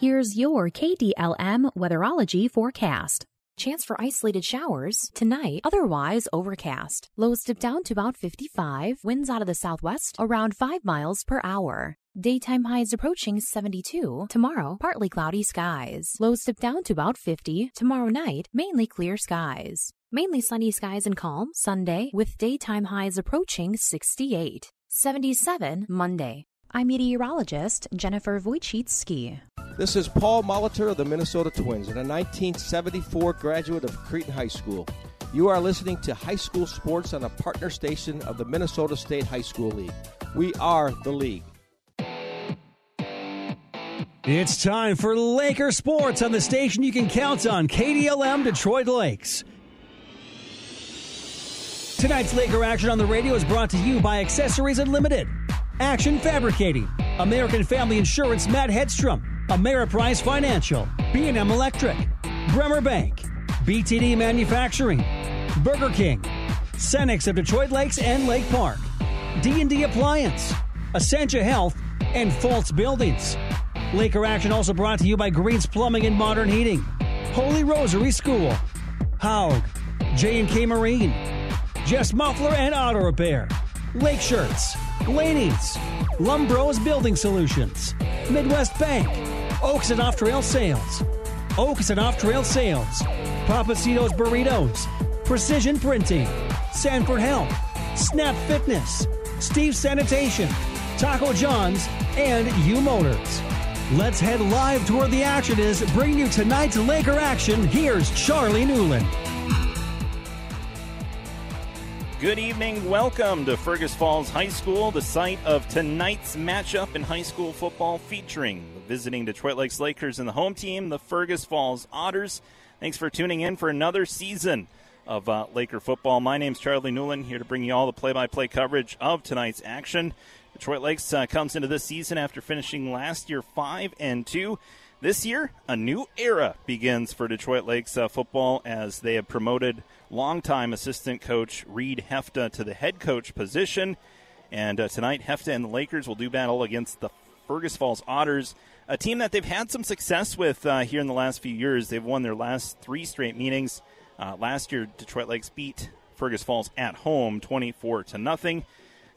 Here's your KDLM weatherology forecast. Chance for isolated showers tonight, otherwise overcast. Lows dip down to about 55, winds out of the southwest around 5 miles per hour. Daytime highs approaching 72. Tomorrow, partly cloudy skies. Lows dip down to about 50. Tomorrow night, mainly clear skies. Mainly sunny skies and calm Sunday, with daytime highs approaching 68. 77 Monday. I'm meteorologist Jennifer Wojcicki. This is Paul Molitor of the Minnesota Twins and a 1974 graduate of Cretin High School. You are listening to high school sports on a partner station of the Minnesota State High School League. We are the league. It's time for Laker Sports on the station you can count on, KDLM Detroit Lakes. Tonight's Laker action on the radio is brought to you by Accessories Unlimited, Action Fabricating, American Family Insurance Matt Hedstrom, Ameriprise Financial, B&M Electric, Bremer Bank, BTD Manufacturing, Burger King, Cenex of Detroit Lakes and Lake Park, D&D Appliance, Essentia Health, and Fultz Buildings. Laker action also brought to you by Greens Plumbing and Modern Heating, Holy Rosary School, Haug, J&K Marine, Jess Muffler and Auto Repair, Lake Shirts, Laney's, Lumbros Building Solutions, Midwest Bank, Oaks and Off Trail Sales, Oaks and Off Trail Sales, Papacito's Burritos, Precision Printing, Sanford Health, Snap Fitness, Steve Sanitation, Taco John's, and U Motors. Let's head live to where the action is. Bring you tonight's Laker action. Here's Charlie Newland. Good evening. Welcome to Fergus Falls High School, the site of tonight's matchup in high school football featuring the visiting Detroit Lakes Lakers and the home team, the Fergus Falls Otters. Thanks for tuning in for another season of uh, Laker football. My name's Charlie Newland, here to bring you all the play by play coverage of tonight's action. Detroit Lakes uh, comes into this season after finishing last year 5 and 2. This year, a new era begins for Detroit Lakes uh, football as they have promoted longtime assistant coach Reed Hefta to the head coach position. And uh, tonight, Hefta and the Lakers will do battle against the Fergus Falls Otters, a team that they've had some success with uh, here in the last few years. They've won their last three straight meetings. Uh, last year, Detroit Lakes beat Fergus Falls at home, 24 to nothing.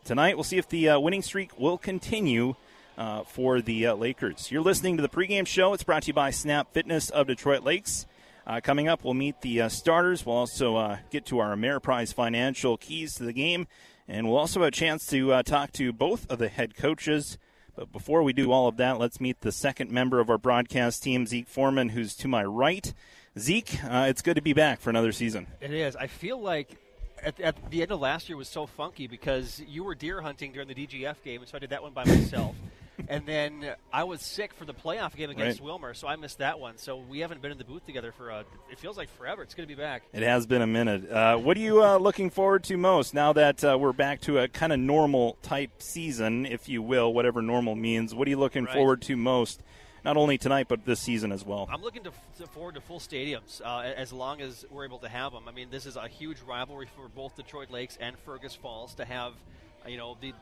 Tonight, we'll see if the uh, winning streak will continue uh, for the uh, Lakers. You're listening to the pregame show. It's brought to you by Snap Fitness of Detroit Lakes. Uh, coming up, we'll meet the uh, starters. We'll also uh, get to our Ameriprise financial keys to the game, and we'll also have a chance to uh, talk to both of the head coaches. But before we do all of that, let's meet the second member of our broadcast team, Zeke Foreman, who's to my right. Zeke, it's good to be back for another season. It is. I feel like at, at, the end of last year was so funky because you were deer hunting during the DGF game, and so I did that one by myself. and then I was sick for the playoff game against right. Willmar, so I missed that one. So we haven't been in the booth together for uh, it feels like forever. It's going to be back. It has been a minute. Uh, what are you uh, looking forward to most now that uh, we're back to a kind of normal type season, if you will, whatever normal means? What are you looking right. forward to most? Not only tonight, but this season as well. I'm looking to, to forward to full stadiums uh, as long as we're able to have them. I mean, this is a huge rivalry for both Detroit Lakes and Fergus Falls to have, you know, the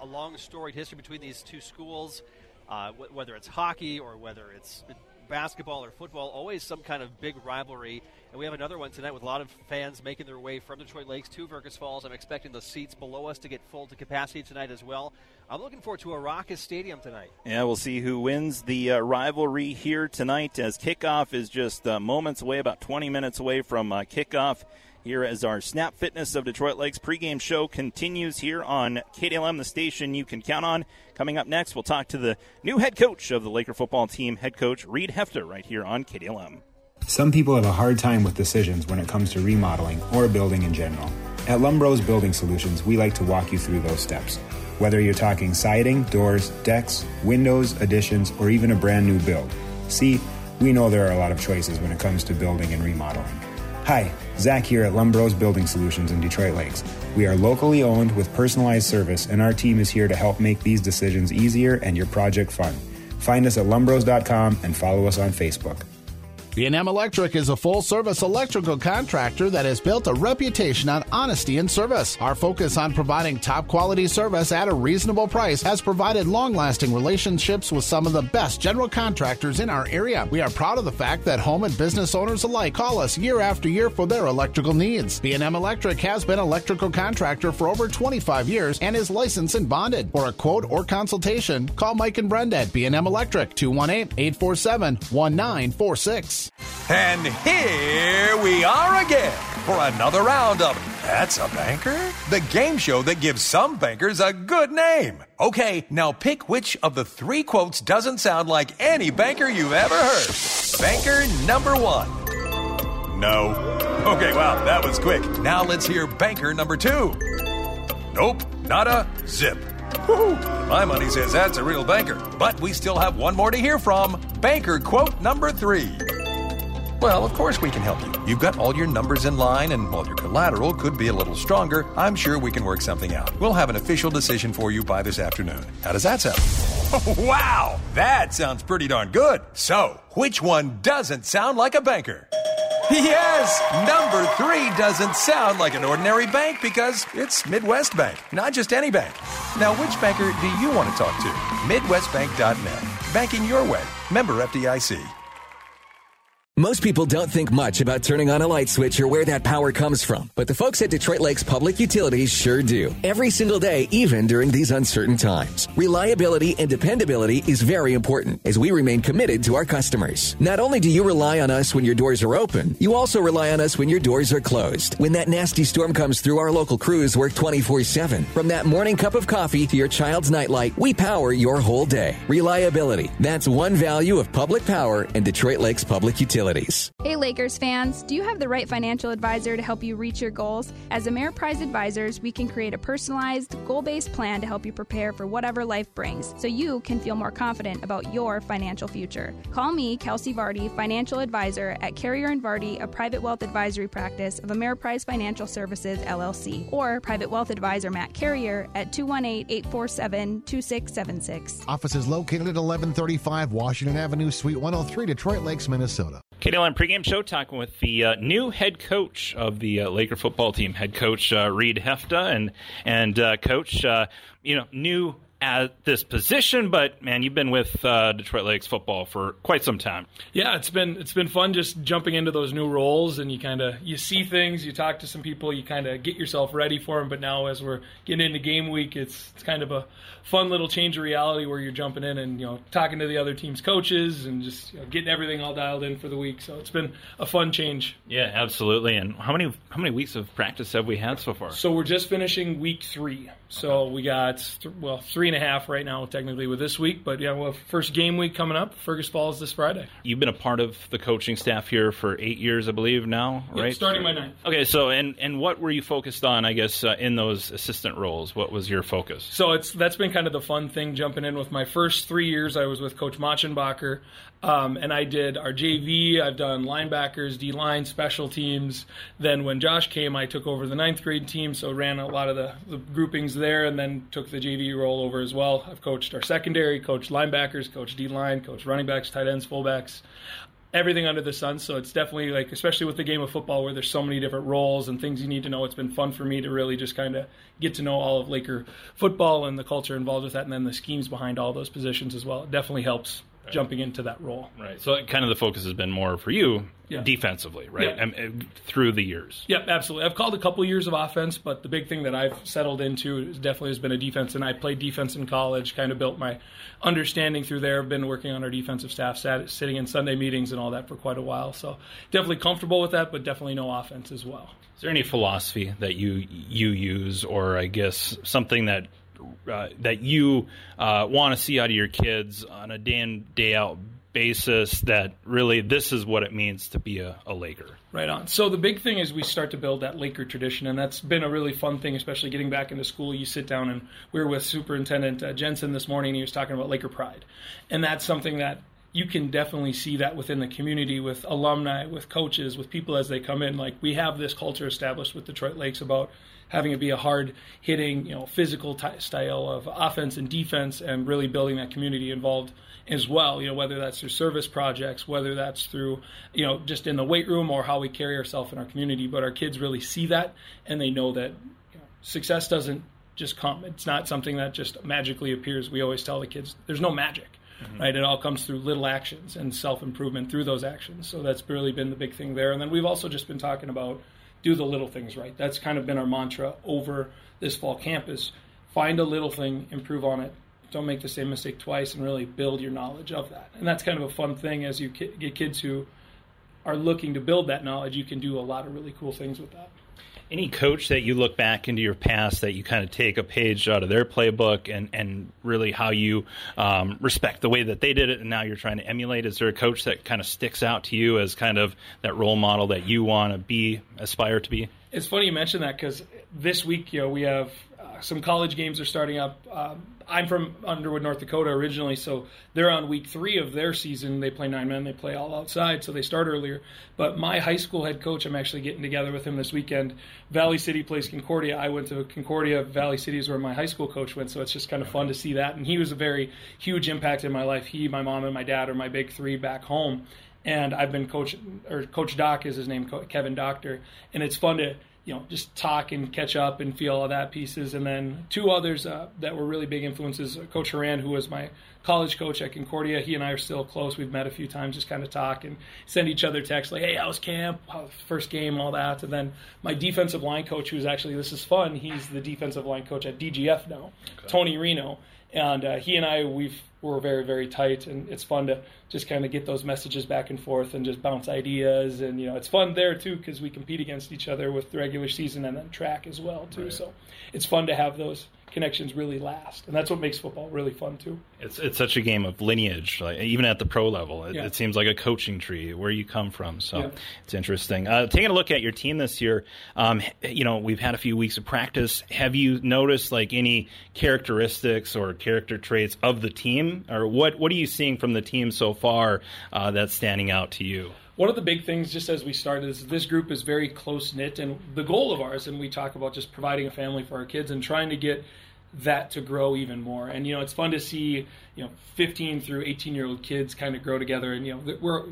a long storied history between these two schools, uh, w- whether it's hockey or whether it's basketball or football, always some kind of big rivalry. And we have another one tonight with a lot of fans making their way from Detroit Lakes to Fergus Falls. I'm expecting the seats below us to get full to capacity tonight as well. I'm looking forward to a raucous stadium tonight. Yeah, we'll see who wins the uh, rivalry here tonight as kickoff is just uh, moments away, about 20 minutes away from uh, kickoff here as our Snap Fitness of Detroit Lakes pregame show continues here on KDLM, the station you can count on. Coming up next, we'll talk to the new head coach of the Laker football team, head coach Reed Hefta, right here on KDLM. Some people have a hard time with decisions when it comes to remodeling or building in general. At Lumbros Building Solutions, we like to walk you through those steps. Whether you're talking siding, doors, decks, windows, additions, or even a brand new build. See, we know there are a lot of choices when it comes to building and remodeling. Hi, Zach here at Lumbros Building Solutions in Detroit Lakes. We are locally owned with personalized service, and our team is here to help make these decisions easier and your project fun. Find us at lumbros.com and follow us on Facebook. B&M Electric is a full-service electrical contractor that has built a reputation on honesty and service. Our focus on providing top-quality service at a reasonable price has provided long-lasting relationships with some of the best general contractors in our area. We are proud of the fact that home and business owners alike call us year after year for their electrical needs. B&M Electric has been electrical contractor for over 25 years and is licensed and bonded. For a quote or consultation, call Mike and Brenda at B&M Electric 218-847-1946. And here we are again for another round of That's a Banker? The game show that gives some bankers a good name. Okay, now pick which of the three quotes doesn't sound like any banker you've ever heard. Banker number one. No. Okay, wow, that was quick. Now let's hear banker number two. Nope, not a zip. Woo-hoo. My money says that's a real banker. But we still have one more to hear from. Banker quote number three. Well, of course we can help you. You've got all your numbers in line, and while your collateral could be a little stronger, I'm sure we can work something out. We'll have an official decision for you by this afternoon. How does that sound? wow! That sounds pretty darn good. So, which one doesn't sound like a banker? Yes, number three doesn't sound like an ordinary bank because it's Midwest Bank, not just any bank. Now, which banker do you want to talk to? MidwestBank.net. Banking your way. Member FDIC. Most people don't think much about turning on a light switch or where that power comes from, but the folks at Detroit Lakes Public Utilities sure do. Every single day, even during these uncertain times. Reliability and dependability is very important as we remain committed to our customers. Not only do you rely on us when your doors are open, you also rely on us when your doors are closed. When that nasty storm comes through, our local crews work 24 7. From that morning cup of coffee to your child's nightlight, we power your whole day. Reliability. That's one value of public power and Detroit Lakes Public Utilities. Hey, Lakers fans, do you have the right financial advisor to help you reach your goals? As Ameriprise advisors, we can create a personalized, goal based plan to help you prepare for whatever life brings so you can feel more confident about your financial future. Call me, Kelsey Vardy, financial advisor at Carrier and Vardy, a private wealth advisory practice of Ameriprise Financial Services, LLC, or private wealth advisor Matt Carrier at 218 847 2676. Office is located at 1135 Washington Avenue, Suite 103, Detroit Lakes, Minnesota. KDLM pregame show talking with the uh, new head coach of the uh, Laker football team, head coach uh, Reed Hefta, and and uh, coach, uh, you know, new at this position, but man, you've been with uh, Detroit Lakes football for quite some time. Yeah, it's been it's been fun just jumping into those new roles, and you kind of you see things, you talk to some people, you kind of get yourself ready for them. But now, as we're getting into game week, it's it's kind of a fun little change of reality where you're jumping in and you know talking to the other team's coaches and just you know, getting everything all dialed in for the week. So it's been a fun change. Yeah, absolutely. And how many how many weeks of practice have we had so far? So we're just finishing week three. So we got th- well three and a half right now technically with this week, but yeah, we'll first game week coming up. Fergus Falls this Friday. You've been a part of the coaching staff here for eight years, I believe now, Yep, right? starting my ninth. Okay, so and and what were you focused on? I guess uh, in those assistant roles, what was your focus? So it's that's been kind of the fun thing jumping in with my first three years. I was with Coach Machenbacher, um, and I did our JV. I've done linebackers, D line, special teams. Then when Josh came, I took over the ninth grade team, so ran a lot of the, the groupings there, and then took the JV role over as well. I've coached our secondary, coached linebackers, coached D line, coached running backs, tight ends, fullbacks everything under the sun. So it's definitely like, especially with the game of football where there's so many different roles and things you need to know. It's been fun for me to really just kind of get to know all of Laker football and the culture involved with that, and then the schemes behind all those positions as well. It definitely helps jumping into that role. Right. So kind of the focus has been more for you Yeah. defensively, right? Yeah. Uh, through the years. Yep, absolutely. I've called a couple years of offense, but the big thing that I've settled into is definitely has been a defense. And I played defense in college, kind of built my understanding through there. I've been working on our defensive staff, sat, sitting in Sunday meetings and all that for quite a while. So definitely comfortable with that, but definitely no offense as well. Is there any philosophy that you you use, or I guess something that uh, that you uh, want to see out of your kids on a day in day out basis? That really this is what it means to be a, a Laker. Right on. So the big thing is we start to build that Laker tradition, and that's been a really fun thing, especially getting back into school. You sit down, and we were with Superintendent uh, Jensen this morning, and he was talking about Laker pride, and that's something that you can definitely see that within the community with alumni, with coaches, with people as they come in. Like we have this culture established with Detroit Lakes about having it be a hard hitting, you know, physical t- style of offense and defense, and really building that community involved as well. You know, whether that's through service projects, whether that's through, you know, just in the weight room or how we carry ourselves in our community. But our kids really see that, and they know that you know, success doesn't just come. It's not something that just magically appears. We always tell the kids there's no magic. Mm-hmm. Right, it all comes through little actions and self improvement through those actions. So that's really been the big thing there. And then we've also just been talking about do the little things right. That's kind of been our mantra over this fall campus. Find a little thing, improve on it. Don't make the same mistake twice, and really build your knowledge of that. And that's kind of a fun thing as you get kids who are looking to build that knowledge. You can do a lot of really cool things with that any coach that you look back into your past that you kind of take a page out of their playbook and, and really how you um, respect the way that they did it and now you're trying to emulate? Is there a coach that kind of sticks out to you as kind of that role model that you want to be, aspire to be? It's funny you mention that because this week, you know, we have uh, some college games are starting up. Um, I'm from Underwood, North Dakota originally, so they're on week three of their season. They play nine men, they play all outside, so they start earlier. But my high school head coach, I'm actually getting together with him this weekend. Valley City plays Concordia. I went to Concordia. Valley City is where my high school coach went, so it's just kind of fun to see that. And he was a very huge impact in my life. He, my mom, and my dad are my big three back home. And I've been coach, or Coach Doc is his name, Kevin Doctor, and it's fun to you know, just talk and catch up and feel all that pieces. And then two others uh, that were really big influences Coach Horan, who was my college coach at Concordia. He and I are still close. We've met a few times, just kind of talk and send each other texts like, hey, how's camp? How's first game? All that. And then my defensive line coach, who's actually, this is fun, he's the defensive line coach at DGF now, okay. Tony Reno. And uh, he and I, we've we're very very tight, and it's fun to just kind of get those messages back and forth and just bounce ideas, and you know it's fun there too because we compete against each other with the regular season and then track as well too. Right. So it's fun to have those connections really last, and that's what makes football really fun too. It's it's such a game of lineage, like even at the pro level, it, yeah. it seems like a coaching tree where you come from. So yeah. it's interesting. Uh, taking a look at your team this year, um, you know we've had a few weeks of practice. Have you noticed like any characteristics or character traits of the team, or what what are you seeing from the team so far uh, that's standing out to you? one of the big things just as we started is this group is very close knit and the goal of ours and we talk about just providing a family for our kids and trying to get that to grow even more. And you know, it's fun to see you know 15 through 18 year old kids kind of grow together. And you know, we're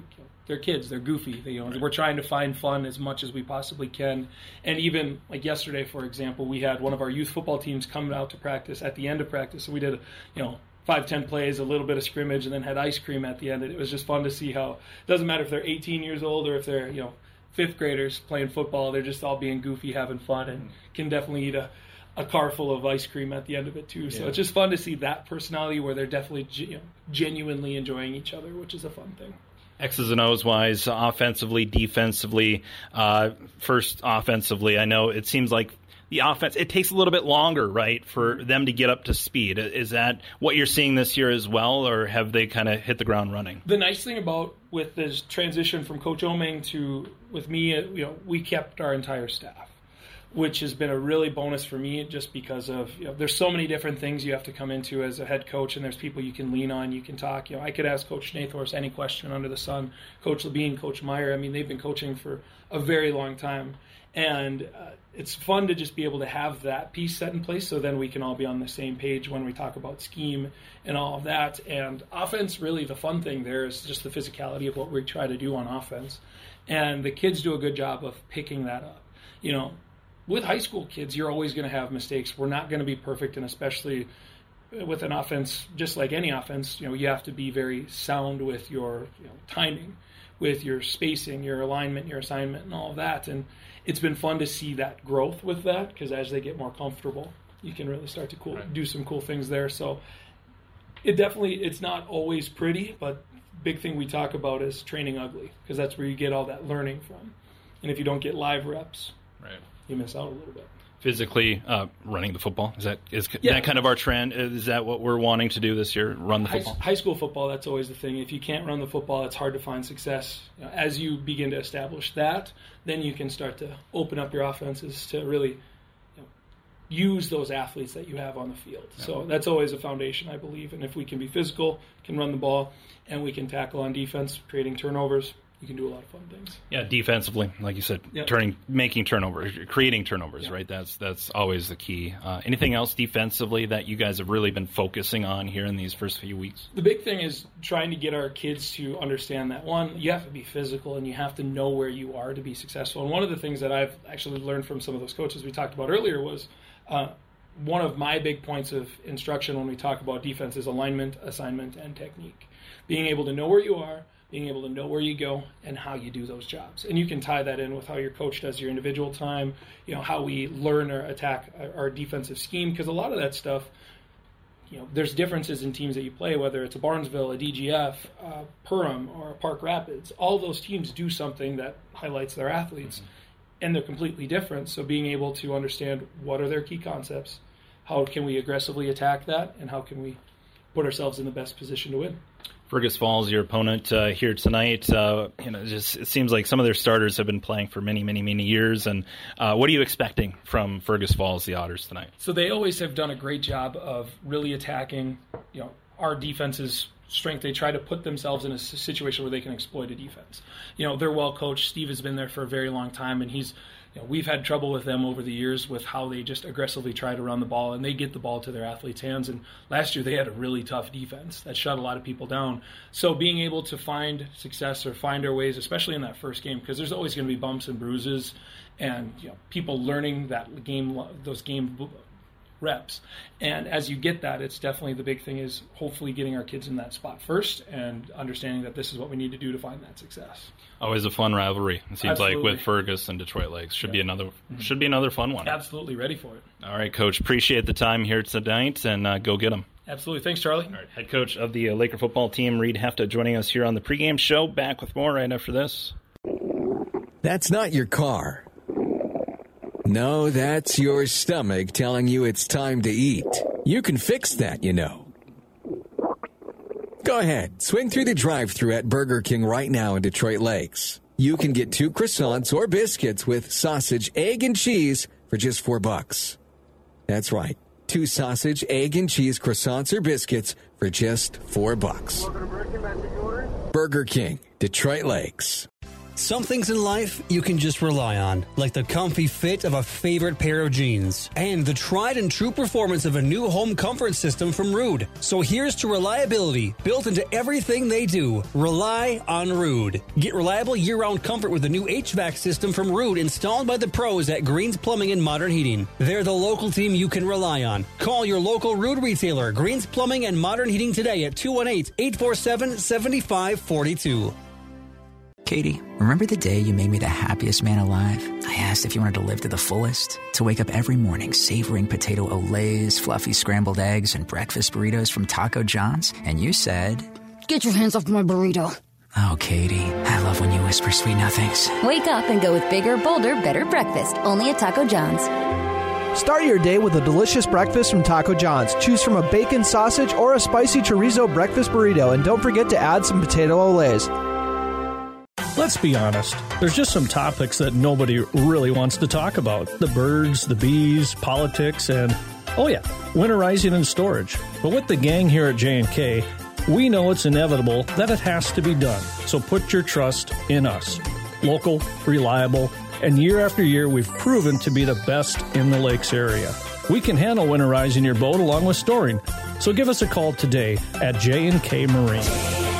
they're kids, they're goofy. They, you know, we're trying to find fun as much as we possibly can. And even like yesterday, for example, we had one of our youth football teams come out to practice at the end of practice. So we did you know five ten plays, a little bit of scrimmage, and then had ice cream at the end. And it was just fun to see how it doesn't matter if they're 18 years old or if they're you know fifth graders playing football. They're just all being goofy, having fun, and can definitely eat a a car full of ice cream at the end of it too. So yeah. it's just fun to see that personality where they're definitely you know, genuinely enjoying each other, which is a fun thing. X's and O's wise, offensively, defensively. Uh, first, offensively, I know it seems like the offense it takes a little bit longer, right, for them to get up to speed. Is that what you're seeing this year as well, or have they kind of hit the ground running? The nice thing about with this transition from Coach Oming to with me, you know, we kept our entire staff which has been a really bonus for me just because of you know, there's so many different things you have to come into as a head coach and there's people you can lean on you can talk. You know I could ask coach Snathorst any question under the sun. Coach Levine coach Meyer I mean they've been coaching for a very long time. And uh, it's fun to just be able to have that piece set in place so then we can all be on the same page when we talk about scheme and all of that. And offense really the fun thing there is just the physicality of what we try to do on offense. And the kids do a good job of picking that up. You know with high school kids, you're always going to have mistakes. We're not going to be perfect, and especially uh, with an offense, just like any offense, you know, you have to be very sound with your you know, timing, with your spacing, your alignment, your assignment, and all of that. And it's been fun to see that growth with that because as they get more comfortable, you can really start to cool, right. do some cool things there. So it definitely it's not always pretty, but big thing we talk about is training ugly because that's where you get all that learning from. And if you don't get live reps, right you miss out a little bit. Physically uh, running the football is that is yeah. that kind of our trend? Is that what we're wanting to do this year? Run the football. High, high school football. That's always the thing. If you can't run the football, it's hard to find success. You know, as you begin to establish that, then you can start to open up your offenses to really use those athletes that you have on the field. Yeah. So that's always a foundation, I believe. And if we can be physical, can run the ball, and we can tackle on defense, creating turnovers, you can do a lot of fun things. Yeah, defensively, like you said, yep. turning, making turnovers, creating turnovers, yep. right? That's that's always the key. Uh, anything else defensively that you guys have really been focusing on here in these first few weeks? The big thing is trying to get our kids to understand that one, you have to be physical and you have to know where you are to be successful. And one of the things that I've actually learned from some of those coaches we talked about earlier was. Uh, one of my big points of instruction when we talk about defense is alignment, assignment, and technique. Being able to know where you are, being able to know where you go and how you do those jobs. And you can tie that in with how your coach does your individual time, you know, how we learn or attack our defensive scheme, because a lot of that stuff, you know, there's differences in teams that you play, whether it's a Barnesville, a DGF, uh, Perham, or Park Rapids. All those teams do something that highlights their athletes, mm-hmm. and they're completely different. So being able to understand what are their key concepts, how can we aggressively attack that, and how can we put ourselves in the best position to win. Fergus Falls, your opponent uh, here tonight. Uh, you know, just it seems like some of their starters have been playing for many, many, many years. And uh, what are you expecting from Fergus Falls, the Otters tonight? So they always have done a great job of really attacking, you know, our defense's strength. They try to put themselves in a situation where they can exploit a defense. You know, they're well coached. Steve has been there for a very long time, and he's you know, we've had trouble with them over the years with how they just aggressively try to run the ball and they get the ball to their athletes' hands. And last year they had a really tough defense that shut a lot of people down. So being able to find success or find our ways, especially in that first game, because there's always going to be bumps and bruises, and you know, people learning that game, those game reps. And as you get that, it's definitely the big thing is hopefully getting our kids in that spot first and understanding that this is what we need to do to find that success. Always a fun rivalry. It seems Absolutely. like with Fergus and Detroit Lakes should yeah. be another mm-hmm. should be another fun one. Absolutely ready for it. All right, Coach. Appreciate the time here tonight, and uh, go get them. Absolutely. Thanks, Charlie. All right, head coach of the uh, Laker football team, Reed Hefta, joining us here on the pregame show. Back with more right after this. That's not your car. No, that's your stomach telling you it's time to eat. You can fix that, you know. Go ahead, swing through the drive through at Burger King right now in Detroit Lakes. You can get two croissants or biscuits with sausage, egg, and cheese for just four bucks. That's right. Two sausage, egg, and cheese croissants or biscuits for just four bucks. Burger King, Detroit Lakes. Some things in life you can just rely on, like the comfy fit of a favorite pair of jeans and the tried and true performance of a new home comfort system from Ruud. So here's to reliability built into everything they do. Rely on Ruud. Get reliable year round comfort with the new HVAC system from Ruud installed by the pros at Greens Plumbing and Modern Heating. They're the local team you can rely on. Call your local Ruud retailer, Greens Plumbing and Modern Heating today at 218 847 7542. Katie, remember the day you made me the happiest man alive? I asked if you wanted to live to the fullest, to wake up every morning savoring potato olés, fluffy scrambled eggs, and breakfast burritos from Taco John's, and you said, Get your hands off my burrito. Oh, Katie, I love when you whisper sweet nothings. Wake up and go with bigger, bolder, better breakfast, only at Taco John's. Start your day with a delicious breakfast from Taco John's. Choose from a bacon sausage or a spicy chorizo breakfast burrito, and don't forget to add some potato olés. Let's be honest, there's just some topics that nobody really wants to talk about the birds, the bees, politics, and oh, yeah, winterizing and storage. But with the gang here at J&K, we know it's inevitable that it has to be done. So put your trust in us. Local, reliable, and year after year, we've proven to be the best in the lakes area. We can handle winterizing your boat along with storing. So give us a call today at J&K Marine.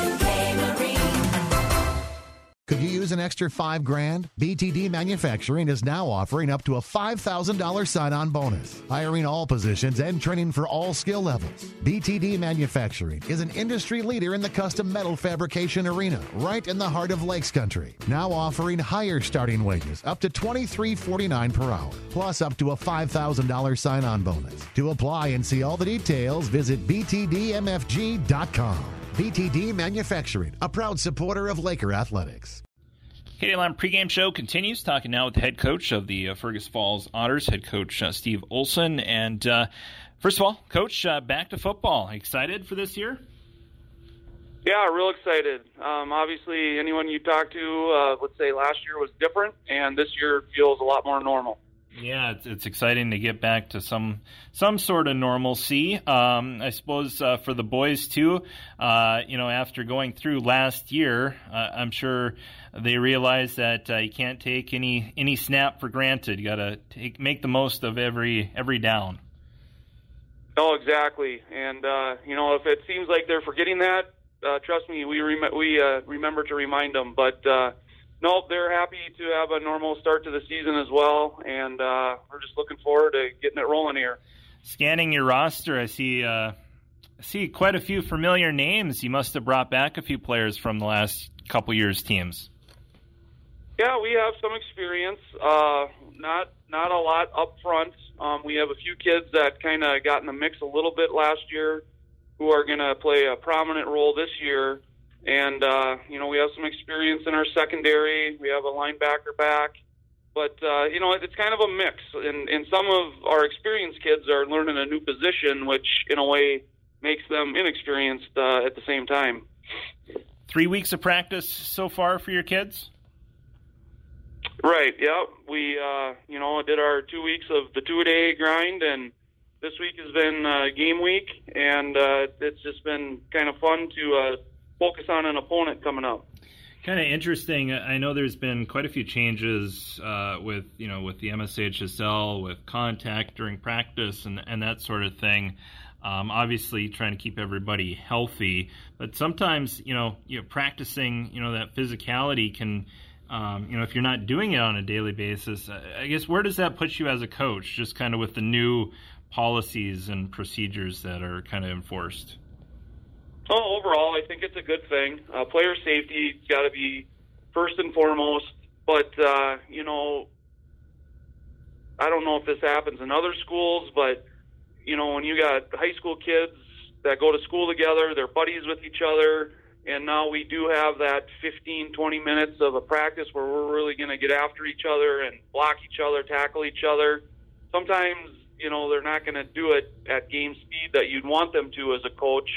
An extra five grand? BTD Manufacturing is now offering up to a $5,000 sign on bonus, hiring all positions and training for all skill levels. BTD Manufacturing is an industry leader in the custom metal fabrication arena, right in the heart of Lakes Country. Now offering higher starting wages, up to $23.49 per hour, plus up to a $5,000 sign on bonus. To apply and see all the details, visit BTDMFG.com. BTD Manufacturing, a proud supporter of Laker Athletics. KDLM pregame show continues. Talking now with the head coach of the uh, Fergus Falls Otters, head coach uh, Steve Olson. And uh, first of all, coach, uh, back to football. Excited for this year? Yeah, real excited. Um, obviously, anyone you talk to, uh, let's say last year was different, and this year feels a lot more normal. Yeah, it's, it's exciting to get back to some some sort of normalcy. Um, I suppose uh, for the boys too. Uh, you know, after going through last year, uh, I'm sure they realize that uh, you can't take any any snap for granted. You got to make the most of every every down. Oh, exactly. And uh, you know, if it seems like they're forgetting that, uh, trust me, we rem- we uh, remember to remind them. But uh, no, they're happy to have a normal start to the season as well, and uh, we're just looking forward to getting it rolling here. Scanning your roster, I see. Uh, I see quite a few familiar names. You must have brought back a few players from the last couple years' teams. Yeah, we have some experience. Uh, not not a lot up front. Um, we have a few kids that kind of got in the mix a little bit last year, who are going to play a prominent role this year. And uh, you know, we have some experience in our secondary. We have a linebacker back, but uh, you know, it's kind of a mix. And, and some of our experienced kids are learning a new position, which in a way makes them inexperienced uh, at the same time. Three weeks of practice so far for your kids. Right. Yeah. We, uh, you know, did our two weeks of the two day grind, and this week has been uh, game week, and uh, it's just been kind of fun to uh, focus on an opponent coming up. Kind of interesting. I know there's been quite a few changes uh, with you know with the MSHSL, with contact during practice, and and that sort of thing. Um, obviously, trying to keep everybody healthy, but sometimes you know, you know, practicing, you know, that physicality can um, you know, if you're not doing it on a daily basis, I guess where does that put you as a coach? Just kind of with the new policies and procedures that are kind of enforced. Oh, overall, I think it's a good thing. Uh, player safety's got to be first and foremost. But uh, you know, I don't know if this happens in other schools, but you know, when you got high school kids that go to school together, they're buddies with each other and now we do have that 15, 20 minutes of a practice where we're really going to get after each other and block each other, tackle each other. Sometimes, you know, they're not going to do it at game speed that you'd want them to as a coach,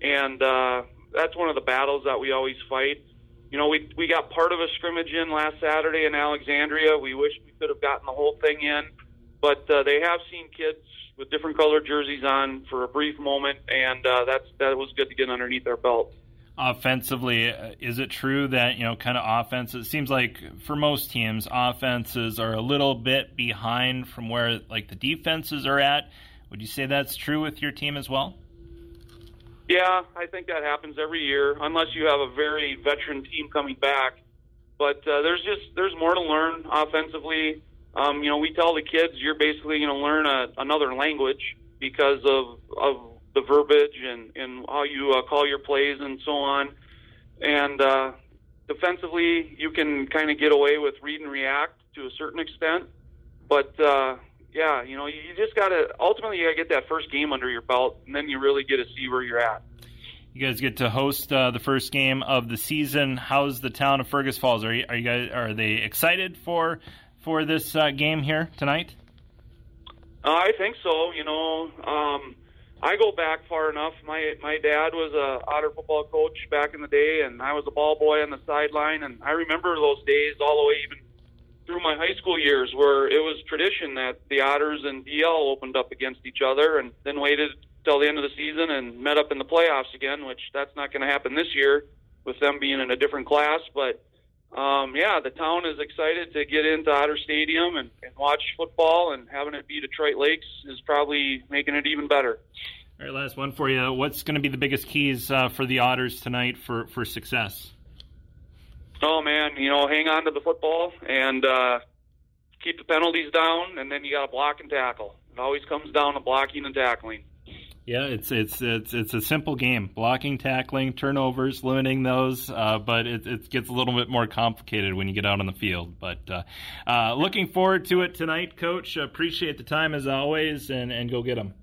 and uh, that's one of the battles that we always fight. You know, we we got part of a scrimmage in last Saturday in Alexandria. We wish we could have gotten the whole thing in, but uh, they have seen kids with different colored jerseys on for a brief moment, and uh, that's that was good to get underneath their belt offensively, is it true that you know kind of offense? It seems like for most teams, offenses are a little bit behind from where like the defenses are at. Would you say that's true with your team as well? Yeah, I think that happens every year, unless you have a very veteran team coming back. But uh, there's just there's more to learn offensively. Um, you know, we tell the kids you're basically going to learn a, another language because of of the verbiage and, and how you uh, call your plays and so on. And uh, defensively, you can kind of get away with read and react to a certain extent. But uh, yeah, you know, you just got to ultimately you got to get that first game under your belt, and then you really get to see where you're at. You guys get to host uh, the first game of the season. How's the town of Fergus Falls? Are you, are you guys are they excited for for this uh, game here tonight? Uh, I think so. You know, um, I go back far enough. My my dad was a otter football coach back in the day, and I was a ball boy on the sideline. And I remember those days all the way even through my high school years, where it was tradition that the Otters and DL opened up against each other, and then waited till the end of the season and met up in the playoffs again. Which that's not going to happen this year with them being in a different class, but. Um, yeah, the town is excited to get into Otter Stadium and, and watch football, and having it be Detroit Lakes is probably making it even better. All right, last one for you. What's going to be the biggest keys uh, for the Otters tonight for, for success? Oh man, you know, hang on to the football and uh, keep the penalties down, and then you got to block and tackle. It always comes down to blocking and tackling. Yeah, it's it's it's it's a simple game: blocking, tackling, turnovers, limiting those. Uh, but it, it gets a little bit more complicated when you get out on the field. But uh, uh, looking forward to it tonight, Coach. Appreciate the time as always, and and go get them.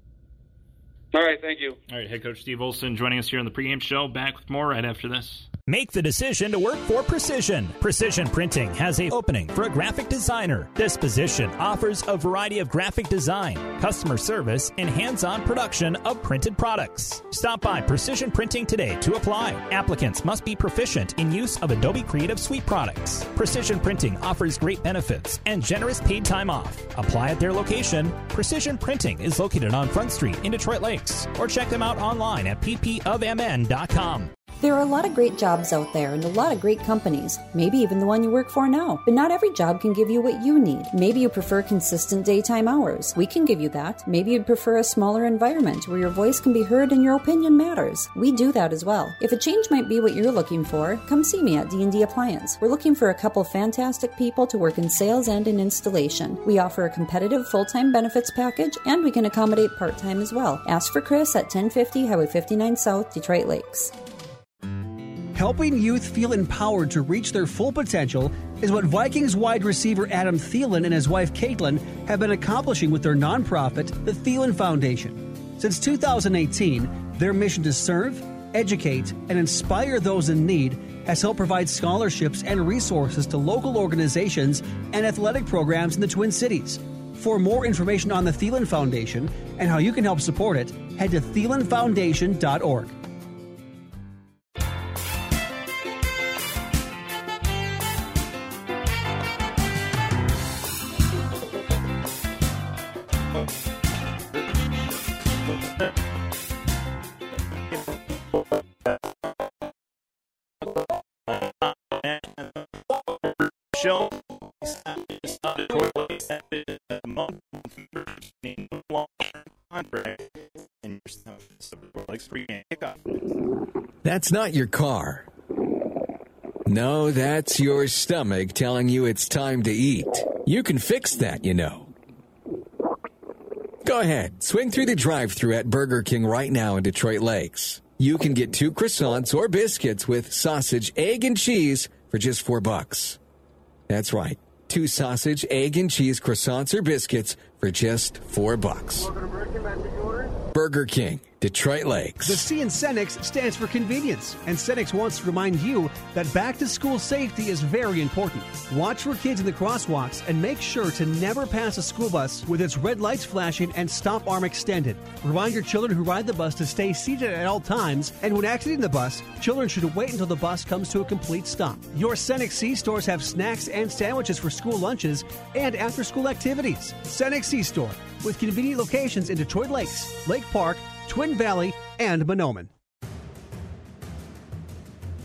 All right, thank you. All right, head coach Steve Olson joining us here on the pregame show. Back with more right after this. Make the decision to work for Precision. Precision Printing has a opening for a graphic designer. This position offers a variety of graphic design, customer service, and hands-on production of printed products. Stop by Precision Printing today to apply. Applicants must be proficient in use of Adobe Creative Suite products. Precision Printing offers great benefits and generous paid time off. Apply at their location. Precision Printing is located on Front Street in Detroit Lakes, or check them out online at ppofmn.com. There are a lot of great jobs out there and a lot of great companies, maybe even the one you work for now. But not every job can give you what you need. Maybe you prefer consistent daytime hours. We can give you that. Maybe you'd prefer a smaller environment where your voice can be heard and your opinion matters. We do that as well. If a change might be what you're looking for, come see me at D&D Appliance. We're looking for a couple fantastic people to work in sales and in installation. We offer a competitive full-time benefits package and we can accommodate part-time as well. Ask for Chris at 1050 Highway 59 South, Detroit Lakes. Helping youth feel empowered to reach their full potential is what Vikings wide receiver Adam Thielen and his wife Caitlin have been accomplishing with their nonprofit, the Thielen Foundation. Since 2018, their mission to serve, educate, and inspire those in need has helped provide scholarships and resources to local organizations and athletic programs in the Twin Cities. For more information on the Thielen Foundation and how you can help support it, head to thielenfoundation.org. That's not your car. No, that's your stomach telling you it's time to eat. You can fix that, you know. Go ahead, swing through the drive through at Burger King right now in Detroit Lakes. You can get two croissants or biscuits with sausage, egg, and cheese for just four bucks. That's right. Two sausage, egg, and cheese croissants or biscuits for just four bucks. Burger King, Detroit Lakes. The C in Cenex stands for convenience, and Cenex wants to remind you that back to school safety is very important. Watch for kids in the crosswalks and make sure to never pass a school bus with its red lights flashing and stop arm extended. Remind your children who ride the bus to stay seated at all times, and when exiting the bus, children should wait until the bus comes to a complete stop. Your Cenex C stores have snacks and sandwiches for school lunches and after school activities. Cenex C store with convenient locations in Detroit Lakes, Lake Park, Twin Valley, and Mahnomen.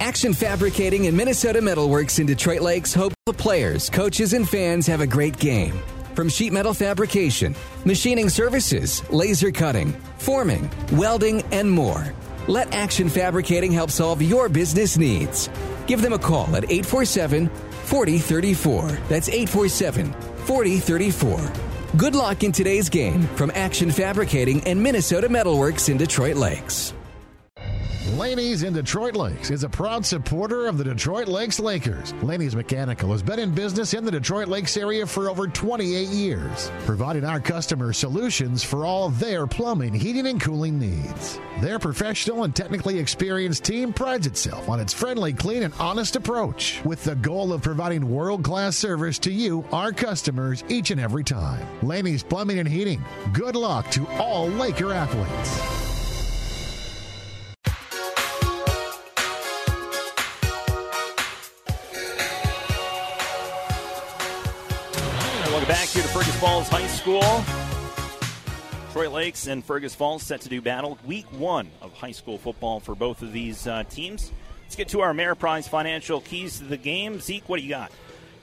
Action Fabricating and Minnesota Metalworks in Detroit Lakes hope the players, coaches, and fans have a great game. From sheet metal fabrication, machining services, laser cutting, forming, welding, and more. Let Action Fabricating help solve your business needs. Give them a call at 847 4034. That's 847 4034. Good luck in today's game from Action Fabricating and Minnesota Metalworks in Detroit Lakes. Laney's in Detroit Lakes is a proud supporter of the Detroit Lakes Lakers. Laney's Mechanical has been in business in the Detroit Lakes area for over 28 years, providing our customers solutions for all their plumbing, heating, and cooling needs. Their professional and technically experienced team prides itself on its friendly, clean, and honest approach, with the goal of providing world class service to you, our customers, each and every time. Laney's Plumbing and Heating. Good luck to all Laker athletes. Back here to Fergus Falls High School. Detroit Lakes and Fergus Falls set to do battle week one of high school football for both of these uh, teams. Let's get to our Ameriprise financial keys to the game. Zeke, what do you got?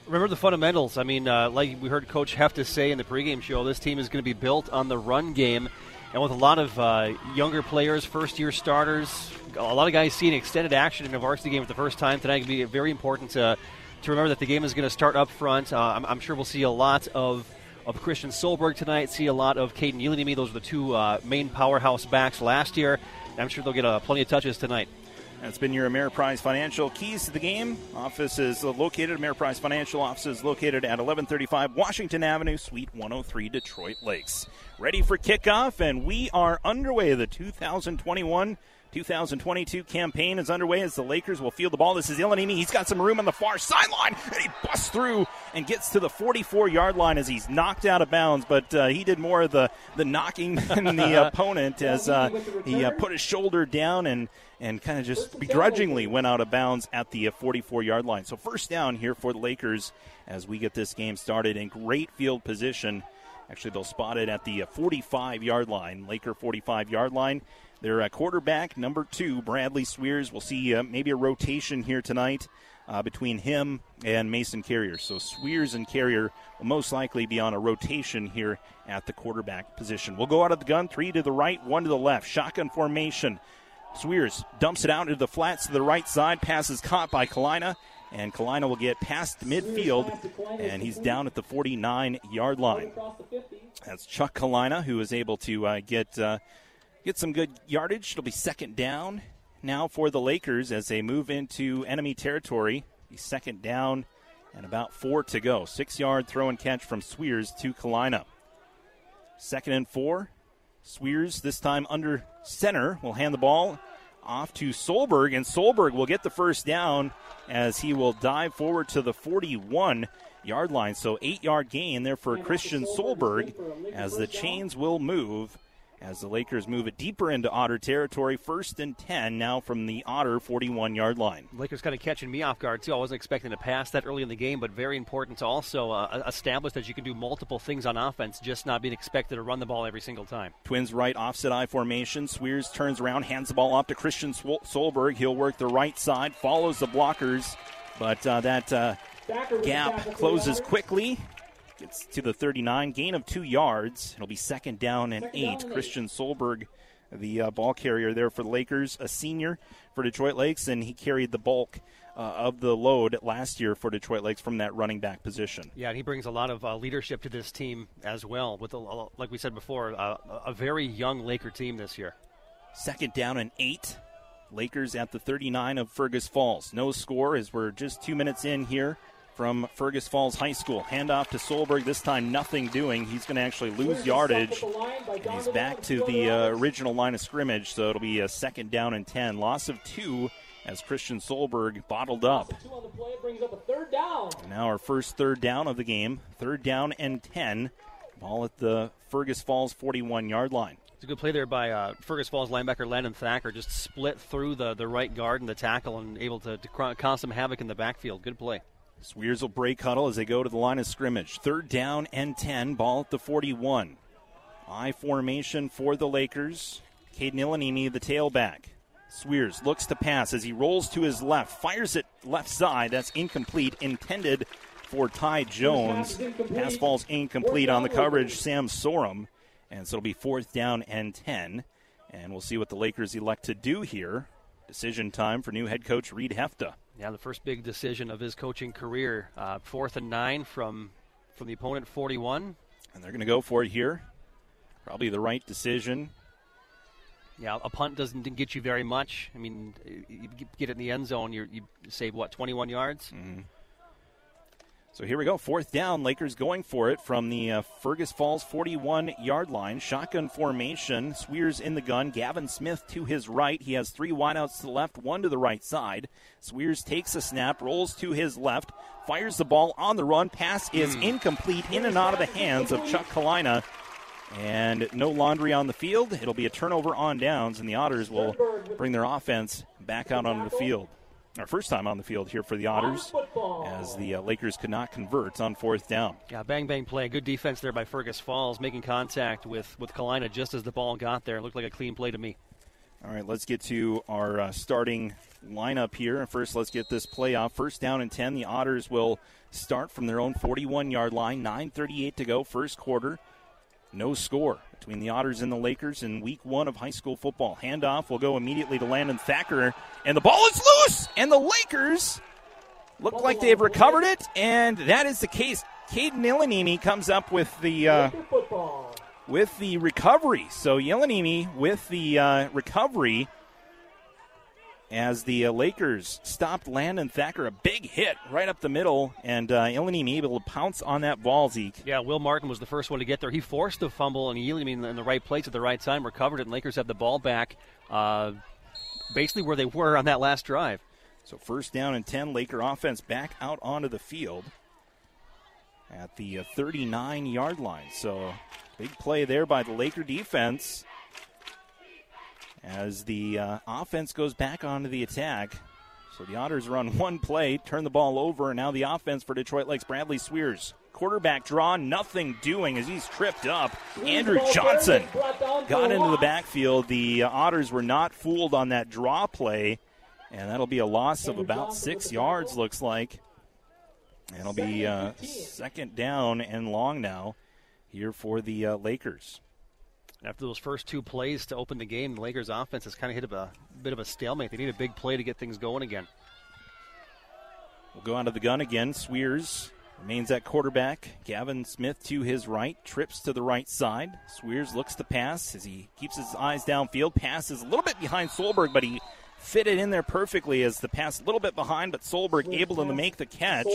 Remember the fundamentals. I mean, uh, like we heard Coach Hefta say in the pregame show, this team is going to be built on the run game. And with a lot of uh, younger players, first year starters, a lot of guys seeing extended action in a varsity game for the first time tonight, can be very important to to remember that the game is going to start up front. Uh, I'm, I'm, sure we'll see a lot of, of Christian Solberg tonight, see a lot of Caden Yealy Those are the two uh, main powerhouse backs last year. I'm sure they'll get uh, plenty of touches tonight. That's been your Ameriprise Financial Keys to the Game. Office is located, Ameriprise Financial Office is located at 1135 Washington Avenue, Suite 103, Detroit Lakes. Ready for kickoff, and we are underway the 2021 2022 campaign is underway as the Lakers will field the ball. This is Ilanimi. He's got some room on the far sideline, and he busts through and gets to the 44 yard line as he's knocked out of bounds. But uh, he did more of the, the knocking than the opponent as uh, he uh, put his shoulder down and, and kind of just begrudgingly went out of bounds at the 44 yard line. So, first down here for the Lakers as we get this game started in great field position. Actually, they'll spot it at the 45 yard line, Laker 45 yard line. Their uh, quarterback, number two, Bradley Swears. We'll see uh, maybe a rotation here tonight uh, between him and Mason Carrier. So Swears and Carrier will most likely be on a rotation here at the quarterback position. We'll go out of the gun, three to the right, one to the left. Shotgun formation. Swears dumps it out into the flats to the right side. Pass is caught by Kalina, and Kalina will get past midfield, and he's down at the 49 yard line. That's Chuck Kalina who is able to uh, get uh, get some good yardage. It'll be second down now for the Lakers as they move into enemy territory. Second down and about four to go. Six yard throw and catch from Swears to Kalina. Second and four. Swears this time under center will hand the ball off to Solberg, and Solberg will get the first down as he will dive forward to the 41 yard line. So eight yard gain there for Christian Solberg as the chains will move as the Lakers move it deeper into Otter territory. First and 10 now from the Otter 41 yard line. Lakers kind of catching me off guard, too. I wasn't expecting to pass that early in the game, but very important to also uh, establish that you can do multiple things on offense, just not being expected to run the ball every single time. Twins right offset I formation. Swears turns around, hands the ball off to Christian Solberg. He'll work the right side, follows the blockers, but uh, that uh, gap closes quickly Gets to the 39, gain of two yards. It'll be second down and eight. Christian Solberg, the uh, ball carrier there for the Lakers, a senior for Detroit Lakes, and he carried the bulk uh, of the load last year for Detroit Lakes from that running back position. Yeah, and he brings a lot of uh, leadership to this team as well. With a, like we said before, uh, a very young Laker team this year. Second down and eight. Lakers at the 39 of Fergus Falls. No score as we're just two minutes in here from Fergus Falls High School. Handoff to Solberg, this time nothing doing. He's going to actually lose yardage. And he's back to the uh, original line of scrimmage, so it'll be a second down and 10. Loss of two as Christian Solberg bottled up. Now our first third down of the game. Third down and 10. Ball at the Fergus Falls 41 yard line. It's a good play there by uh, Fergus Falls linebacker Landon Thacker. Just split through the, the right guard and the tackle and able to, to cause some havoc in the backfield. Good play. Swears will break huddle as they go to the line of scrimmage. Third down and 10, ball at the 41. I formation for the Lakers. Caden Ilanini, the tailback. Swears looks to pass as he rolls to his left, fires it left side. That's incomplete, intended for Ty Jones. Pass falls incomplete on the coverage, Sam Sorum. And so it'll be fourth down and 10. And we'll see what the Lakers elect to do here. Decision time for new head coach Reed Hefta. Yeah, the first big decision of his coaching career. Uh, fourth and nine from from the opponent, 41. And they're going to go for it here. Probably the right decision. Yeah, a punt doesn't get you very much. I mean, you get it in the end zone, you save what, 21 yards? Mm-hmm. So here we go. Fourth down. Lakers going for it from the uh, Fergus Falls 41 yard line. Shotgun formation. Swears in the gun. Gavin Smith to his right. He has three wideouts to the left, one to the right side. Swears takes a snap, rolls to his left, fires the ball on the run. Pass is mm. incomplete in and out of the hands of Chuck Kalina. And no laundry on the field. It'll be a turnover on downs, and the Otters will bring their offense back out onto the field our first time on the field here for the Otters as the uh, Lakers could not convert on fourth down. Yeah, bang bang play. Good defense there by Fergus Falls, making contact with with Kalina just as the ball got there. It looked like a clean play to me. All right, let's get to our uh, starting lineup here. First, let's get this play off. First down and 10. The Otters will start from their own 41 yard line. 9.38 to go, first quarter. No score between the Otters and the Lakers in week one of high school football. Handoff will go immediately to Landon Thacker, and the ball is loose, and the Lakers look like they've recovered it, and that is the case. Caden Ilanini comes up with the uh, with the recovery. So Yelanini with the uh, recovery as the uh, Lakers stopped Landon Thacker. A big hit right up the middle, and uh, able to pounce on that ball, Zeke. Yeah, Will Martin was the first one to get there. He forced the fumble, and Ilanimi in the right place at the right time, recovered it, and Lakers have the ball back. Uh, basically where they were on that last drive. So first down and 10, Laker offense back out onto the field at the 39 yard line. So big play there by the Laker defense as the uh, offense goes back onto the attack. So the Otters run one play, turn the ball over, and now the offense for Detroit Lakes Bradley Sweers. Quarterback draw, nothing doing as he's tripped up. Andrew Johnson got into the backfield. The uh, Otters were not fooled on that draw play, and that'll be a loss of about six yards, looks like. It'll be uh, second down and long now here for the uh, Lakers. After those first two plays to open the game, the Lakers offense has kind of hit a bit of a stalemate. They need a big play to get things going again. We'll go out of the gun again. Sweers remains at quarterback. Gavin Smith to his right, trips to the right side. Sweers looks to pass as he keeps his eyes downfield. Passes a little bit behind Solberg, but he fit it in there perfectly as the pass a little bit behind, but Solberg able to make the catch.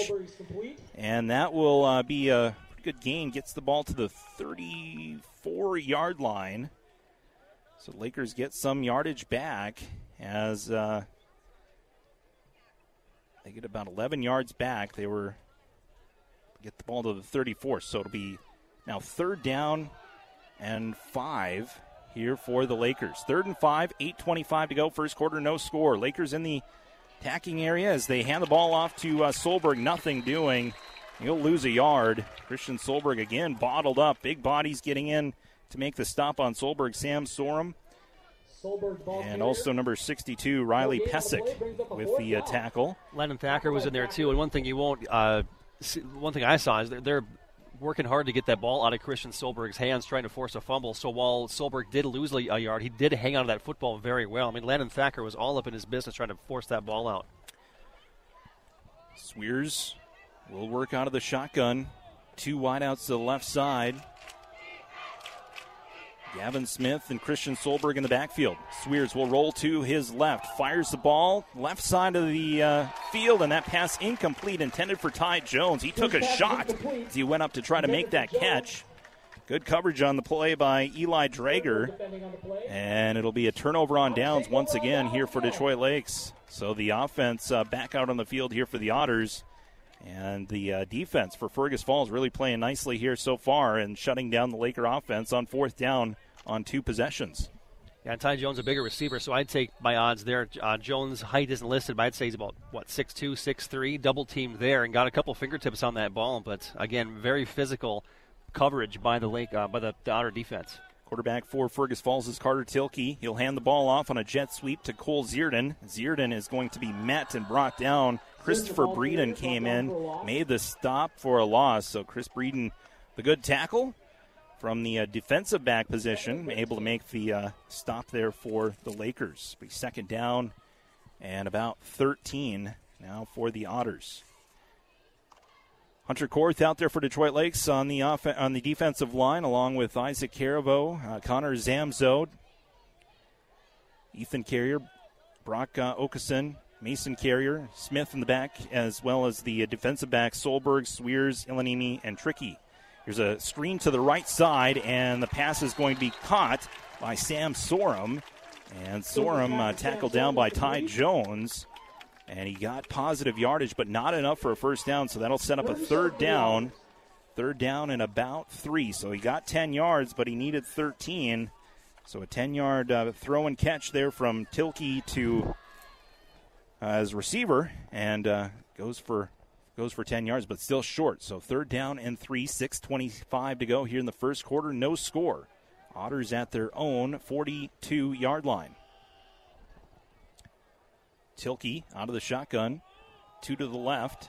And that will uh, be a good gain. Gets the ball to the 34 yard line. So Lakers get some yardage back as uh, they get about 11 yards back. They were get the ball to the 34, so it'll be now third down and five here for the Lakers. Third and five, 8:25 to go. First quarter, no score. Lakers in the attacking area as they hand the ball off to uh, Solberg. Nothing doing. He'll lose a yard. Christian Solberg again bottled up. Big bodies getting in to make the stop on Solberg. Sam Sorum. And also number 62, Riley Pesic with the uh, tackle. Landon Thacker was in there too. And one thing you won't, uh, see, one thing I saw is they're, they're, working hard to get that ball out of Christian Solberg's hands, trying to force a fumble. So while Solberg did lose a yard, he did hang on to that football very well. I mean, Landon Thacker was all up in his business trying to force that ball out. Sweers will work out of the shotgun. Two wideouts to the left side. Gavin Smith and Christian Solberg in the backfield. Sweers will roll to his left, fires the ball left side of the uh, field, and that pass incomplete, intended for Ty Jones. He took a shot as he went up to try to make that catch. Good coverage on the play by Eli Drager, and it'll be a turnover on downs once again here for Detroit Lakes. So the offense uh, back out on the field here for the Otters. And the uh, defense for Fergus Falls really playing nicely here so far and shutting down the Laker offense on fourth down on two possessions. Yeah, Ty Jones a bigger receiver, so I'd take my odds there. Uh, Jones' height isn't listed, but I'd say he's about what six two, six three, double teamed there, and got a couple fingertips on that ball. But again, very physical coverage by the Lake uh, by the, the Otter defense. Quarterback for Fergus Falls is Carter Tilkey. He'll hand the ball off on a jet sweep to Cole Zierden. Zierden is going to be met and brought down. Christopher Breeden came in, made the stop for a loss. So Chris Breeden, the good tackle, from the uh, defensive back position, able to make the uh, stop there for the Lakers. Be second down and about 13 now for the Otters. Hunter Korth out there for Detroit Lakes on the off- on the defensive line, along with Isaac Caravo, uh, Connor Zamzode, Ethan Carrier, Brock uh, Okeson, Mason Carrier, Smith in the back, as well as the defensive back Solberg, Sweers, Ilanimi, and Tricky. Here's a screen to the right side, and the pass is going to be caught by Sam Sorum. And Sorum uh, tackled down by Ty Jones. And he got positive yardage, but not enough for a first down. So that'll set up a third down. Third down and about three. So he got 10 yards, but he needed 13. So a 10 yard uh, throw and catch there from Tilkey to as receiver and uh, goes for goes for 10 yards, but still short. So third down and three, 6.25 to go here in the first quarter. No score. Otters at their own 42 yard line. Tilkey out of the shotgun, two to the left.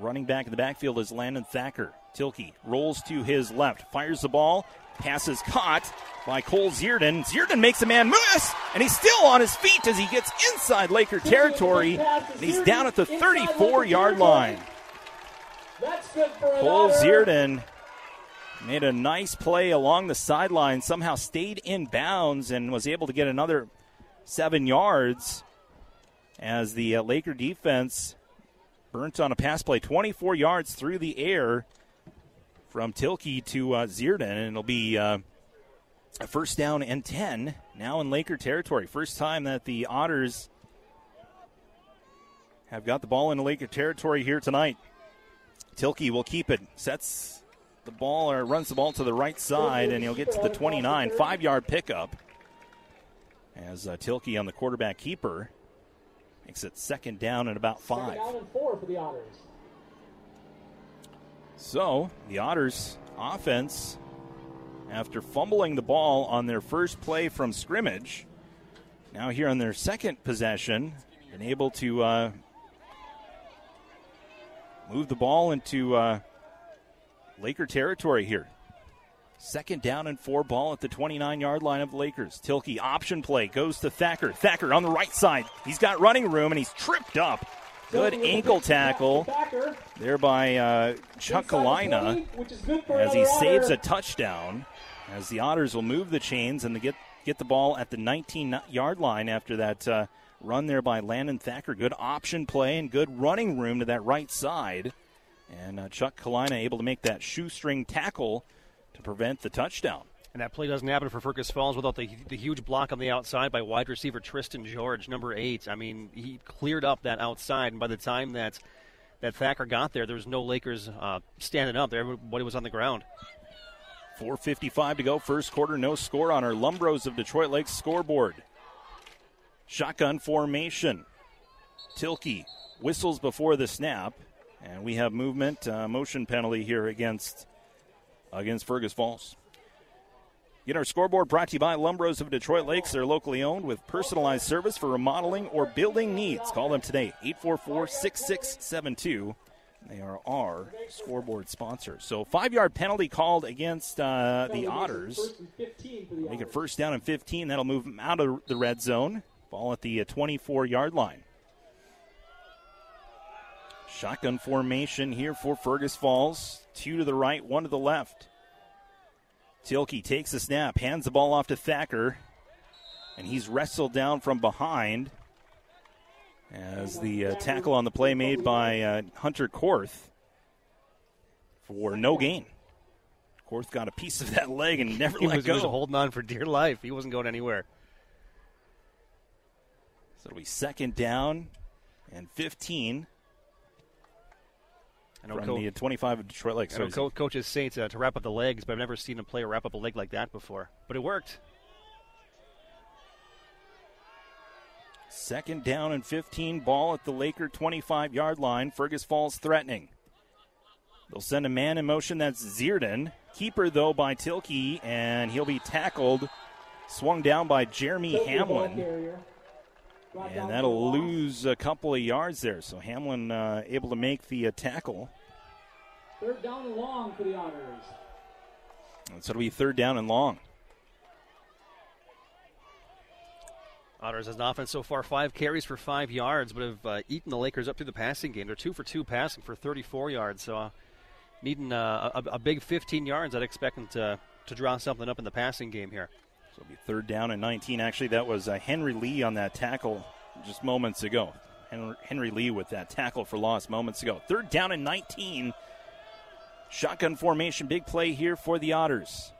Running back in the backfield is Landon Thacker. Tilkey rolls to his left, fires the ball, passes caught by Cole Zierden. Zierden makes a man miss, and he's still on his feet as he gets inside Laker territory. And he's down at the 34 yard line. Cole Zierden made a nice play along the sideline, somehow stayed in bounds and was able to get another seven yards as the uh, Laker defense burnt on a pass play 24 yards through the air from Tilkey to uh, Zierden, and it'll be uh, A first down and 10 now in Laker territory. First time that the Otters have got the ball in Laker territory here tonight. Tilkey will keep it, sets the ball or runs the ball to the right side, and he'll get to the 29. Five yard pickup as uh, Tilkey on the quarterback keeper makes it second down and about five. Second down and four for the Otters. So the Otters offense, after fumbling the ball on their first play from scrimmage, now here on their second possession, been able to uh, move the ball into uh, Laker territory here. Second down and four ball at the 29 yard line of the Lakers. Tilkey option play goes to Thacker. Thacker on the right side. He's got running room and he's tripped up. Good ankle tackle there by uh, Chuck Kalina as he saves a touchdown. As the Otters will move the chains and get get the ball at the 19 yard line after that uh, run there by Landon Thacker. Good option play and good running room to that right side. And uh, Chuck Kalina able to make that shoestring tackle to prevent the touchdown. And that play doesn't happen for Fergus Falls without the, the huge block on the outside by wide receiver Tristan George, number eight. I mean, he cleared up that outside, and by the time that that Thacker got there, there was no Lakers uh, standing up. There, everybody was on the ground. 4.55 to go, first quarter, no score on our Lumbros of Detroit Lakes scoreboard. Shotgun formation. Tilkey whistles before the snap, and we have movement, uh, motion penalty here against against Fergus Falls. Get our scoreboard brought to you by Lumbros of Detroit Lakes. They're locally owned with personalized service for remodeling or building needs. Call them today, 844 6672. They are our scoreboard sponsor. So, five yard penalty called against uh, the Otters. Make it first down and 15. That'll move them out of the red zone. Ball at the 24 yard line. Shotgun formation here for Fergus Falls. Two to the right, one to the left. Tilkey takes the snap, hands the ball off to Thacker, and he's wrestled down from behind as the uh, tackle on the play made by uh, Hunter Korth for no gain. Korth got a piece of that leg and never he let was, go. was holding on for dear life. He wasn't going anywhere. So it'll be second down and 15 I know from Co- the 25 of Detroit Lakes. I know So co- coaches say to, uh, to wrap up the legs, but I've never seen a player wrap up a leg like that before. But it worked. Second down and 15, ball at the Laker 25 yard line. Fergus Falls threatening. They'll send a man in motion. That's Zierden. Keeper, though, by Tilkey, and he'll be tackled. Swung down by Jeremy Hamlin. And that'll lose a couple of yards there. So Hamlin uh, able to make the uh, tackle. Third down and long for the Otters. And so it'll be third down and long. Otters has an offense so far five carries for five yards, but have uh, eaten the Lakers up through the passing game. They're two for two passing for 34 yards. So uh, needing uh, a, a, big 15 yards, I'd expect them to to draw something up in the passing game here. So it'll be third down and 19. Actually, that was uh, Henry Lee on that tackle just moments ago. Henry, Henry Lee with that tackle for loss moments ago. Third down and 19. Shotgun formation, big play here for the Otters.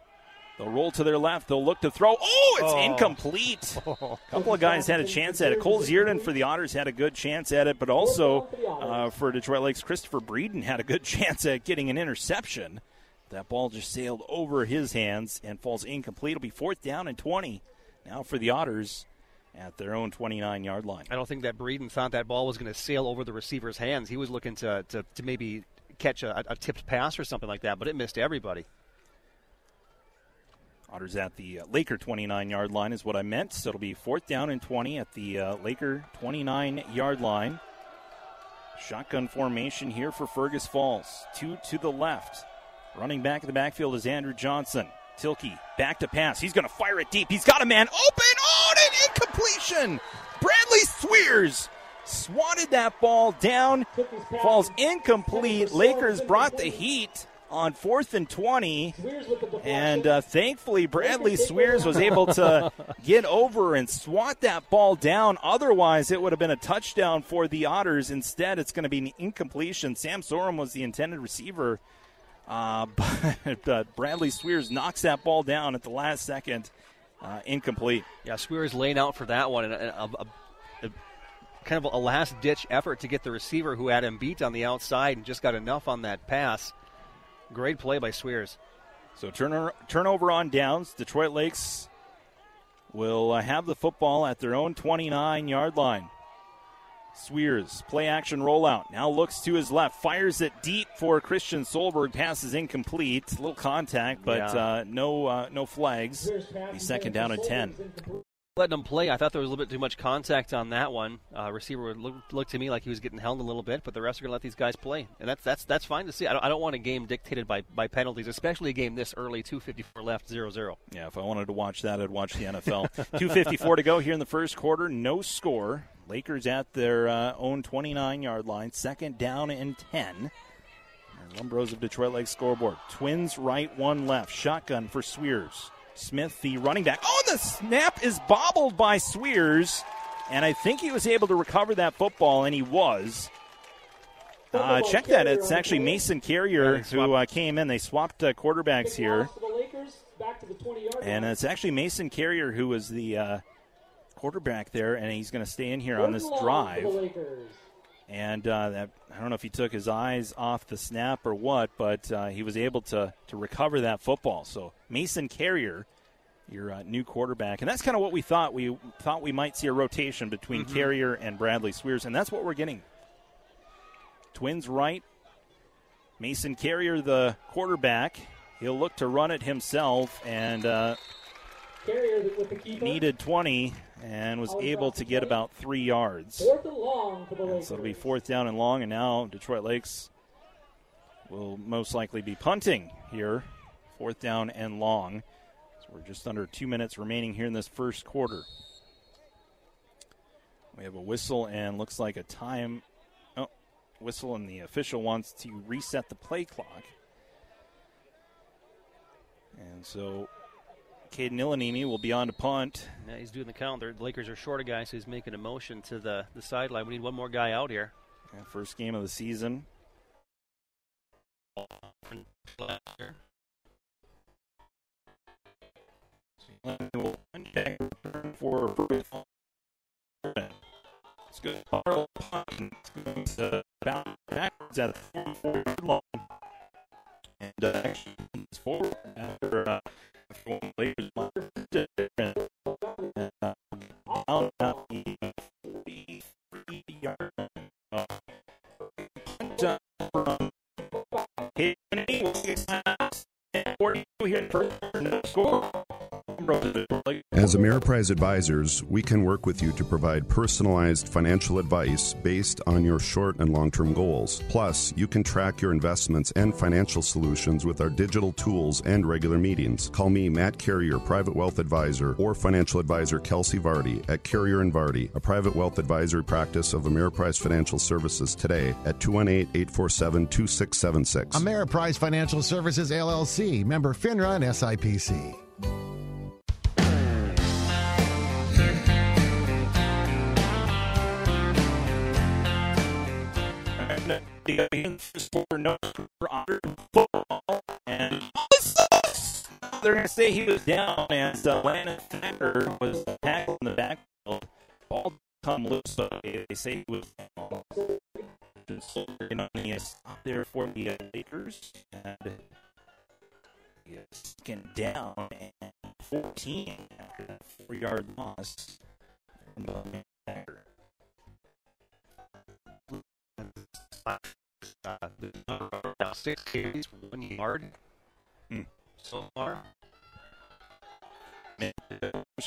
They'll roll to their left. They'll look to throw. Oh, it's Oh. incomplete. A couple of guys had a chance at it. Cole Zierden for the Otters had a good chance at it, but also uh, for Detroit Lakes, Christopher Breeden had a good chance at getting an interception. That ball just sailed over his hands and falls incomplete. It'll be fourth down and 20 now for the Otters at their own 29 yard line. I don't think that Breeden thought that ball was going to sail over the receiver's hands. He was looking to, to, to maybe catch a, a tipped pass or something like that, but it missed everybody. Otters at the uh, Laker 29 yard line is what I meant. So it'll be fourth down and 20 at the uh, Laker 29 yard line. Shotgun formation here for Fergus Falls. Two to the left. Running back in the backfield is Andrew Johnson. Tilkey back to pass. He's going to fire it deep. He's got a man open. Oh, an incompletion. Bradley Swears swatted that ball down. Falls incomplete. Lakers brought the heat on fourth and 20. And uh, thankfully, Bradley Swears was able to get over and swat that ball down. Otherwise, it would have been a touchdown for the Otters. Instead, it's going to be an incompletion. Sam Sorum was the intended receiver Uh, but uh, Bradley Swears knocks that ball down at the last second. Uh, incomplete. Yeah, Swears laying out for that one. And a, a, a, kind of a last ditch effort to get the receiver who had him beat on the outside and just got enough on that pass. Great play by Swears. So turn, turnover on downs. Detroit Lakes will uh, have the football at their own 29 yard line. Swears, play action rollout. Now looks to his left, fires it deep for Christian Solberg. Passes incomplete. A little contact, but Yeah. uh, no uh, no flags. Be second down and 10. Letting him play, I thought there was a little bit too much contact on that one. Uh, receiver would look, look to me like he was getting held a little bit, but the rest are going to let these guys play, and that's that's that's fine to see. I don't, I don't want a game dictated by, by penalties, especially a game this early, 2:54 left, 0-0. Yeah, if I wanted to watch that, I'd watch the NFL. 2.54 to go here in the first quarter. No score. Lakers at their uh, own 29 yard line. Second down and 10. And Lumbros of Detroit Lake scoreboard. Twins right, one left. Shotgun for Swears. Smith, the running back. Oh, the snap is bobbled by Swears. And I think he was able to recover that football, and he was. Uh, check that. It's actually Mason Carrier who uh, came in. They swapped uh, quarterbacks here. To the Lakers, back to the 20-yard And it's actually Mason Carrier who was the uh, quarterback there, and he's going to stay in here on this drive. And uh, that, I don't know if he took his eyes off the snap or what, but uh, he was able to, to recover that football. So Mason Carrier, your uh, new quarterback, and that's kind of what we thought. We thought we might see a rotation between Mhm. Carrier and Bradley Swears, and that's what we're getting. Twins right, Mason Carrier, the quarterback. He'll look to run it himself, and uh, Carrier with the needed 20 and was able to get about three yards. And long for the And Lakers. so it'll be fourth down and long, and now Detroit Lakes will most likely be punting here. Fourth down and long. So we're just under two minutes remaining here in this first quarter. We have a whistle and looks like a time. Oh, whistle, and the official wants to reset the play clock. And so Caden Ilanimi will be on to punt. Yeah, he's doing the count. The Lakers are short a guy, so he's making a motion to the, the sideline. We need one more guy out here. Yeah, first game of the season. For it's good. It's going to bounce backwards at the 44 line. And uh, actually, it's forward after, uh, after one Lakers line. And, down at the 43 yard line. Punt, from will get pass. And 42 here no score. As Ameriprise advisors, we can work with you to provide personalized financial advice based on your short and long term goals. Plus, you can track your investments and financial solutions with our digital tools and regular meetings. Call me, Matt Carrier, Private Wealth Advisor, or Financial Advisor Kelsey Vardy at Carrier and Vardy, a private wealth advisory practice of Ameriprise Financial Services today at 218 847 2676. Ameriprise Financial Services LLC, member FINRA and SIPC. The football. And they're going to say he was down as uh, Landon Thacker was tackled in the backfield. Ball come loose, so they say he was down. Just you know, he is there for the uh, Lakers. And he is second down and 14 after that four yard loss. Uh, the number now six carries for one yard Hmm. so far.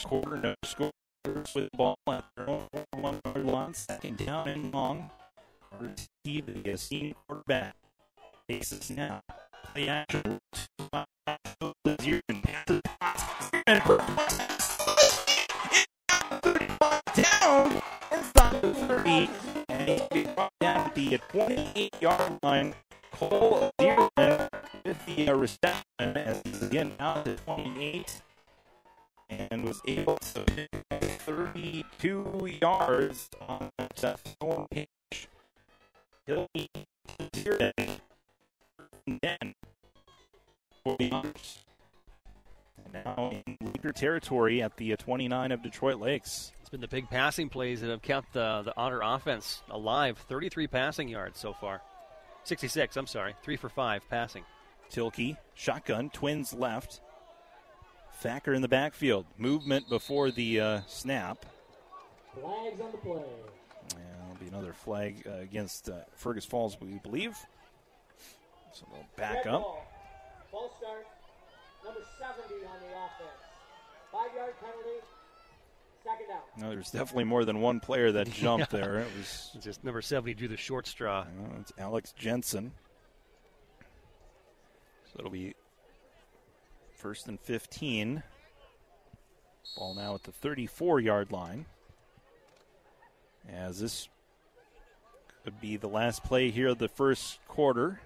Quarter, no scores with the ball at their own one yard line, second down and long. Carter T, the uh, senior quarterback, faces now. Play action. Down inside the 30, and been brought down at the 28 yard line. Cole Dearman with the reception as he's again out to 28 and was able to pick up 32 yards on that storm pitch. He'll be Dearman. Then for the Otters. And now in Laker territory at the uh, 29 of Detroit Lakes. It's been the big passing plays that have kept the, the Otter offense alive. 33 passing yards so far. 66, I'm sorry. Three for five passing. Tilkey, shotgun, twins left. Thacker in the backfield. Movement before the uh, snap. Flags on the play. Yeah, there'll be another flag uh, against uh, Fergus Falls, we believe. So they'll back Red up. Ball. Ball start. Number 70 on the offense. Five yard penalty. Second down. No, there's definitely more than one player that jumped Yeah. there. It was It's just number 70 drew the short straw. Uh, it's Alex Jensen. So it'll be first and 15. Ball now at the 34 yard line. As this could be the last play here of the first quarter.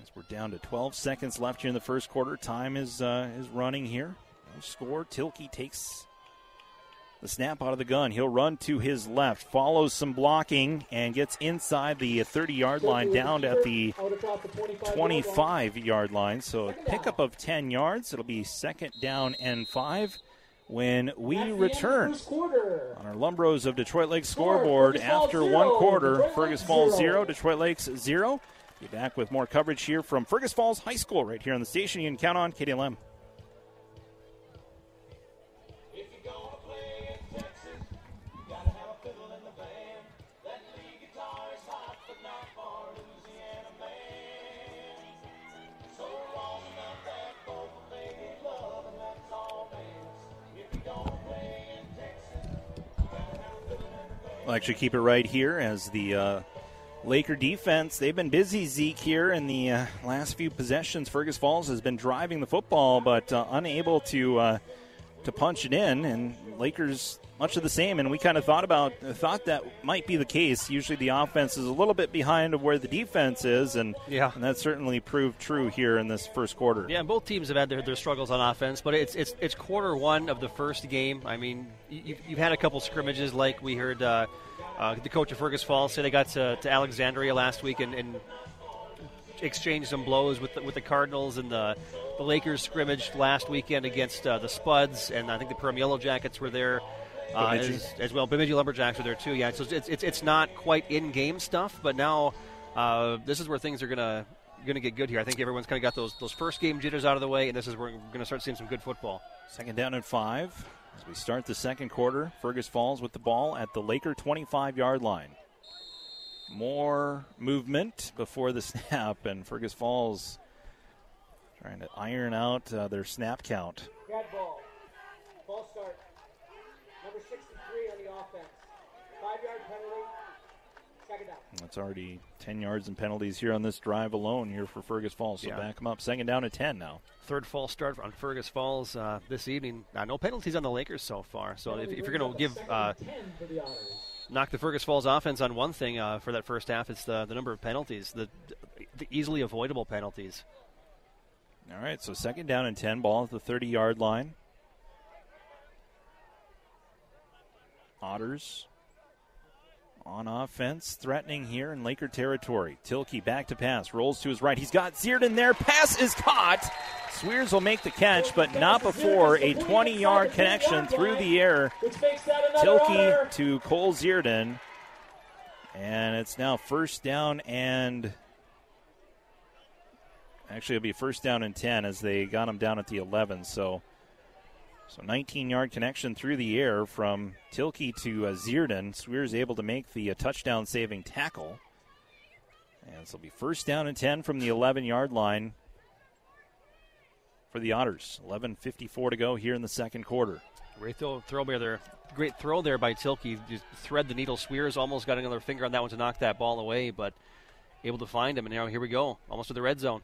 As we're down to 12 seconds left here in the first quarter. Time is uh, is running here. Score. Tilkey takes the snap out of the gun. He'll run to his left, follows some blocking, and gets inside the 30 yard line down at the Out across the 25 yard line. 25 yard line. So a pickup of 10 yards. It'll be second down and five when we That's the end of the return on our Lumbros of Detroit Lakes scoreboard after zero, one quarter. Detroit Fergus Lakes Falls zero. zero, Detroit Lakes zero. Be back with more coverage here from Fergus Falls High School right here on the station. You can count on KDLM. We'll actually keep it right here as the uh, Laker defense. They've been busy, Zeke, here in the uh, last few possessions. Fergus Falls has been driving the football, but uh, unable to uh, to punch it in. And Lakers much of the same. And we kind of thought about thought that might be the case. Usually, the offense is a little bit behind of where the defense is, and Yeah. and that certainly proved true here in this first quarter. Yeah, and both teams have had their, their struggles on offense, but it's it's it's quarter one of the first game. I mean, you- you've, you've had a couple scrimmages, like we heard uh, uh, the coach of Fergus Falls say they got to, to Alexandria last week and, and exchanged some blows with the, with the Cardinals and the the Lakers scrimmaged last weekend against uh, the Spuds, and I think the Perham Yellow Jackets were there. Uh, as, as well, Bemidji Lumberjacks are there too. Yeah, so it's it's, it's not quite in-game stuff, but now uh, this is where things are gonna gonna get good here. I think everyone's kind of got those those first game jitters out of the way, and this is where we're gonna start seeing some good football. Second down and five as we start the second quarter. Fergus Falls with the ball at the Laker 25 yard line. More movement before the snap, and Fergus Falls trying to iron out uh, their snap count. Red ball. Ball start. Number 63 on the offense. Five yard penalty. Second down. That's already 10 yards and penalties here on this drive alone here for Fergus Falls. So Yeah. back them up. Second down at 10 now. Third false start on Fergus Falls uh, this evening. Uh, no penalties on the Lakers so far. So if, if you're going to give knock the Fergus Falls offense on one thing uh, for that first half, it's the the number of penalties, the the easily avoidable penalties. All right, so second down and 10, ball at the 30 yard line. Otters on offense, threatening here in Laker territory. Tilkey back to pass, rolls to his right. He's got Zierden there. Pass is caught. Swears will make the catch, but not before a 20 yard connection through the air. Tilkey to Cole Zierden. And it's now first down and. Actually, it'll be first down and 10 as they got him down at the 11. So, so 19 yard connection through the air from Tilkey to uh, Zierden. Swears able to make the uh, touchdown saving tackle. And so it'll be first down and 10 from the 11 yard line for the Otters. 11.54 to go here in the second quarter. Great throw, throw by there. Great throw there by Tilkey. Just thread the needle. Swears almost got another finger on that one to knock that ball away, but able to find him. And now here we go, almost to the red zone.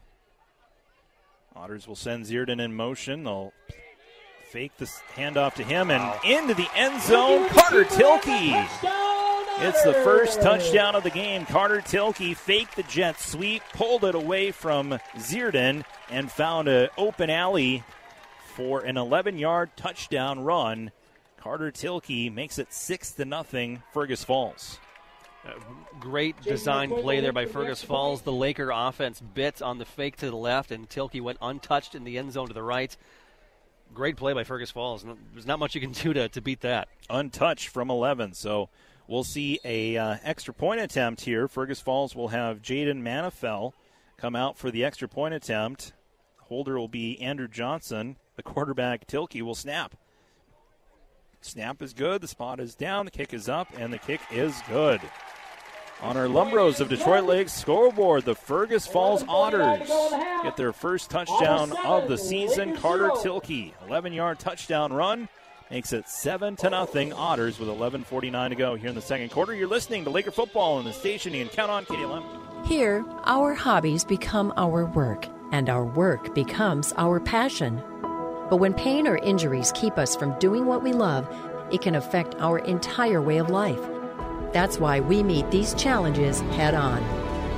Otters will send Zierden in motion. They'll fake the handoff to him and into the end zone. Carter Tilkey. It's the first touchdown of the game. Carter Tilkey faked the jet sweep, pulled it away from Zierden, and found an open alley for an 11-yard touchdown run. Carter Tilkey makes it six to nothing. Fergus Falls. Uh, great design play there by Fergus Falls. The Laker offense bit on the fake to the left, and Tilkey went untouched in the end zone to the right. Great play by Fergus Falls. There's not much you can do to, to beat that. Untouched from 11. So we'll see a uh, extra point attempt here. Fergus Falls will have Jaden Manifel come out for the extra point attempt. Holder will be Andrew Johnson. The quarterback Tilkey will snap. Snap is good. The spot is down. The kick is up, and the kick is good. On our Lumbros of Detroit Lakes scoreboard, the Fergus Falls Otters get their first touchdown of the season. Carter Tilkey, 11-yard touchdown run, makes it seven to nothing. Otters with 11:49 to go here in the second quarter. You're listening to Laker football on the station. You can count on Lemon. Here, our hobbies become our work, and our work becomes our passion. But when pain or injuries keep us from doing what we love, it can affect our entire way of life. That's why we meet these challenges head on.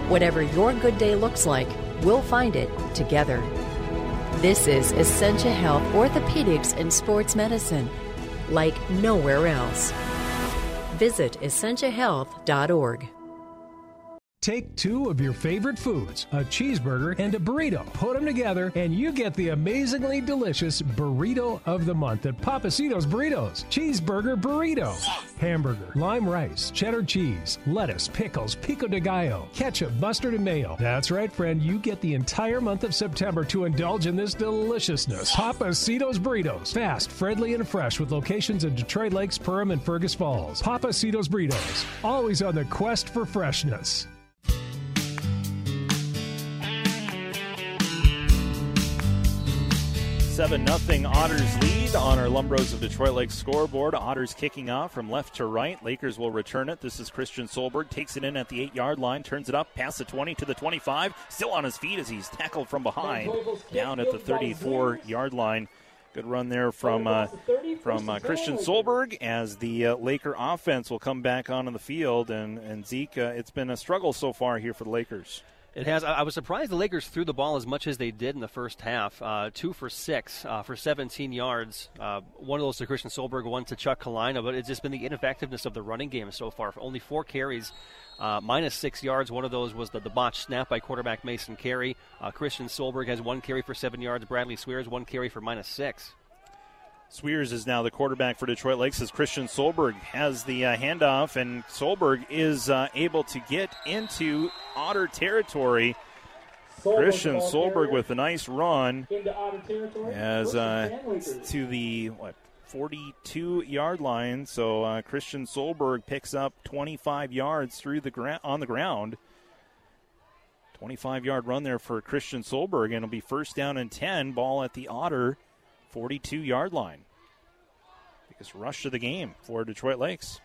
Whatever your good day looks like, we'll find it together. This is Essentia Health Orthopedics and Sports Medicine, like nowhere else. Visit essentiahealth.org. Take two of your favorite foods, a cheeseburger and a burrito. Put them together, and you get the amazingly delicious burrito of the month at Papacito's Burritos. Cheeseburger burrito. Hamburger, lime rice, cheddar cheese, lettuce, pickles, pico de gallo, ketchup, mustard, and mayo. That's right, friend. You get the entire month of September to indulge in this deliciousness. Papacito's Burritos. Fast, friendly, and fresh with locations in Detroit Lakes, Perham, and Fergus Falls. Papacito's Burritos. Always on the quest for freshness. 7 0 Otters lead on our Lumbros of Detroit Lake scoreboard. Otters kicking off from left to right. Lakers will return it. This is Christian Solberg. Takes it in at the 8 yard line, turns it up, past the 20 to the 25. Still on his feet as he's tackled from behind. Down at the 34 yard line. Good run there from uh, from uh, Christian Solberg as the uh, Laker offense will come back onto the field. And, and Zeke, uh, it's been a struggle so far here for the Lakers. It has. I was surprised the Lakers threw the ball as much as they did in the first half. Uh, two for six uh, for 17 yards. Uh, one of those to Christian Solberg, one to Chuck Kalina. But it's just been the ineffectiveness of the running game so far. Only four carries, uh, minus six yards. One of those was the, the botched snap by quarterback Mason Carrier. Uh, Christian Solberg has one carry for seven yards. Bradley Swears one carry for minus six. Swears is now the quarterback for Detroit Lakes as Christian Solberg has the uh, handoff, and Solberg is uh, able to get into Otter territory. Christian Solberg with a nice run as uh, to the what 42 yard line. So uh, Christian Solberg picks up 25 yards through the gra- on the ground. 25 yard run there for Christian Solberg, and it'll be first down and 10. Ball at the Otter 42 yard line. Biggest rush of the game for Detroit Lakes.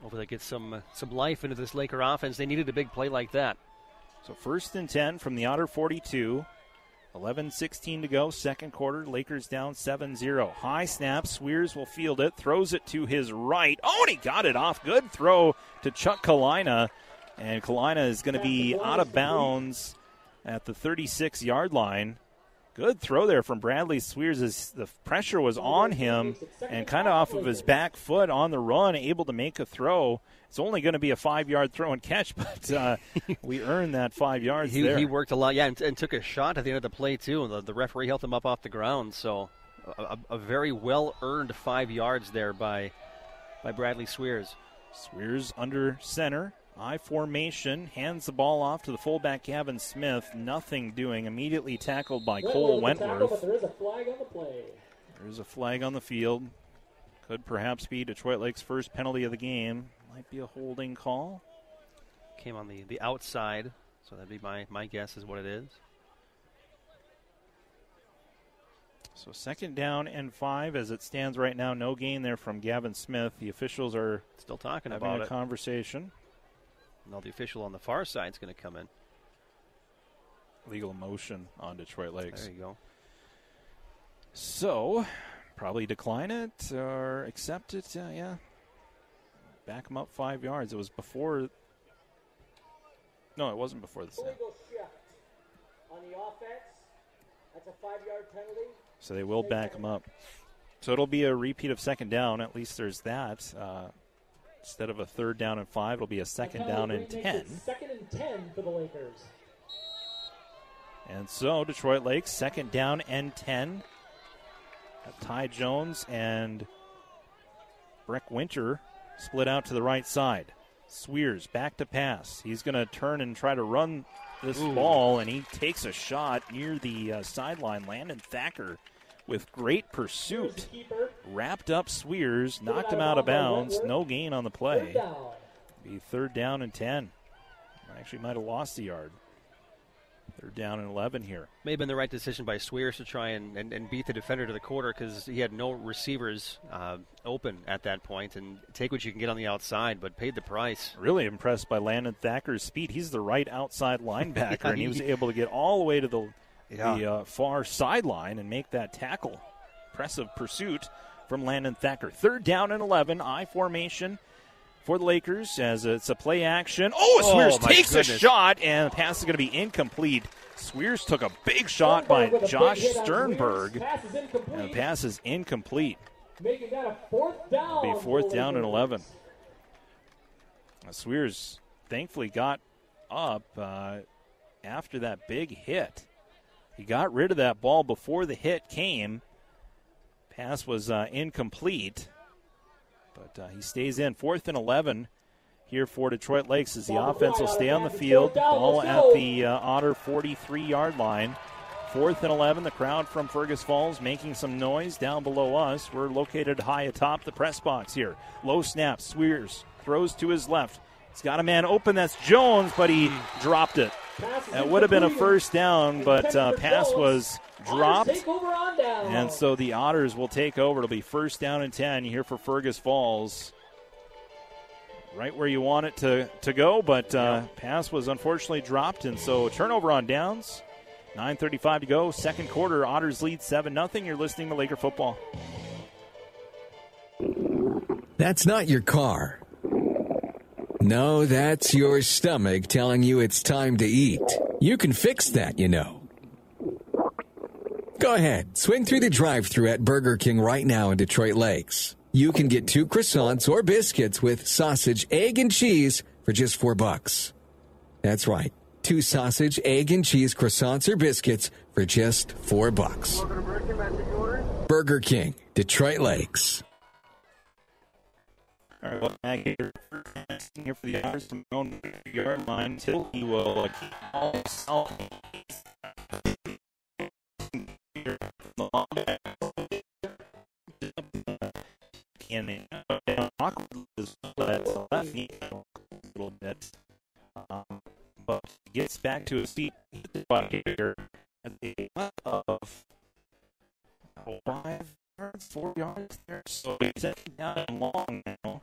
Hopefully, they get some uh, some life into this Laker offense. They needed a big play like that. So, first and 10 from the Otter 42. 11 16 to go, second quarter. Lakers down 7 0. High snap. Swears will field it, throws it to his right. Oh, and he got it off. Good throw to Chuck Kalina. And Kalina is going to be out of bounds at the 36 yard line. Good throw there from Bradley Swears as the pressure was on him and kind of off of his back foot on the run, able to make a throw. It's only going to be a five yard throw and catch, but uh, we earned that five yards he, there. he worked a lot, yeah, and, and, took a shot at the end of the play, too. And the, the referee helped him up off the ground. So a, a very well earned five yards there by, by Bradley Swears. Swears under center. I formation, hands the ball off to the fullback Gavin Smith. Nothing doing. Immediately tackled by Cole Wentworth. Tackle, there is a flag on the play. There's a flag on the field. Could perhaps be Detroit Lake's first penalty of the game. Might be a holding call. Came on the, the outside, so that'd be my, my guess is what it is. So second down and five as it stands right now. No gain there from Gavin Smith. The officials are still talking having about a it. conversation. Now the official on the far side is going to come in. Legal motion on Detroit Lakes. There you go. So, probably decline it or accept it. Uh, yeah. Back him up five yards. It was before. No, it wasn't before the snap. On the offense. That's a five-yard penalty. So they will back him up. So it'll be a repeat of second down. At least there's that. Uh, Instead of a third down and five, it'll be a second down and ten. Second and ten for the Lakers. And so Detroit Lakes, second down and 10. Ty Jones and Breck Winter split out to the right side. Swears back to pass. He's going to turn and try to run this Ooh. ball, and he takes a shot near the uh, sideline. Landon Thacker with great pursuit. Wrapped up Sweers, knocked him out of bounds. No gain on the play. Be third down and 10. Actually, might have lost the yard. They're down in 11 here. May have been the right decision by Swears to try and, and, and beat the defender to the quarter because he had no receivers uh, open at that point and take what you can get on the outside, but paid the price. Really impressed by Landon Thacker's speed. He's the right outside linebacker, and he was able to get all the way to the, Yeah. the uh, far sideline and make that tackle. Impressive pursuit from Landon Thacker. Third down and 11, I formation for the Lakers as it's a play action. Oh, Oh, Swears my takes goodness. a shot, and the pass is going to be incomplete. Swears took a big shot by Sternberg with a big Josh Sternberg, Pass and the pass is incomplete. Making that a fourth down. Be fourth down and 11. Uh, Swears thankfully got up uh, after that big hit. He got rid of that ball before the hit came. Pass was uh, incomplete, but uh, he stays in. Fourth and 11 here for Detroit Lakes as the offense will stay on the field. Ball at the uh, Otter 43 yard line. Fourth and 11, the crowd from Fergus Falls making some noise down below us. We're located high atop the press box here. Low snap, Swears throws to his left. He's got a man open, that's Jones, but he dropped it. That would have been a first down, but uh, pass was dropped. Take over on down. And so the Otters will take over. It'll be first down and 10 here for Fergus Falls. Right where you want it to, to go, but uh, pass was unfortunately dropped, and so turnover on downs. 9.35 to go. Second quarter, Otters lead 7 0. You're listening to Laker football. That's not your car. No, that's your stomach telling you it's time to eat. You can fix that, you know. Go ahead, swing through the drive thru at Burger King right now in Detroit Lakes. You can get two croissants or biscuits with sausage, egg, and cheese for just four bucks. That's right, two sausage, egg, and cheese croissants or biscuits for just four bucks. Burger King, Detroit Lakes. All right, well, back here, here for the their own yard line he will uh, all. And awkwardly as well left a little bit. Um, but gets back to his feet here at the of five yards, four yards there. So he's down long now.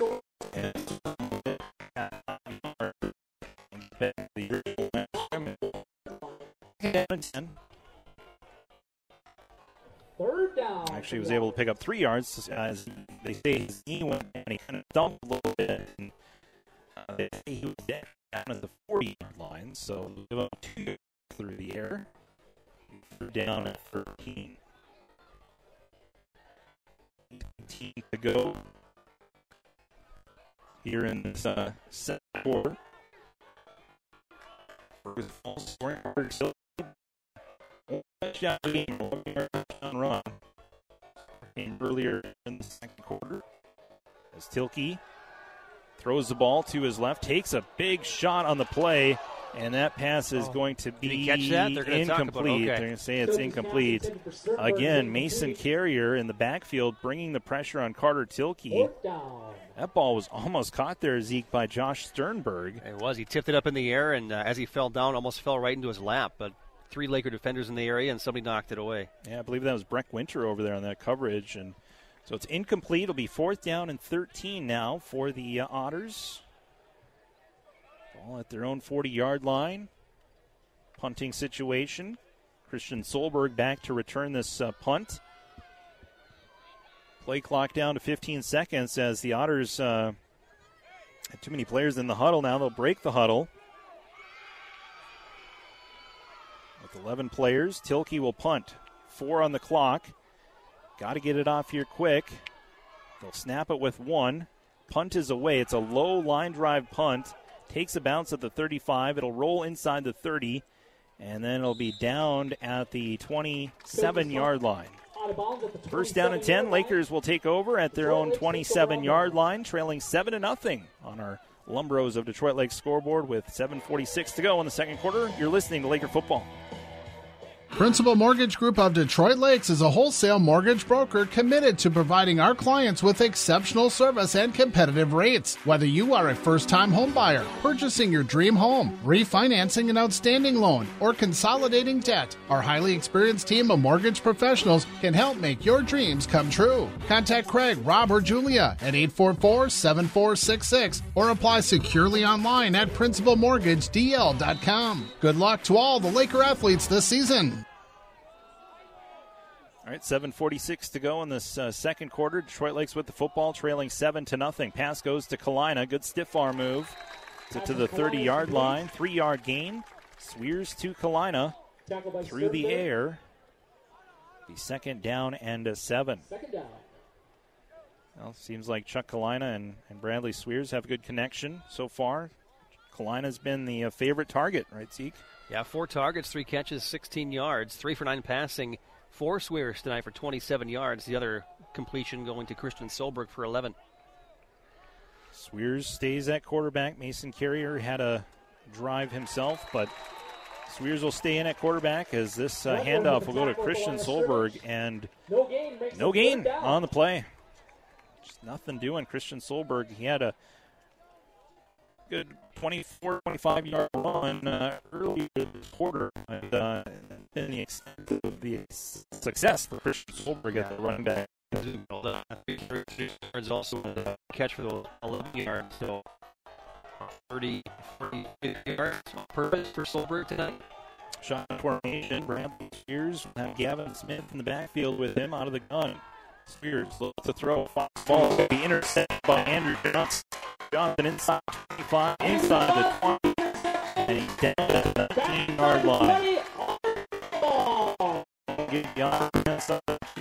Actually, was able to pick up three yards as they say knee went and he kind of dumped as Tilkey throws the ball to his left, takes a big shot on the play, and that pass is going to be catch that? They're gonna incomplete. okay. They're going to say it's incomplete. Again, Mason Carrier in the backfield bringing the pressure on Carter Tilkey. That ball was almost caught there, Zeke, by Josh Sternberg. It was. He tipped it up in the air, and uh, as he fell down, almost fell right into his lap. But three Laker defenders in the area, and somebody knocked it away. Yeah, I believe that was Breck Winter over there on that coverage, and so it's incomplete. It'll be fourth down and 13 now for the uh, Otters. Ball at their own 40-yard line. Punting situation. Christian Solberg back to return this uh, punt. Play clock down to 15 seconds as the Otters uh, have too many players in the huddle now. They'll break the huddle. With 11 players, Tilkey will punt. Four on the clock. Got to get it off here quick. They'll snap it with one. Punt is away. It's a low line drive punt. Takes a bounce at the 35. It'll roll inside the 30, and then it'll be downed at the 27 yard line. First down and 10. Lakers will take over at their own 27 yard line, trailing 7 to nothing on our Lumbros of Detroit Lake scoreboard with 7.46 to go in the second quarter. You're listening to Laker football. Principal Mortgage Group of Detroit Lakes is a wholesale mortgage broker committed to providing our clients with exceptional service and competitive rates. Whether you are a first time homebuyer, purchasing your dream home, refinancing an outstanding loan, or consolidating debt, our highly experienced team of mortgage professionals can help make your dreams come true. Contact Craig, Rob, or Julia at 844 7466 or apply securely online at principalmortgagedl.com. Good luck to all the Laker athletes this season. All right, 7:46 to go in this uh, second quarter. Detroit Lakes with the football, trailing seven to nothing. Pass goes to Kalina. Good stiff arm move to, to the 30-yard line. Three-yard gain. Swears to Kalina through the air. The second down and a seven. Second down. Well, seems like Chuck Kalina and, and Bradley Swears have a good connection so far. Kalina's been the uh, favorite target, right, Zeke? Yeah, four targets, three catches, 16 yards, three for nine passing. Four Swears tonight for 27 yards. The other completion going to Christian Solberg for 11. Swears stays at quarterback. Mason Carrier had a drive himself, but Swears will stay in at quarterback as this uh, handoff will go to Christian Solberg and No gain. no gain on the play. Just nothing doing. Christian Solberg, he had a good 24, 25 yard run uh, earlier this quarter. And, uh, been the extent of the success for Christian Solberg at the running back. Yards also a catch for the 11 yards. So 30, 40 yards on purpose for Solberg tonight. Shot formation. Bradley Swears have Gavin Smith in the backfield with him out of the gun. Swears looks to throw. A fox ball will be intercepted by Andrew Johnson. Johnson inside 25, inside the 20, and he's down at the 19 yard line. Get the offense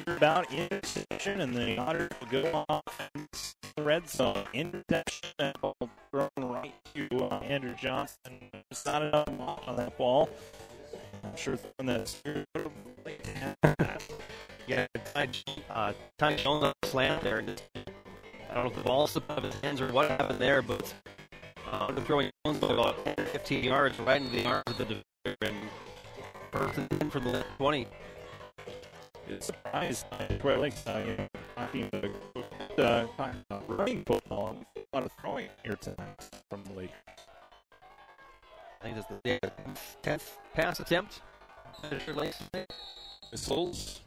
about interception, and the Otters will go off the red zone. Interception and ball thrown right to uh, Andrew Johnson. It's not enough on that ball. I'm sure throwing that Yeah, uh, Ty Jones slant there. I don't know if the ball slipped out of his hands or what happened there, but uh, throwing Jones about 15 yards right into the arms of the defender and 10 for the 20. It's surprised by Detroit Lakes. Uh, you know, talking about, uh, talking about running football, a lot of throwing here tonight from the Lakers. I think that's the 10th pass attempt. Whistles.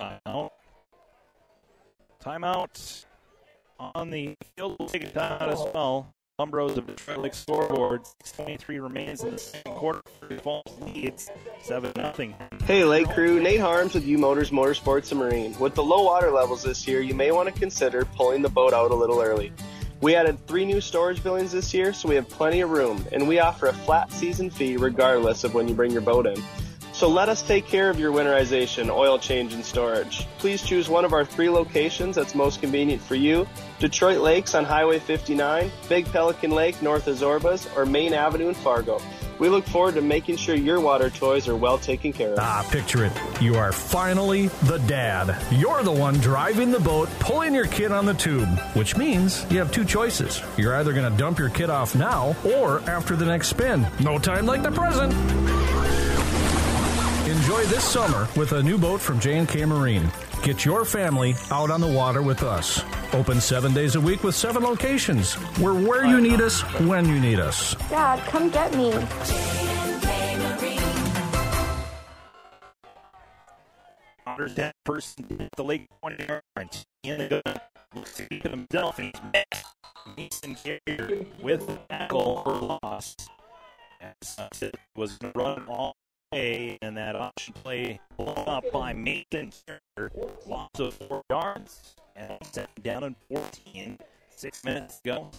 Timeout. Timeout on the field. We'll take a timeout as well. Lumbros of Detroit Lake scoreboard. 6.23 remains in the second quarter. Falls leads 7 0. Hey, Lake Crew, Nate Harms with U Motors Motorsports and Marine. With the low water levels this year, you may want to consider pulling the boat out a little early. We added three new storage buildings this year, so we have plenty of room, and we offer a flat season fee regardless of when you bring your boat in. So let us take care of your winterization, oil change, and storage. Please choose one of our three locations that's most convenient for you Detroit Lakes on Highway 59, Big Pelican Lake north of Zorbaz, or Main Avenue in Fargo. We look forward to making sure your water toys are well taken care of. Ah, picture it. You are finally the dad. You're the one driving the boat, pulling your kid on the tube, which means you have two choices. You're either going to dump your kid off now or after the next spin. No time like the present. Enjoy this summer with a new boat from J&K Marine. Get your family out on the water with us. Open seven days a week with seven locations. We're where you need us, when you need us. Dad, come get me. Otters down first at the Lake 20 yards. In the gun. Looks to keep it himself, and he's. Mason Carrier with the tackle for loss. As uh, was run all play, and that option play blown up by Mason Carrier. Loss of four yards, and second down and 14. Six minutes to go.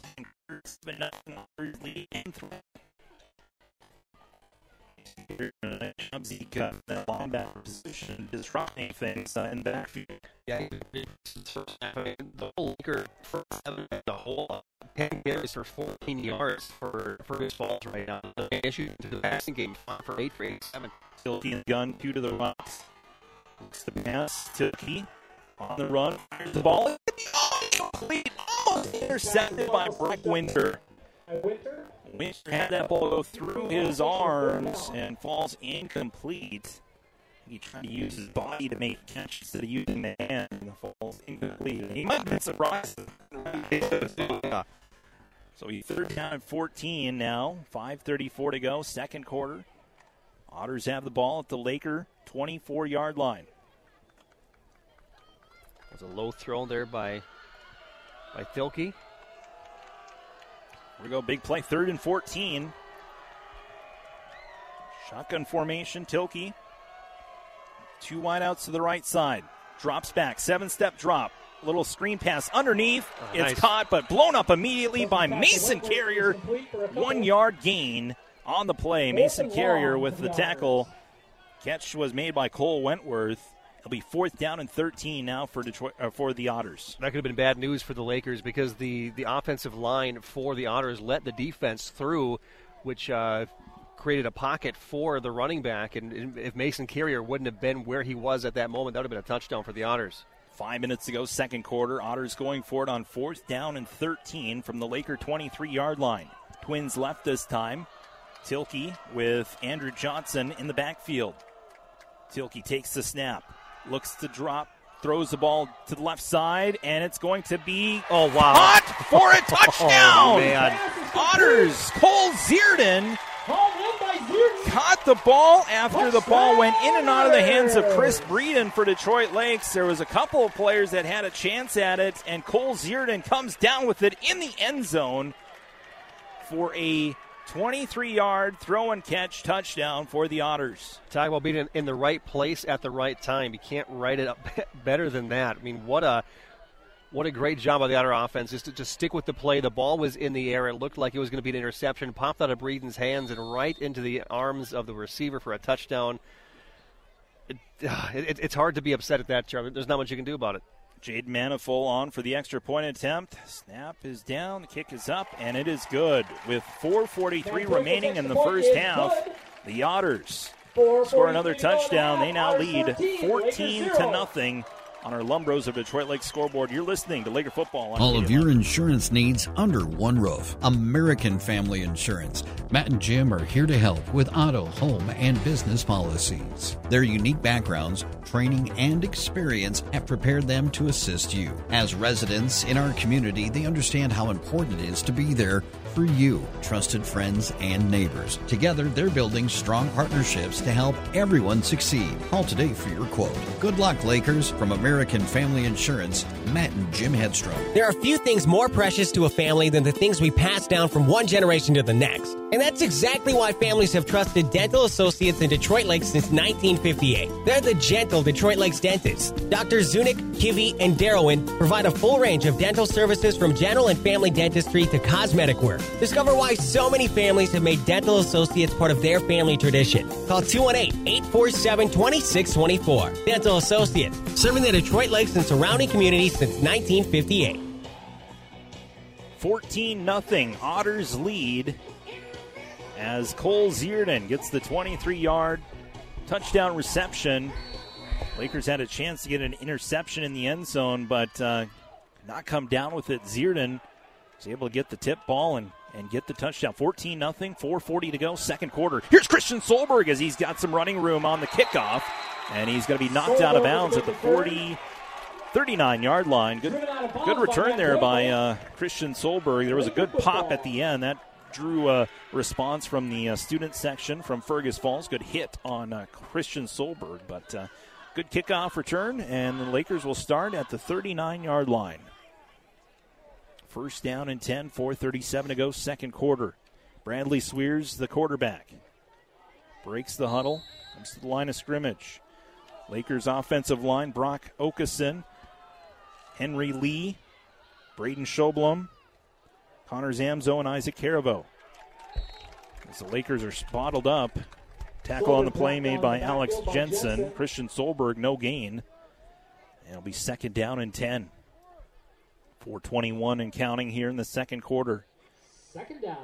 Nothing lead and three. Zeke in that linebacker position, disrupting things uh, in the backfield. Yeah, the whole Laker first seven, the whole uh, 10 carries for 14 yards for Fergus Falls right now. The issue to the passing game, for eight for 87. Guilty in gun, two to the rocks. Looks the pass to Key on the run, fires the ball. Oh, complete, almost intercepted by Breck Winter. Winter? Winter had that ball go through his arms and falls incomplete. He tried to use his body to make a catch instead of using the hand and falls incomplete. He might have been surprised. so he third down at 14 now. 5.34 to go, second quarter. Otters have the ball at the Laker 24 yard line. It Was a low throw there by by Tilkey. Here we go, big play, third and 14. Shotgun formation, Tilkey. Two wideouts to the right side. Drops back, seven step drop. Little screen pass underneath. Oh, it's nice. caught, but blown up immediately by Mason Carrier. One yard gain on the play. Mason Carrier with the tackle. Catch was made by Cole Wentworth. It'll be fourth down and 13 now for Detroit uh, for the Otters. That could have been bad news for the Lakers because the, the offensive line for the Otters let the defense through, which uh, created a pocket for the running back. And if Mason Carrier wouldn't have been where he was at that moment, that would have been a touchdown for the Otters. Five minutes to go, second quarter. Otters going for it on fourth down and 13 from the Laker 23 yard line. Twins left this time. Tilkey with Andrew Johnson in the backfield. Tilkey takes the snap, looks to drop, throws the ball to the left side, and it's going to be oh wow caught for a oh, touchdown. Oh, man. Otters Cole Zierden caught the ball after the ball went in and out of the hands of Chris Breeden for Detroit Lakes. There was a couple of players that had a chance at it, and Cole Zierden comes down with it in the end zone for a 23 yard throw and catch touchdown for the Otters. Talk about being in, the right place at the right time. You can't write it up better than that. I mean, what a what a great job by the Otter offense just to just stick with the play. The ball was in the air. It looked like it was going to be an interception. Popped out of Breeden's hands and right into the arms of the receiver for a touchdown. It, it, it's hard to be upset at that, Charlie. There's not much you can do about it. Jade Manifold on for the extra point attempt. Snap is down, the kick is up, and it is good. With 4.43 remaining in the first half, the Otters score another touchdown. They now lead 14 to nothing on our Lumbros of Detroit Lake scoreboard. You're listening to Laker Football. On All of your insurance needs under one roof. American Family Insurance. Matt and Jim are here to help with auto, home, and business policies. Their unique backgrounds, training, and experience have prepared them to assist you. As residents in our community, they understand how important it is to be there for you, trusted friends and neighbors. Together, they're building strong partnerships to help everyone succeed. Call today for your quote. Good luck, Lakers. From American Family Insurance, Matt and Jim Headstrom. There are few things more precious to a family than the things we pass down from one generation to the next. And that's exactly why families have trusted Dental Associates in Detroit Lakes since 1958. They're the gentle Detroit Lakes dentists. Drs. Zunick, Kivy, and Darrowin provide a full range of dental services from general and family dentistry to cosmetic work. Discover why so many families have made Dental Associates part of their family tradition. Call 218-847-2624. Dental Associates, serving the Detroit Lakes and surrounding communities since 1958. 14 nothing. Otters lead as Cole Zierden gets the 23 yard touchdown reception. Lakers had a chance to get an interception in the end zone, but uh, not come down with it. Zierden was able to get the tip ball and, and get the touchdown. 14 0, 440 to go, second quarter. Here's Christian Solberg as he's got some running room on the kickoff, and he's going to be knocked out of bounds at the 40. 39 yard line. Good, good return there by uh, Christian Solberg. There was a good pop at the end. That drew a response from the uh, student section from Fergus Falls. Good hit on uh, Christian Solberg, but uh, good kickoff return, and the Lakers will start at the 39 yard line. First down and 10, 437 to go, second quarter. Bradley Swears, the quarterback. breaks the huddle, comes to the line of scrimmage. Lakers offensive line, Brock Okeson, Henry Lee, Braden Schoblum, Connor Zamzo, and Isaac Caravo. As the Lakers are spottled up, tackle on the play made by Alex Jensen. Christian Solberg, no gain. It'll be second down and 10. 421 and counting here in the second quarter. Second down.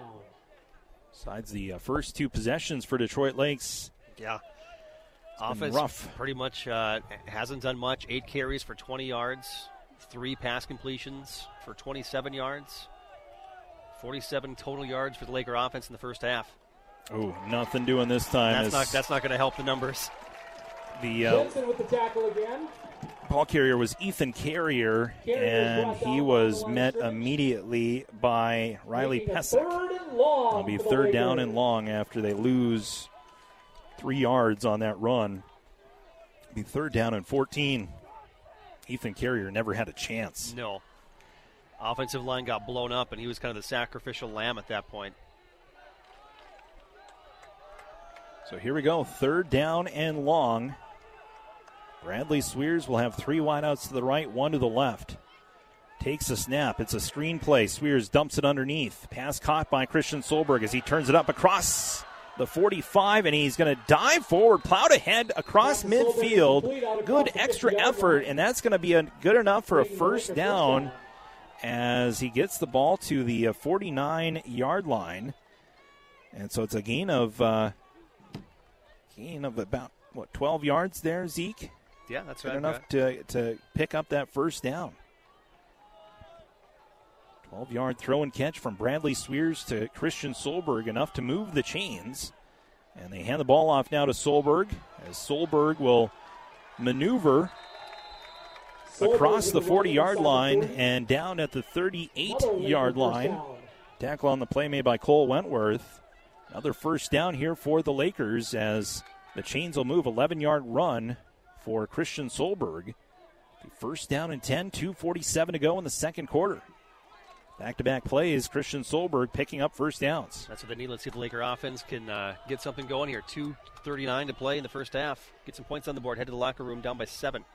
Besides the uh, first two possessions for Detroit Lakes. Yeah. been Offense rough. pretty much uh, hasn't done much. Eight carries for 20 yards, three pass completions for 27 yards, 47 total yards for the Laker offense in the first half. Oh, nothing doing this time. That's as not that's not going to help the numbers. the uh, Jensen with the tackle again. Ball carrier was Ethan Carrier, Carrier and he was by the line met immediately by Riley Making it Pesic. Third and long. It'll be third down and long after they lose three yards on that run. It'll be third down and 14. Ethan Carrier never had a chance. No. Offensive line got blown up, and he was kind of the sacrificial lamb at that point. So here we go, third down and long. Bradley Swears will have three wideouts to the right, one to the left. Takes a snap. It's a screen play. Swears dumps it underneath. Pass caught by Christian Solberg as he turns it up across the 45, and he's going to dive forward, plowed ahead across midfield. Good extra effort, and that's going to be a, good enough for a first down as he gets the ball to the 49 yard line. And so it's a gain of uh, gain of about what 12 yards there, Zeke. Yeah, that's Good right. enough to to pick up that first down. 12 yard throw and catch from Bradley Swears to Christian Solberg, enough to move the chains. And they hand the ball off now to Solberg as Solberg will maneuver across the 40 yard line and down at the 38 yard line. Tackle on the play made by Cole Wentworth. Another first down here for the Lakers as the chains will move 11 yard run for Christian Solberg. First down and 10, 2.47 to go in the second quarter. Back to back plays, Christian Solberg picking up first downs. That's what they need. Let's see if the Laker offense can uh, get something going here. 2.39 to play in the first half. Get some points on the board. Head to the locker room down by seven.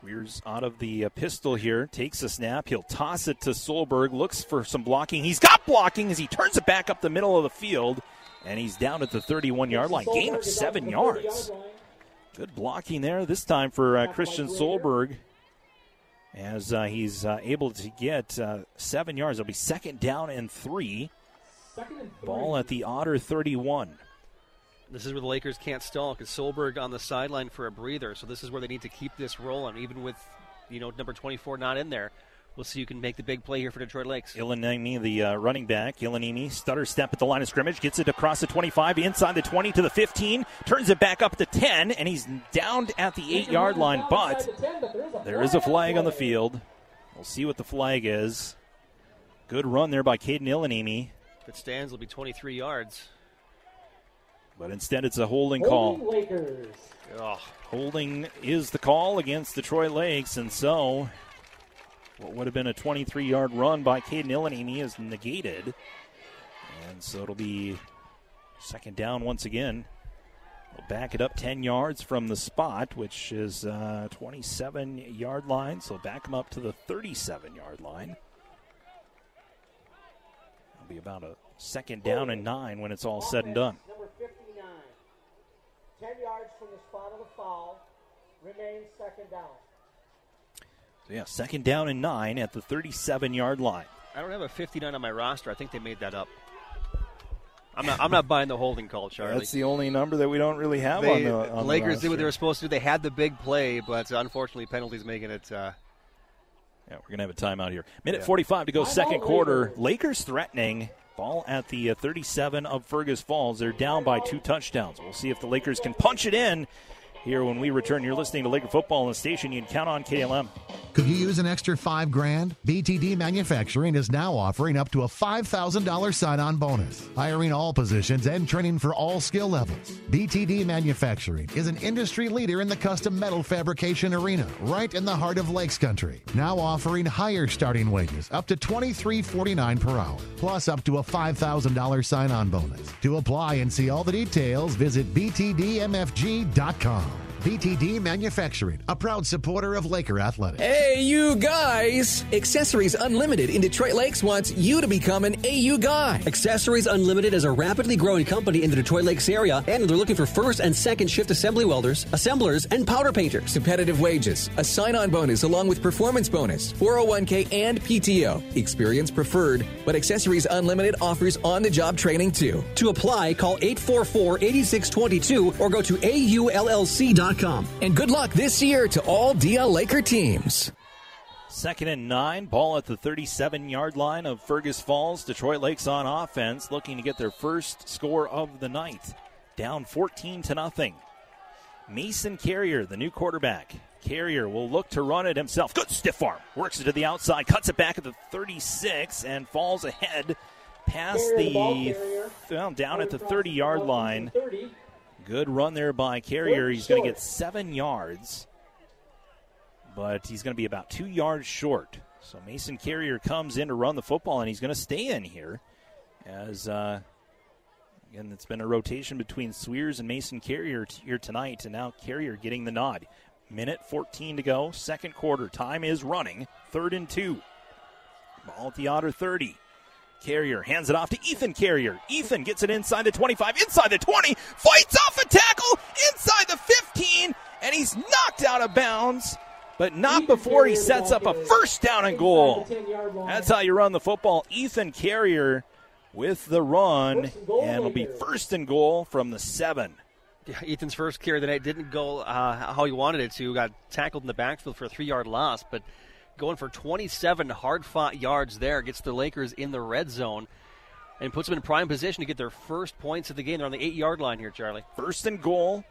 Swears out of the uh, pistol here, takes a snap. He'll toss it to Solberg, looks for some blocking. He's got blocking as he turns it back up the middle of the field, and he's down at the 31 yard line. Gain of seven yards. Good blocking there this time for uh, Christian Solberg as uh, he's uh, able to get uh, seven yards. It'll be second down and three. Second and three. Ball at the Otter 31. This is where the Lakers can't stall because Solberg on the sideline for a breather. So this is where they need to keep this rolling, even with you know number 24 not in there. We'll see who can make the big play here for Detroit Lakes. Ilanimi, the uh, running back. Ilanimi, stutter step at the line of scrimmage, gets it across the 25, inside the 20 to the 15, turns it back up to 10, and he's down at the 8 yard line. But there is a flag on the field. We'll see what the flag is. Good run there by Caden Ilanimi, If it stands, it'll be 23 yards. but instead it's a holding call. Holding Lakers. Ugh. Holding is the call against Detroit Lakes, and so what would have been a 23 yard run by Caden Ilanimi is negated. And so it'll be second down once again. We'll back it up 10 yards from the spot, which is uh, 27 yard line. So back them up to the 37 yard line. It'll be about a second down and nine when it's all said and done. Number 59. 10 yards from the spot of the foul. Remains second down. So yeah, second down and nine at the 37 yard line. I don't have a 59 on my roster. I think they made that up. I'm not. I'm not buying the holding call, Charlie. That's the only number that we don't really have They- on the on the Lakers did what they were supposed to do. They had the big play, but unfortunately, penalties making it. Uh, Yeah, we're gonna have a timeout here. Minute Yeah. 45 to go, Timeout, second quarter. Lakers. Lakers threatening. Ball at the uh, 37 of Fergus Falls. They're down by two touchdowns. We'll see if the Lakers can punch it in here when we return. You're listening to Laker football on the station. You can count on KDLM. Could you use an extra five grand? BTD Manufacturing is now offering up to a $5,000 sign on bonus, hiring all positions and training for all skill levels. BTD Manufacturing is an industry leader in the custom metal fabrication arena, right in the heart of Lakes Country. Now offering higher starting wages, up to $23.49 per hour, plus up to a $5,000 sign on bonus. To apply and see all the details, visit BTDMFG.com. BTD Manufacturing, a proud supporter of Laker Athletics. Hey, you guys! Accessories Unlimited in Detroit Lakes wants you to become an AU guy. Accessories Unlimited is a rapidly growing company in the Detroit Lakes area, and they're looking for first and second shift assembly welders, assemblers, and powder painters. Competitive wages, a sign on bonus along with performance bonus, 401k, and PTO. Experience preferred, but Accessories Unlimited offers on the job training too. To apply, call 844 8622 or go to AULLC.com. And good luck this year to all DL Laker teams. Second and nine, ball at the 37 yard line of Fergus Falls. Detroit Lakes on offense, looking to get their first score of the night. Down 14 to nothing. Mason Carrier, the new quarterback. Carrier will look to run it himself. Good stiff arm. Works it to the outside, cuts it back at the 36, and falls ahead past the, well, down at the 30 yard line. Good run there by Carrier. He's going to get seven yards, but he's going to be about two yards short. So Mason Carrier comes in to run the football, and he's going to stay in here. As uh, again, it's been a rotation between Sweers and Mason Carrier t- here tonight, and now Carrier getting the nod. Minute 14 to go, second quarter. Time is running. Third and two. Ball at the Otter 30. Carrier hands it off to Ethan Carrier. Ethan gets it inside the 25, inside the 20, fights off a tackle inside the 15, and he's knocked out of bounds, but not before he sets up a first down and goal. That's how you run the football. Ethan Carrier with the run, and it'll be first and goal from the seven. Yeah, Ethan's first carry of the night didn't go uh, how he wanted it to. Got tackled in the backfield for a three yard loss, but going for 27 hard fought yards there. Gets the Lakers in the red zone and puts them in prime position to get their first points of the game. They're on the eight yard line here, Charlie. First and goal.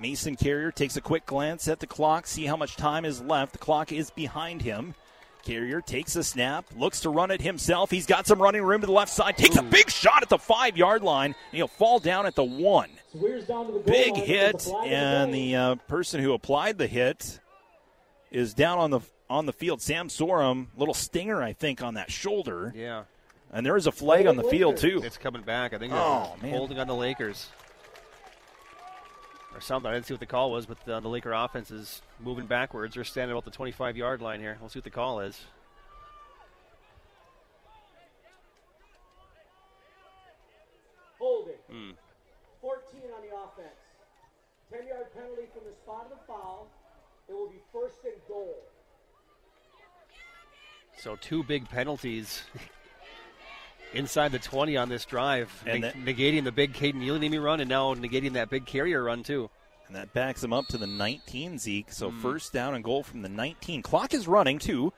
Mason Carrier takes a quick glance at the clock, see how much time is left. The clock is behind him. Carrier takes a snap, looks to run it himself. He's got some running room to the left side, takes a big shot at the five yard line, and he'll fall down at the one. Big hit, and the uh, person who applied the hit is down on the on the field. Sam Sorum, little stinger, I think, on that shoulder. Yeah. And there is a flag on the field, too. It's coming back. I think Oh, they're man. holding on the Lakers. Or something. I didn't see what the call was, but uh, the Laker offense is moving backwards. They're standing about the 25 yard line here. We'll see what the call is. Holding. Hmm. 14 on the offense. 10 yard penalty from the spot of the foul. It will be first and goal. So two big penalties inside the 20 on this drive, And neg- that- negating the big Caden Neely run, and now negating that big carrier run too. And that backs him up to the 19, Zeke. So Mm. first down and goal from the 19. Clock is running, too.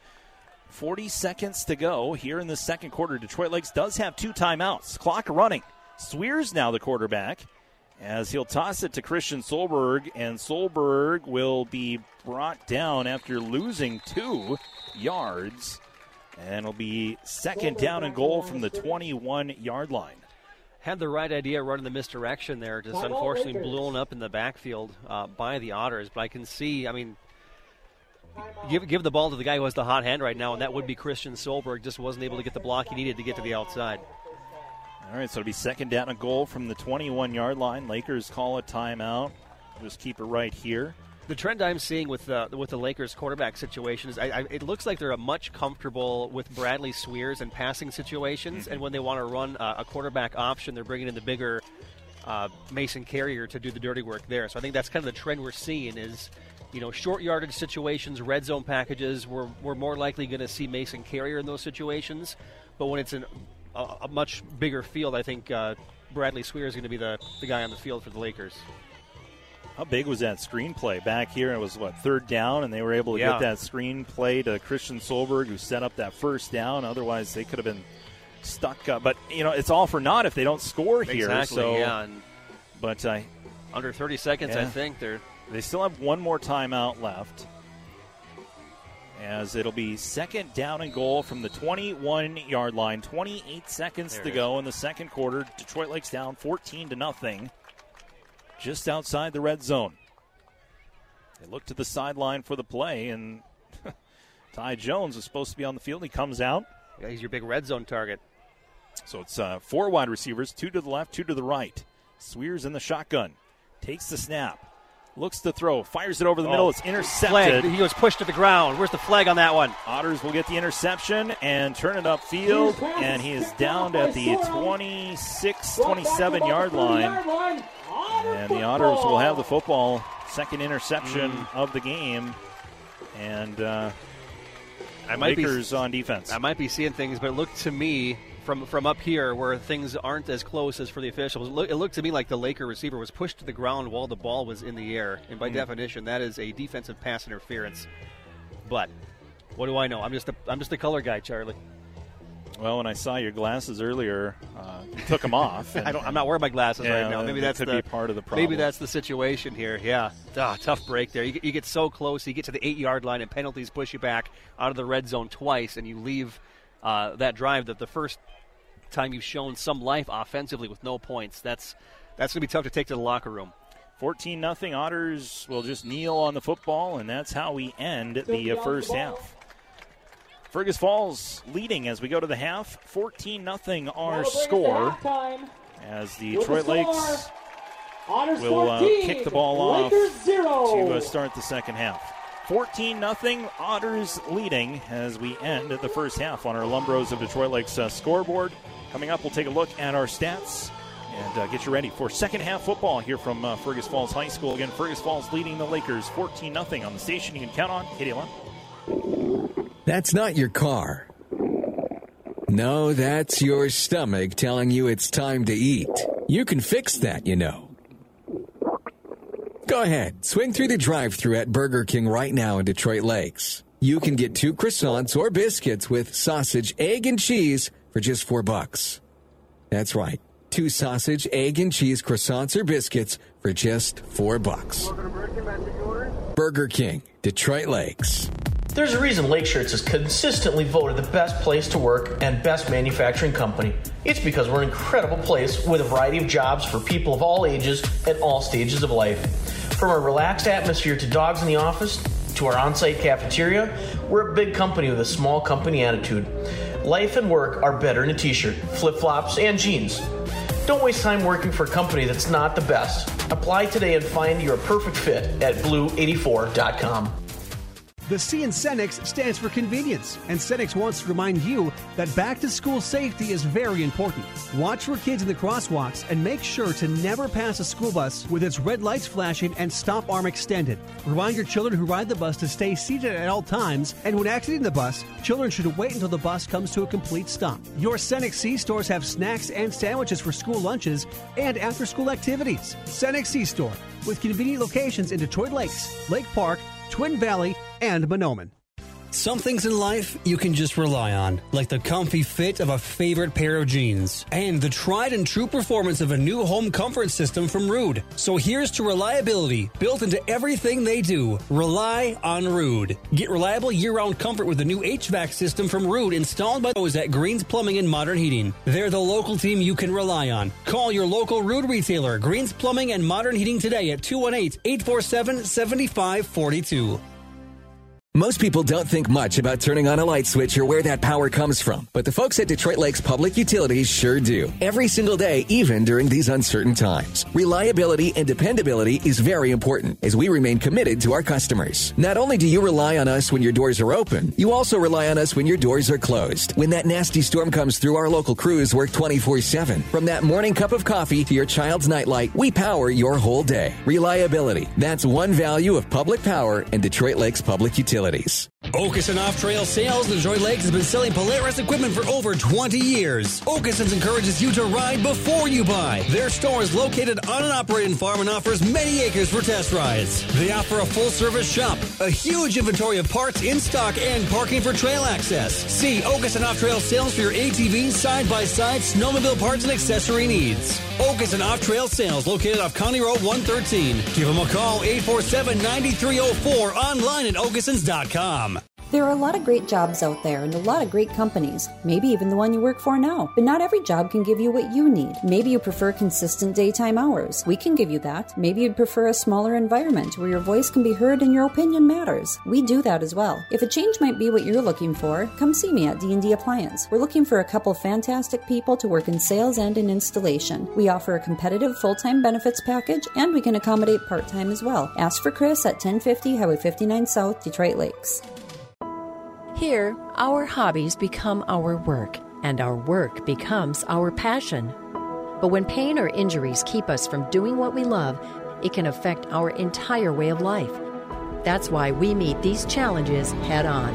40 seconds to go here in the second quarter. Detroit Lakes does have two timeouts. Clock running. Swears now the quarterback as he'll toss it to Christian Solberg, and Solberg will be brought down after losing two yards. And it'll be second down and goal from the 21 yard line. Had the right idea running the misdirection there, just Timeout unfortunately Lakers. blown up in the backfield uh, by the Otters. But I can see, I mean, give give the ball to the guy who has the hot hand right now, and that would be Christian Solberg. Just wasn't able to get the block he needed to get to the outside. All right, so it'll be second down and goal from the 21 yard line. Lakers call a timeout. Just keep it right here. The trend I'm seeing with uh, with the Lakers quarterback situation is I, I, it looks like they're much comfortable with Bradley Swears and passing situations, and when they want to run uh, a quarterback option, they're bringing in the bigger uh, Mason Carrier to do the dirty work there. So I think that's kind of the trend we're seeing is, you know, short yardage situations, red zone packages. We're, we're more likely going to see Mason Carrier in those situations, but when it's in a, a much bigger field, I think uh, Bradley Swear is going to be the, the guy on the field for the Lakers. How big was that screenplay back here? It was what third down, and they were able to Yeah. get that screenplay to Christian Solberg, who set up that first down. Otherwise, they could have been stuck. Up. But you know, it's all for naught if they don't score here. Exactly, So, yeah, and but I under 30 seconds, I think they're they still have one more timeout left. as it'll be second down and goal from the 21 yard line. 28 seconds There to go in the second quarter. Detroit Lakes down 14 to nothing, just outside the red zone. They look to the sideline for the play, and Ty Jones is supposed to be on the field. He comes out. Yeah, he's your big red zone target. So it's uh, four wide receivers, two to the left, two to the right. Swears in the shotgun, takes the snap, looks to throw, fires it over the middle. Oh, It's intercepted. Flag. He was pushed to the ground. Where's the flag on that one? Otters will get the interception and turn it upfield, and he is downed at the 26, 27 yard line. And the Otters will have the football. Second interception Mm. of the game. And uh, I might be- on defense. I might be seeing things, but it looked to me from from up here where things aren't as close as for the officials. It look- it looked to me like the Laker receiver was pushed to the ground while the ball was in the air, and by Mm. definition, that is a defensive pass interference. But what do I know? I'm just a I'm just a color guy, Charlie. Well, when I saw your glasses earlier, uh, you took them off. I don't, I'm not wearing my glasses Yeah, right now. Maybe that that's could the, be part of the problem. Maybe that's the situation here. Yeah, ah, tough break there. You get, you get so close, you get to the eight yard line, and penalties push you back out of the red zone twice, and you leave uh, that drive. That the first time you've shown some life offensively with no points. That's that's going to be tough to take to the locker room. 14 nothing. Otters will just kneel on the football, and that's how we end the uh, first half. Fergus Falls leading as we go to the half. 14 nothing our score as the Detroit Lakes will uh, kick the ball off to uh, start the second half. 14 nothing. Otters leading as we end the first half on our Lumbros of Detroit Lakes uh, scoreboard. Coming up, we'll take a look at our stats and uh, get you ready for second half football here from uh, Fergus Falls High School. Again, Fergus Falls leading the Lakers 14 0 on the station. You can count on KDLM. That's not your car. No, that's your stomach telling you it's time to eat. You can fix that, you know. Go ahead, swing through the drive through at Burger King right now in Detroit Lakes. You can get two croissants or biscuits with sausage, egg, and cheese for just four bucks. That's right. Two sausage, egg, and cheese croissants or biscuits for just four bucks. Burger King, Detroit Lakes. There's a reason Lake Shirts is consistently voted the best place to work and best manufacturing company. It's because we're an incredible place with a variety of jobs for people of all ages and all stages of life. From our relaxed atmosphere to dogs in the office to our on site cafeteria, we're a big company with a small company attitude. Life and work are better in a t shirt, flip flops, and jeans. Don't waste time working for a company that's not the best. Apply today and find your perfect fit at blue84.com. The C in Cenex stands for convenience, and Cenex wants to remind you that back to school safety is very important. Watch for kids in the crosswalks and make sure to never pass a school bus with its red lights flashing and stop arm extended. Remind your children who ride the bus to stay seated at all times, and when exiting the bus, children should wait until the bus comes to a complete stop. Your Cenex C stores have snacks and sandwiches for school lunches and after school activities. Cenex C store with convenient locations in Detroit Lakes, Lake Park, Twin Valley, and Mahnomen. Some things in life you can just rely on, like the comfy fit of a favorite pair of jeans and the tried and true performance of a new home comfort system from Ruud. So here's to reliability built into everything they do. Rely on Ruud. Get reliable year-round comfort with the new HVAC system from Ruud installed by those at Greens Plumbing and Modern Heating. They're the local team you can rely on. Call your local Ruud retailer, Greens Plumbing and Modern Heating today at 218-847-7542. Most people don't think much about turning on a light switch or where that power comes from, but the folks at Detroit Lakes Public Utilities sure do. Every single day, even during these uncertain times. Reliability and dependability is very important as we remain committed to our customers. Not only do you rely on us when your doors are open, you also rely on us when your doors are closed. When that nasty storm comes through, our local crews work 24 7. From that morning cup of coffee to your child's nightlight, we power your whole day. Reliability. That's one value of public power and Detroit Lakes Public Utilities. Okeson Off Trail Sales in Detroit Lakes has been selling Polaris equipment for over 20 years. Okeson's encourages you to ride before you buy. Their store is located on an operating farm and offers many acres for test rides. They offer a full service shop, a huge inventory of parts in stock, and parking for trail access. See Okeson Off Trail Sales for your ATV, side by side, snowmobile parts, and accessory needs. Okeson Off Trail Sales located off County Road 113. Give them a call 847 9304 online at okesons.com. Insurance.com. There are a lot of great jobs out there and a lot of great companies, maybe even the one you work for now. But not every job can give you what you need. Maybe you prefer consistent daytime hours. We can give you that. Maybe you'd prefer a smaller environment where your voice can be heard and your opinion matters. We do that as well. If a change might be what you're looking for, come see me at D&D Appliance. We're looking for a couple fantastic people to work in sales and in installation. We offer a competitive full-time benefits package and we can accommodate part-time as well. Ask for Chris at 1050 Highway 59 South, Detroit Lakes. Here, our hobbies become our work, and our work becomes our passion. But when pain or injuries keep us from doing what we love, it can affect our entire way of life. That's why we meet these challenges head on.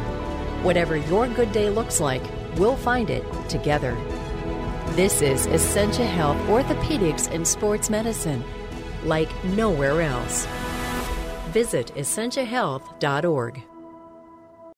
Whatever your good day looks like, we'll find it together. This is Essentia Health Orthopedics and Sports Medicine, like nowhere else. Visit essentiahealth.org.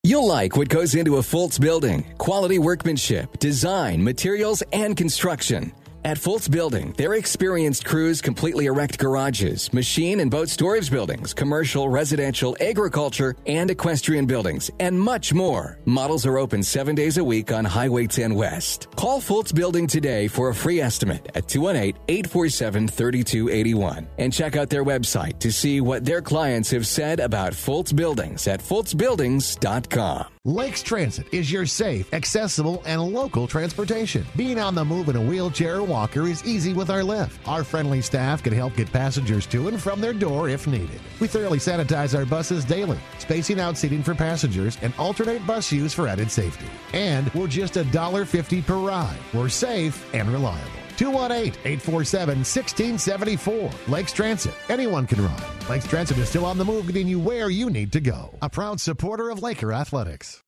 You'll like what goes into a Fultz building quality workmanship, design, materials, and construction. At Fultz Building, their experienced crews completely erect garages, machine and boat storage buildings, commercial, residential, agriculture, and equestrian buildings, and much more. Models are open seven days a week on Highway 10 West. Call Fultz Building today for a free estimate at 218 847 3281 and check out their website to see what their clients have said about Fultz Buildings at FultzBuildings.com. Lakes Transit is your safe, accessible, and local transportation. Being on the move in a wheelchair or walker is easy with our lift. Our friendly staff can help get passengers to and from their door if needed. We thoroughly sanitize our buses daily, spacing out seating for passengers and alternate bus use for added safety. And we're just $1.50 per ride. We're safe and reliable. 218-847-1674. Lakes Transit. Anyone can ride. Lakes Transit is still on the move getting you where you need to go. A proud supporter of Laker Athletics.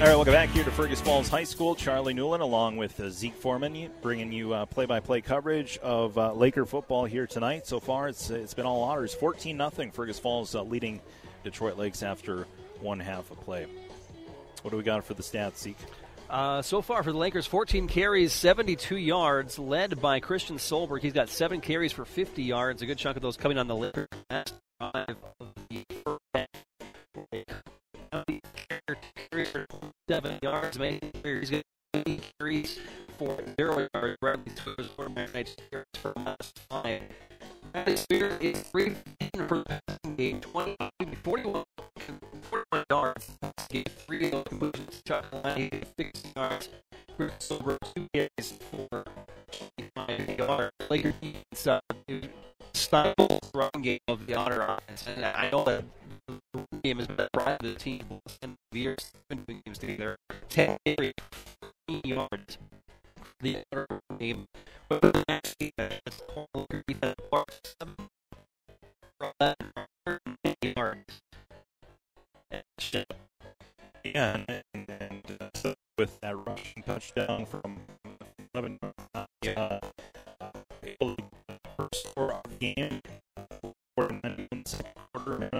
All right, welcome back here to Fergus Falls High School. Charlie Newland, along with uh, Zeke Foreman, bringing you uh, play-by-play coverage of uh, Laker football here tonight. So far, it's it's been all honors. 14 nothing. Fergus Falls uh, leading Detroit Lakes after one half of play. What do we got for the stats, Zeke? Uh, so far for the Lakers, 14 carries, 72 yards, led by Christian Solberg. He's got seven carries for 50 yards. A good chunk of those coming on the Lakers. drive of the. Seven yards, maybe he's got eight carries for zero yards. Bradley scores four yards for last five. Bradley Spear is three for passing game, 20, 41, 41 yards. Gave three completions. Chuck Laney, 60 yards. Chris Silver, two carries for 25 yards. Laker defense uh, style run game of the Otter offense. And I know that been brought the team and been doing games together. 10 carries, 15 yards. The other game, but the next defense, Laker defense, yards. Yeah, and, and uh, with that rushing touchdown from 11 uh, first score of the game,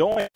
going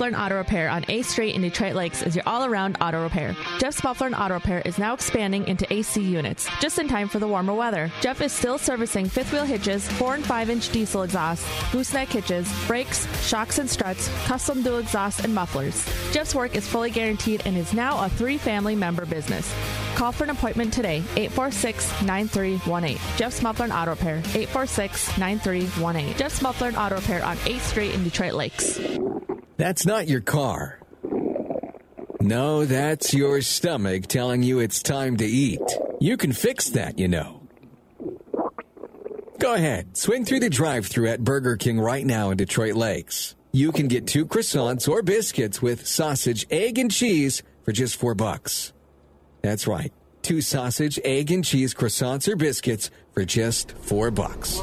Muffler Auto Repair on 8th Street in Detroit Lakes is your all around auto repair. Muffler and Auto Repair is now expanding into AC units, just in time for the warmer weather. Jeff is still servicing fifth wheel hitches, 4 and 5 inch diesel exhausts, gooseneck hitches, brakes, shocks and struts, custom dual exhausts, and mufflers. Jeff's work is fully guaranteed and is now a three family member business. Call for an appointment today, 846 9318. Jeff's Muffler and Auto Repair, 846 9318. Jeff's Muffler and Auto Repair on 8th Street in Detroit Lakes. That's not your car. No, that's your stomach telling you it's time to eat. You can fix that, you know. Go ahead, swing through the drive through at Burger King right now in Detroit Lakes. You can get two croissants or biscuits with sausage, egg, and cheese for just four bucks. That's right. Two sausage, egg, and cheese croissants or biscuits for just four bucks.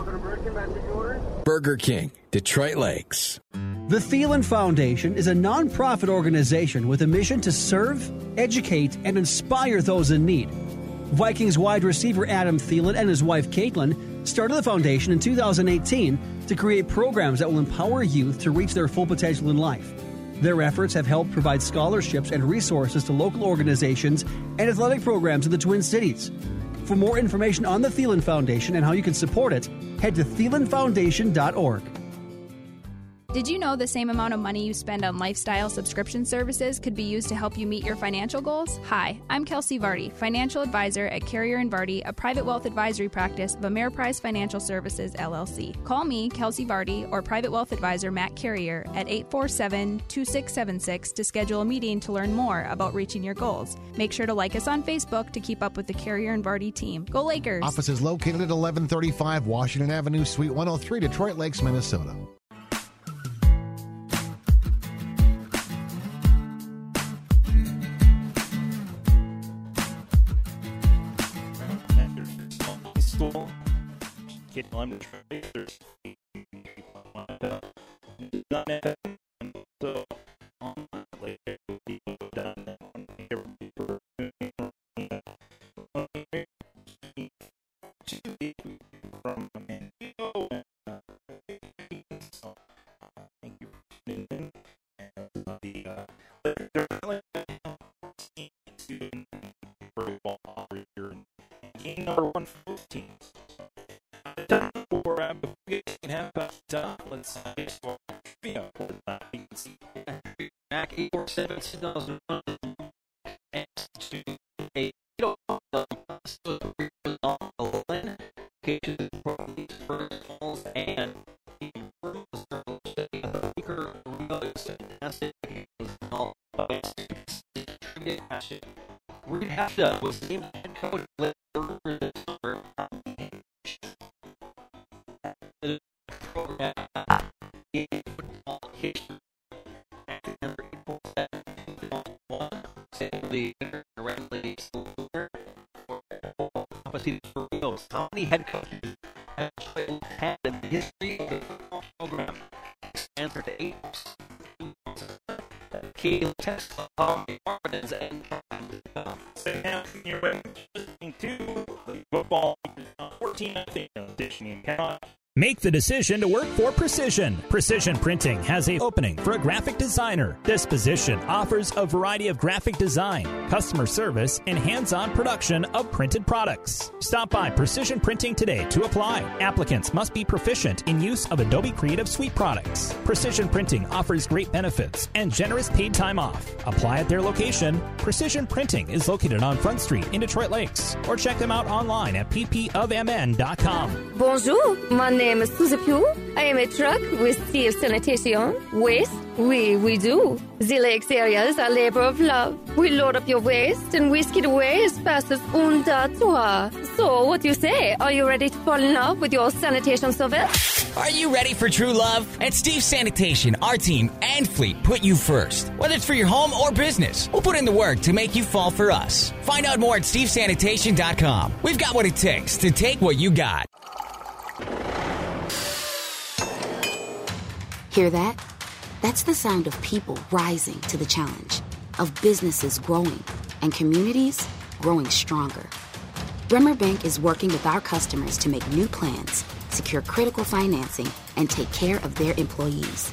Burger King, Detroit Lakes. The Thielen Foundation is a nonprofit organization with a mission to serve, educate, and inspire those in need. Vikings wide receiver Adam Thielen and his wife Caitlin started the foundation in 2018 to create programs that will empower youth to reach their full potential in life. Their efforts have helped provide scholarships and resources to local organizations and athletic programs in the Twin Cities. For more information on the Thielen Foundation and how you can support it, head to thielenfoundation.org. Did you know the same amount of money you spend on lifestyle subscription services could be used to help you meet your financial goals? Hi, I'm Kelsey Vardy, financial advisor at Carrier and Vardy, a private wealth advisory practice of Ameriprise Financial Services LLC. Call me, Kelsey Vardy, or private wealth advisor Matt Carrier at 847-2676 to schedule a meeting to learn more about reaching your goals. Make sure to like us on Facebook to keep up with the Carrier and Vardy team. Go Lakers! Office is located at 1135 Washington Avenue, Suite 103, Detroit Lakes, Minnesota. Kid I'm there's not so time, let's trivia for that. Back 847 2001 the football 14 edition. You cannot Make the decision to work for Precision. Precision Printing has a opening for a graphic designer. This position offers a variety of graphic design, customer service, and hands-on production of printed products. Stop by Precision Printing today to apply. Applicants must be proficient in use of Adobe Creative Suite products. Precision Printing offers great benefits and generous paid time off. Apply at their location. Precision Printing is located on Front Street in Detroit Lakes, or check them out online at ppofmn.com. Bonjour, my name is Suzy Pugh. I am a truck with Steve Sanitation. Waste? We, we do. The lakes areas are labor of love. We load up your waste and whisk it away as fast as un toi. So, what do you say? Are you ready to fall in love with your sanitation service? Are you ready for true love? At Steve Sanitation, our team and fleet put you first. Whether it's for your home or business, we'll put in the work to make you fall for us. Find out more at stevesanitation.com. We've got what it takes to take what you got. Hear that? That's the sound of people rising to the challenge, of businesses growing, and communities growing stronger. Bremer Bank is working with our customers to make new plans, secure critical financing, and take care of their employees.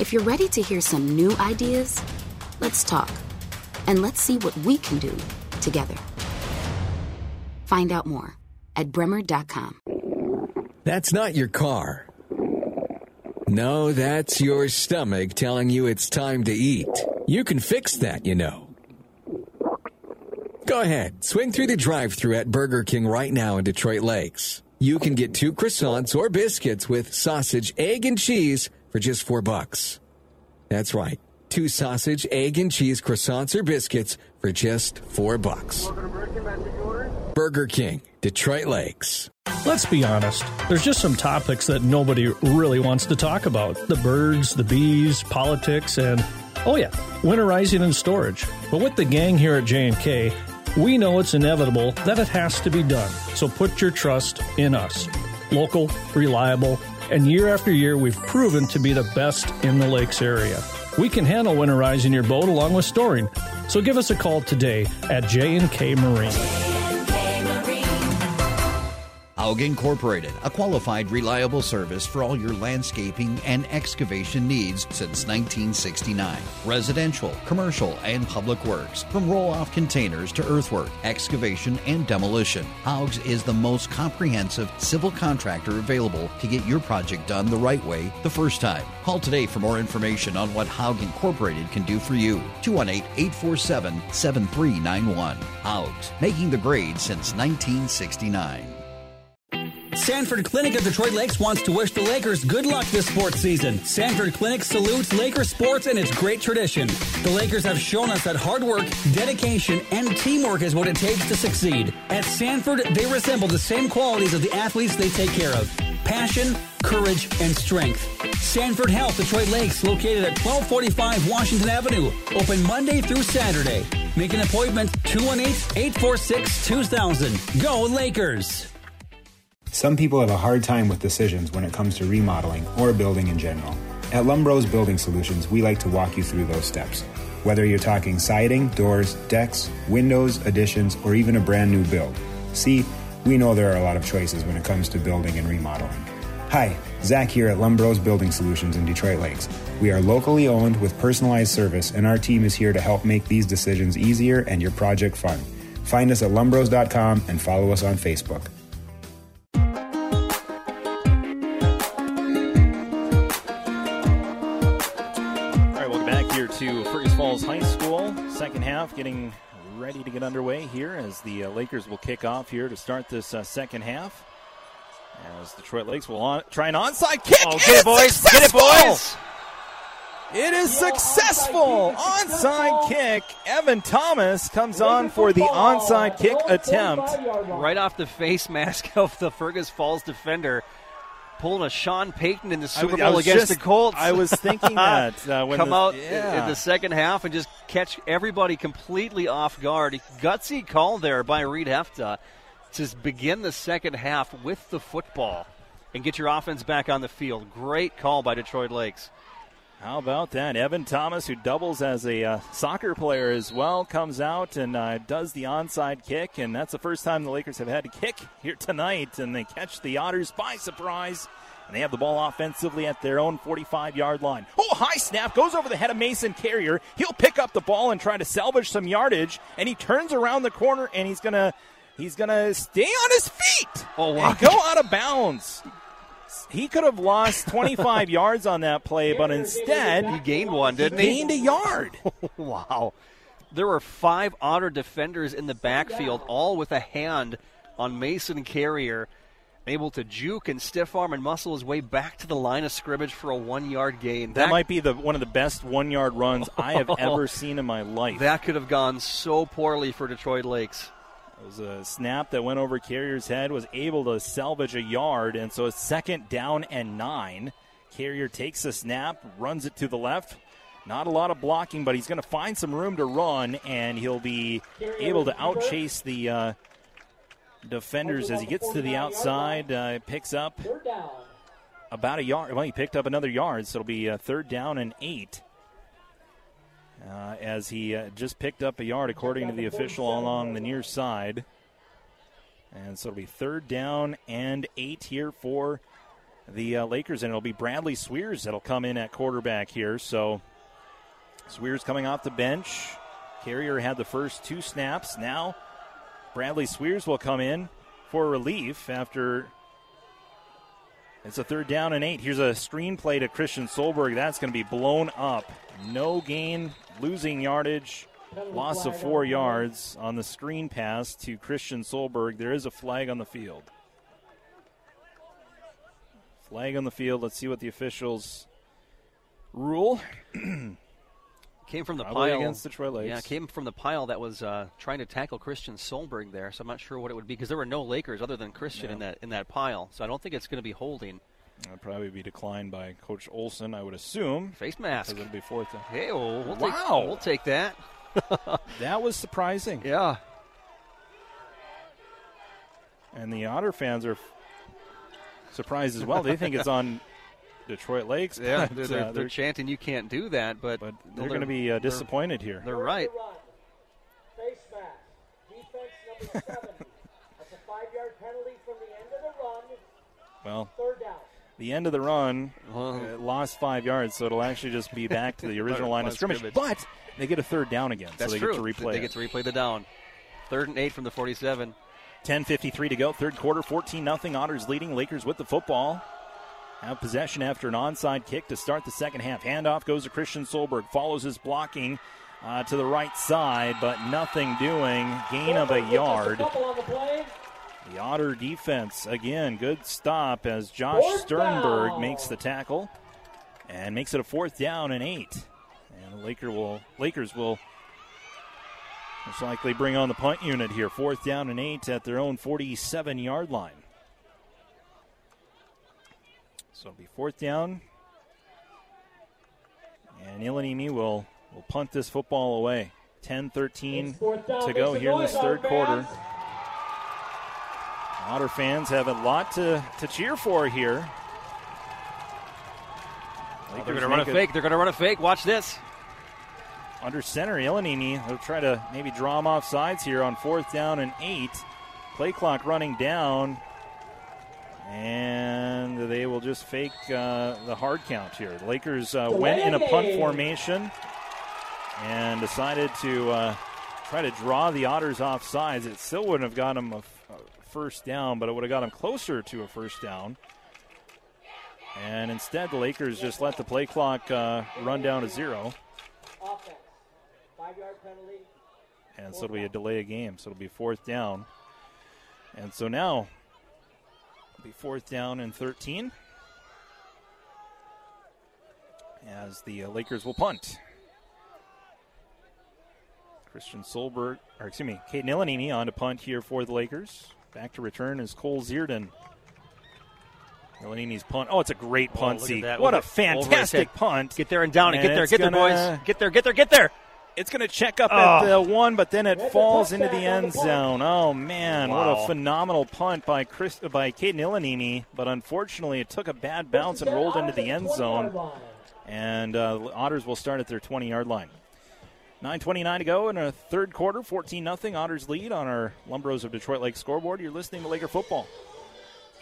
If you're ready to hear some new ideas, let's talk. And let's see what we can do together. Find out more at bremer.com. That's not your car. No, that's your stomach telling you it's time to eat. You can fix that, you know. Go ahead, swing through the drive through at Burger King right now in Detroit Lakes. You can get two croissants or biscuits with sausage, egg, and cheese for just four bucks. That's right. Two sausage, egg, and cheese croissants or biscuits for just four bucks. Burger King, Detroit Lakes. Let's be honest, there's just some topics that nobody really wants to talk about the birds, the bees, politics, and oh, yeah, winterizing and storage. But with the gang here at J&K, we know it's inevitable that it has to be done. So put your trust in us. Local, reliable, and year after year, we've proven to be the best in the lakes area. We can handle winterizing your boat along with storing. So give us a call today at J&K Marine. Haug Incorporated, a qualified, reliable service for all your landscaping and excavation needs since 1969. Residential, commercial, and public works, from roll off containers to earthwork, excavation, and demolition. Haug's is the most comprehensive civil contractor available to get your project done the right way the first time. Call today for more information on what Haug Incorporated can do for you. 218 847 7391. Haug's, making the grade since 1969. Sanford Clinic of Detroit Lakes wants to wish the Lakers good luck this sports season. Sanford Clinic salutes Laker sports and its great tradition. The Lakers have shown us that hard work, dedication, and teamwork is what it takes to succeed. At Sanford, they resemble the same qualities of the athletes they take care of passion, courage, and strength. Sanford Health Detroit Lakes, located at 1245 Washington Avenue, open Monday through Saturday. Make an appointment 218 846 2000. Go Lakers! Some people have a hard time with decisions when it comes to remodeling or building in general. At Lumbros Building Solutions, we like to walk you through those steps. Whether you're talking siding, doors, decks, windows, additions, or even a brand new build. See, we know there are a lot of choices when it comes to building and remodeling. Hi, Zach here at Lumbros Building Solutions in Detroit Lakes. We are locally owned with personalized service, and our team is here to help make these decisions easier and your project fun. Find us at lumbros.com and follow us on Facebook. Half getting ready to get underway here as the uh, Lakers will kick off here to start this uh, second half. As Detroit Lakes will on, try an onside kick. Oh, get it, boys. Get it, boys. It is successful. Onside kick. Evan Thomas comes on for the onside kick attempt. Right off the face mask of the Fergus Falls defender. Pulling a Sean Payton in the Super Bowl against just- the Colts. I was thinking that, uh, when come the- out yeah. in the second half and just catch everybody completely off guard. Gutsy call there by Reed Hefta to begin the second half with the football and get your offense back on the field. Great call by Detroit Lakes. How about that? Evan Thomas, who doubles as a uh, soccer player as well, comes out and uh, does the onside kick, and that's the first time the Lakers have had to kick here tonight, and they catch the Otters by surprise And they have the ball offensively at their own 45 yard line. Oh, high snap goes over the head of Mason Carrier. He'll pick up the ball and try to salvage some yardage. And he turns around the corner and he's going to. He's gonna stay on his feet oh, wow. and go out of bounds. He could have lost 25 yards on that play, but instead he gained one, didn't he? Gained a yard. wow. There were five Otter defenders in the backfield, all with a hand on Mason Carrier able to juke and stiff arm and muscle his way back to the line of scrimmage for a one yard gain. That, that might be the one of the best one yard runs I have ever seen in my life. That could have gone so poorly for Detroit Lakes. It was a snap that went over Carrier's head, was able to salvage a yard, and so it's second down and nine. Carrier takes a snap, runs it to the left. Not a lot of blocking, but he's going to find some room to run, and he'll be able to outchase the uh, defenders as he gets to the outside. Uh, picks up about a yard. Well, he picked up another yard, so it'll be a third down and eight. Uh, as he uh, just picked up a yard, according to the official, along the near side. And so it'll be third down and eight here for the uh, Lakers, and it'll be Bradley Swears that'll come in at quarterback here. So Swears coming off the bench. Carrier had the first two snaps. Now Bradley Swears will come in for relief after it's a third down and eight. Here's a screen play to Christian Solberg. That's going to be blown up. No gain, losing yardage, loss of four yards on the screen pass to Christian Solberg. There is a flag on the field. Flag on the field. Let's see what the officials rule. came from the Probably pile against Detroit Lakes. Yeah, came from the pile that was uh, trying to tackle Christian Solberg there. So I'm not sure what it would be because there were no Lakers other than Christian in that in that pile. So I don't think it's going to be holding. That'd probably be declined by Coach Olson, I would assume. Face mask. Because it'll be fourth down. Hey, we'll, we'll wow. take, we'll take that. that was surprising. Yeah. And the Otter fans are surprised as well. They think it's on Detroit Lakes. Yeah, but, they're, uh, they're, they're, chanting you can't do that, but, they're going to be uh, disappointed here. They're right. Face mask. Defense number seven. That's a five-yard penalty from the end of the run. Well, Third down. The end of the run uh, lost five yards, so it'll actually just be back to the original line of scrimmage. scrimmage. But they get a third down again, That's so they true. get to replay. They it. get to replay the down. Third and eight from the 47. 10.53 to go. Third quarter, 14 0. Otters leading. Lakers with the football. Have possession after an onside kick to start the second half. Handoff goes to Christian Solberg. Follows his blocking uh, to the right side, but nothing doing. Gain of a yard. The Otter defense, again, good stop as Josh Fourth Sternberg down. makes the tackle and makes it a fourth down and eight. And the Laker will, Lakers will most likely bring on the punt unit here. Fourth down and eight at their own 47 yard line. So it'll be fourth down. And Ilanini will, will punt this football away. 10 13 to go here in this third quarter. Otter fans have a lot to, to cheer for here. They're going to run a fake. They're going to run a fake. Watch this. Under center, Ilanini. They'll try to maybe draw him off sides here on fourth down and eight. Play clock running down. And they will just fake uh, the hard count here. The Lakers uh, went in a punt formation and decided to uh, try to draw the Otters off sides. It still wouldn't have got them a, f- a first down, but it would have got them closer to a first down. And instead, the Lakers just let the play clock uh, run down to zero. And so it'll be a delay of game. So it'll be fourth down. And so now it'll be fourth down and 13 as the uh, Lakers will punt. Christian Solberg, or excuse me, Kate Nilanini on to punt here for the Lakers. Back to return is Cole Zierden. Nilanini's punt. Oh, it's a great punt, look at Zeke. What Over- a fantastic over his head. punt. Get there and down and, get there. Get there, gonna- boys. Get there. Get there. Get there. It's going to check up Oh. at the one, but then it That's falls into the touchback the end punt. zone. Oh man, what a phenomenal punt by Chris by Caden Ilanini! But unfortunately, it took a bad bounce and rolled into the end zone. And uh, Otters will start at their 20-yard line. 9:29 to go in a third quarter, 14 nothing. Otters lead on our Lumbros of Detroit Lake scoreboard. You're listening to Laker football.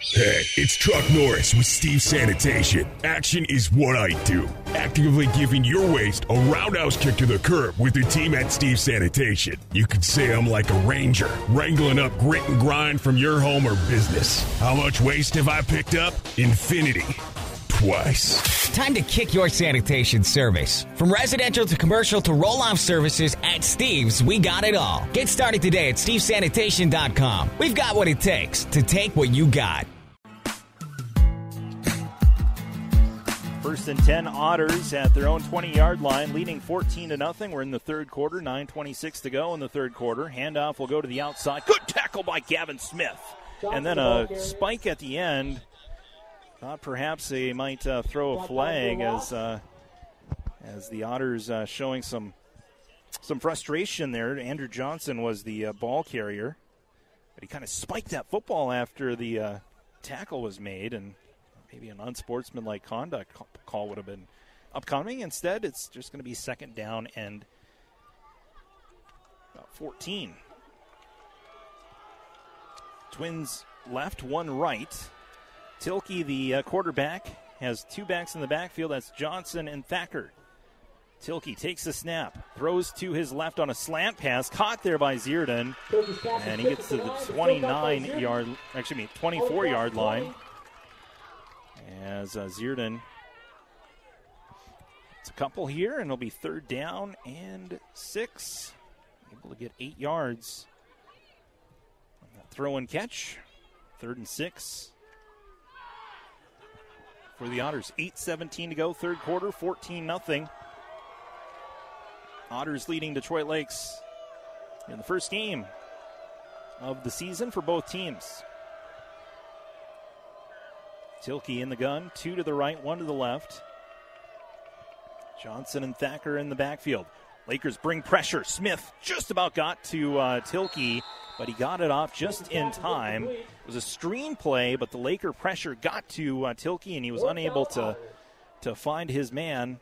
Hey, it's Truck Norris with Steve Sanitation. Action is what I do. Actively giving your waste a roundhouse kick to the curb with the team at Steve Sanitation. You could say I'm like a ranger, wrangling up grit and grind from your home or business. How much waste have I picked up? Infinity. Twice. Time to kick your sanitation service. From residential to commercial to roll off services at Steve's, we got it all. Get started today at stevesanitation.com. We've got what it takes to take what you got. First and 10 Otters at their own 20 yard line, leading 14 to nothing. We're in the third quarter, 9.26 to go in the third quarter. Handoff will go to the outside. Good tackle by Gavin Smith. And then a spike at the end. Thought perhaps they might uh, throw a flag as uh, as the Otters uh, showing some some frustration there. Andrew Johnson was the uh, ball carrier, but he kind of spiked that football after the uh, tackle was made, and maybe an unsportsmanlike conduct call would have been upcoming. Instead, it's just going to be second down and about 14. Twins left, one right. Tilkey, the uh, quarterback, has two backs in the backfield. That's Johnson and Thacker. Tilkey takes the snap, throws to his left on a slant pass, caught there by Zierden, and he gets to the 29 yard, actually, me, 24 yard line. As uh, Zierden, it's a couple here, and it'll be third down and six. Able to get eight yards. Throw and catch, third and six for the Otters. 8.17 to go, third quarter, 14 0. Otters leading Detroit Lakes in the first game of the season for both teams. Tilkey in the gun, two to the right, one to the left. Johnson and Thacker in the backfield. Lakers bring pressure. Smith just about got to uh, Tilkey, but he got it off just in time. It was a screen play, but the Laker pressure got to uh, Tilkey, and he was unable to to find his man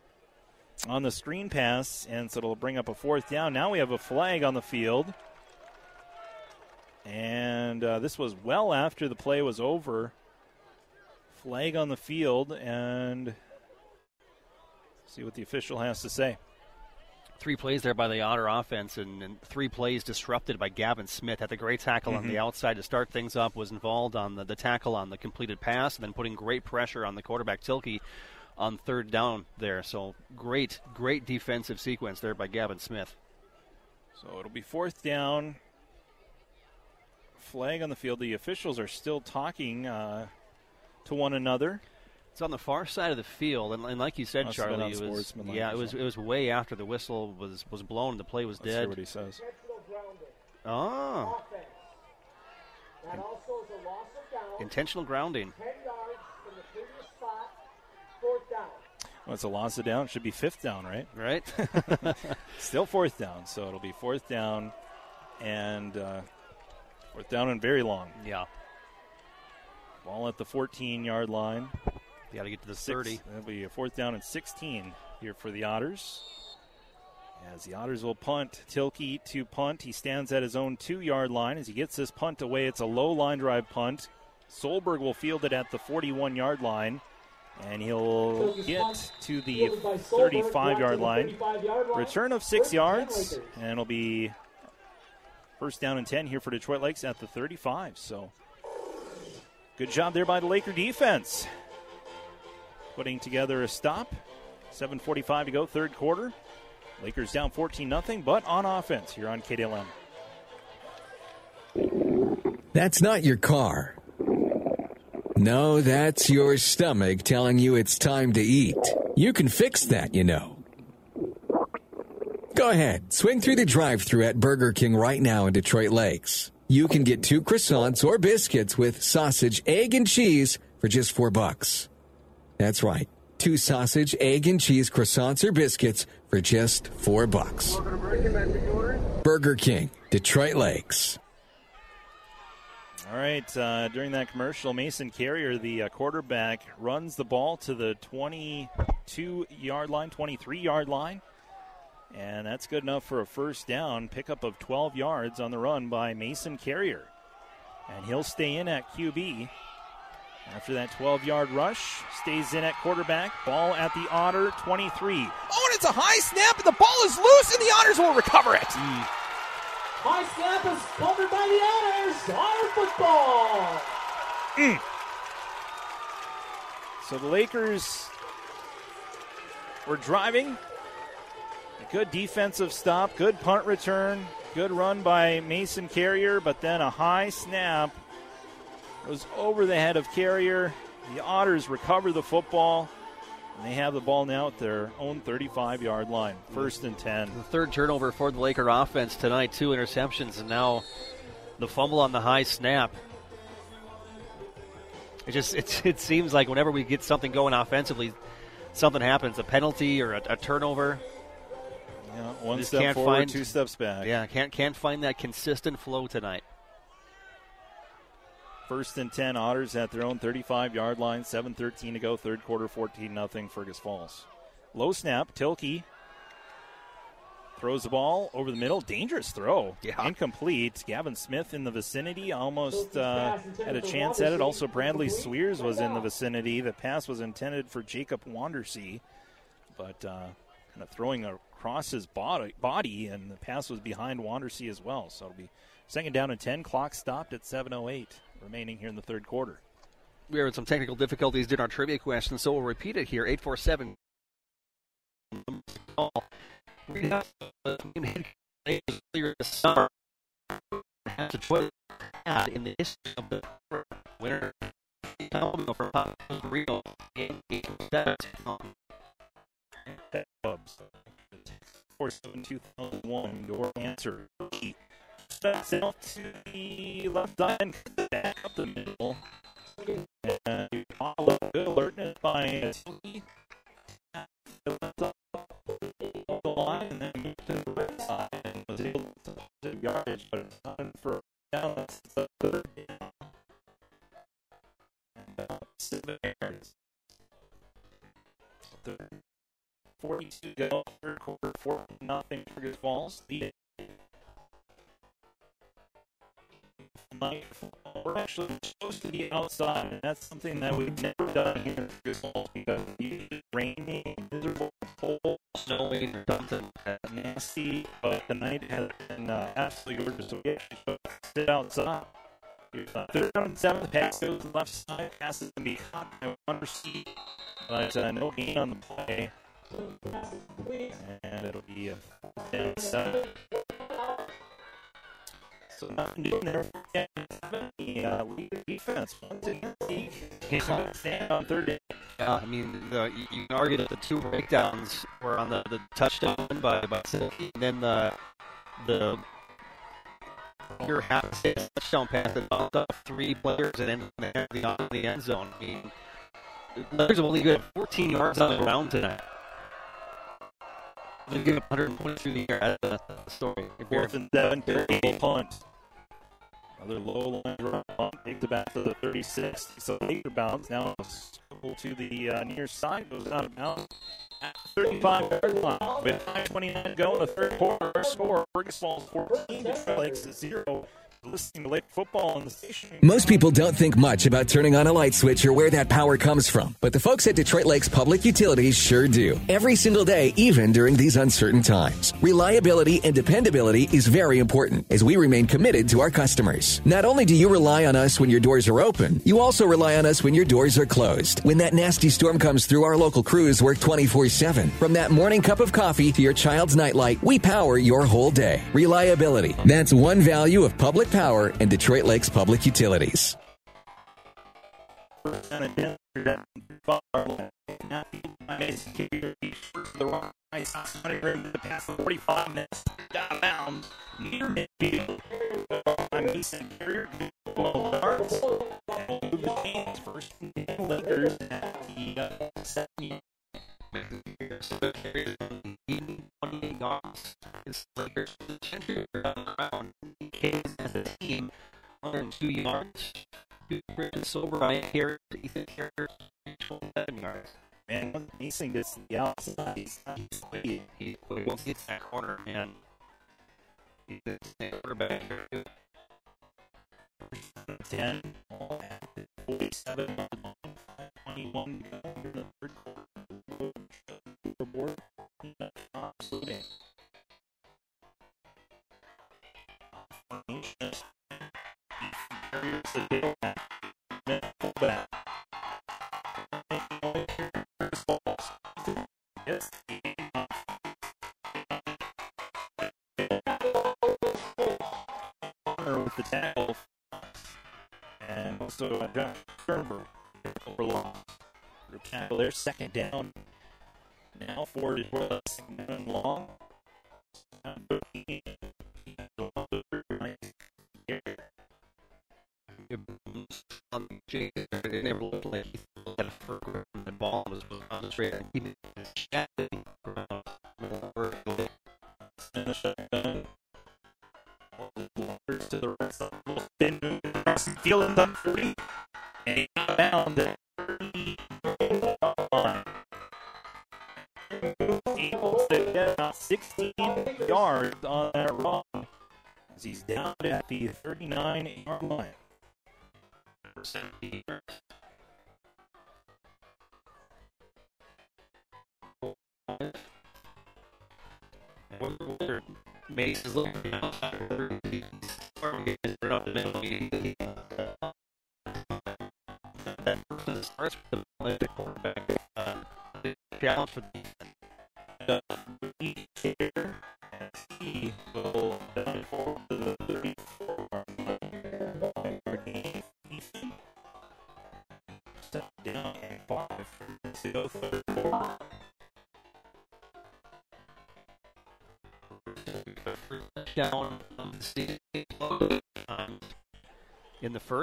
on the screen pass, and so it'll bring up a fourth down. Now we have a flag on the field, and uh, this was well after the play was over. Flag on the field, and see what the official has to say three plays there by the Otter offense and, and, three plays disrupted by Gavin Smith. Had the great tackle mm-hmm. on the mm-hmm. outside to start things up, was involved on the, the tackle on the completed pass, and then putting great pressure on the quarterback Tilkey on third down there. So great, great defensive sequence there by Gavin Smith. So it'll be fourth down. Flag on the field. The officials are still talking uh, to one another. It's on the far side of the field, and, and like you said, Charlie, it was yeah, it was it was way after the whistle was was blown. The play was Let's dead. what he says. Oh. Intentional grounding. Well, it's a loss of down. It should be fifth down, right? Right. Still fourth down, so it'll be fourth down and uh, fourth down and very long. Yeah. Ball at the 14 yard line. Got to get to the Six, 30. That'll be a fourth down and 16 here for the Otters. As the Otters will punt, Tilkey to punt. He stands at his own two yard line. As he gets this punt away, it's a low line drive punt. Solberg will field it at the 41 yard line. And he'll get to the 35 yard line. Return of six yards. And it'll be first down and 10 here for Detroit Lakes at the 35. So good job there by the Laker defense putting together a stop. 7.45 to go, third quarter. Lakers down 14 0, but on offense here on KDLM. That's not your car. No, that's your stomach telling you it's time to eat. You can fix that, you know. Go ahead, swing through the drive through at Burger King right now in Detroit Lakes. You can get two croissants or biscuits with sausage, egg, and cheese for just four bucks. That's right. Two sausage, egg, and cheese croissants or biscuits for just four bucks. Burger King, Detroit Lakes. All right. Uh, during that commercial, Mason Carrier, the uh, quarterback, runs the ball to the 22 yard line, 23 yard line. And that's good enough for a first down. Pickup of 12 yards on the run by Mason Carrier. And he'll stay in at QB After that 12 yard rush, stays in at quarterback. Ball at the Otter 23. Oh, and it's a high snap, and the ball is loose, and the Otters will recover it. High snap is covered by the Otters. Otter football. Mm. So the Lakers were driving. A good defensive stop, good punt return, good run by Mason Carrier, but then a high snap was over the head of Carrier. The Otters recover the football. And they have the ball now at their own 35 yard line. First and 10. The third turnover for the Laker offense tonight, two interceptions, and now the fumble on the high snap. It just it, it seems like whenever we get something going offensively, something happens a penalty or a, a turnover. Yeah, one step forward, find, two steps back. Yeah, can't can't find that consistent flow tonight. First and 10, Otters at their own 35 yard line. 7 13 to go, third quarter, 14 0, Fergus Falls. Low snap, Tilkey throws the ball over the middle. Dangerous throw. Yeah. Incomplete. Gavin Smith in the vicinity almost uh, had a chance at it. Also, Bradley Swears was in the vicinity. The pass was intended for Jacob Wandersee, but uh, kind of throwing across his body, body, and the pass was behind Wandersee as well. So it'll be second down and 10. Clock stopped at 7.08 remaining here in the third quarter. We are having some technical difficulties during our trivia question, so we'll repeat it here. 847. We have earlier this summer had Detroit had in the history of the winner for Rio Four seven two thousand one. Your answer. Steps out to the left side, and back up the middle. And you follow good alertness by Tilkey. The line and then moved to the right side and was able to positive yardage, but it's not for down. That's the third down. And uh, seven yards. Third. 42 to go, third quarter, 4 nothing Fergus Falls. Lead we're actually supposed to be outside, and that's something that we've never done here in Falls because it's raining, miserable, cold, snowing, or something nasty, but the night has been uh, absolutely gorgeous, so we actually sit outside. Third down and seven, the pass goes to the left side, pass is going to be caught by Wandersee, but uh, no gain on the play. And it'll be a down seven. So nothing doing there. Defense once again. Stand on third. Yeah, I mean, the, you can argue that the two breakdowns were on the, the touchdown by by Tilkey, and then the the your half touchdown pass that bounced off three players and ended the, the end zone. I mean, the Lakers have only got 14 yards on the ground tonight. They give up 120 through the air. That's the story. Fourth and seven, punt. Another low line run takes it back to the 36. So Laker bounce now to the uh, near side, goes out of bounds at 35 yard line. With 5.29 to go in the third quarter, score Fergus Falls 14, Detroit Lakes 0 listening to Lake football on the station. Most people don't think much about turning on a light switch or where that power comes from, but the folks at Detroit Lakes Public Utilities sure do. Every single day, even during these uncertain times. Reliability and dependability is very important as we remain committed to our customers. Not only do you rely on us when your doors are open, you also rely on us when your doors are closed. When that nasty storm comes through, our local crews work 24 7. From that morning cup of coffee to your child's nightlight, we power your whole day. Reliability. That's one value of public Power and Detroit Lakes Public Utilities. The wrong the pass 45 minutes down bound near midfield. I'm Mason Carrier, yards, and move the chains first Lakers at the uh, 70 as a team, 102 yards. Bridget Sober, I here, Ethan Carrier, 27 yards. Man, gets to the outside. He's, he's he, he, won't get that corner, and he's quarterback. 10, 47 21 to go here in the third quarter. Fullback. Yes. with the tackle. And also Sternberg over long. Cavaliers. Second down now for the second long. They never looked like he had a first and the ball was concentrated. He. And a shotgun. To the rest of the field and done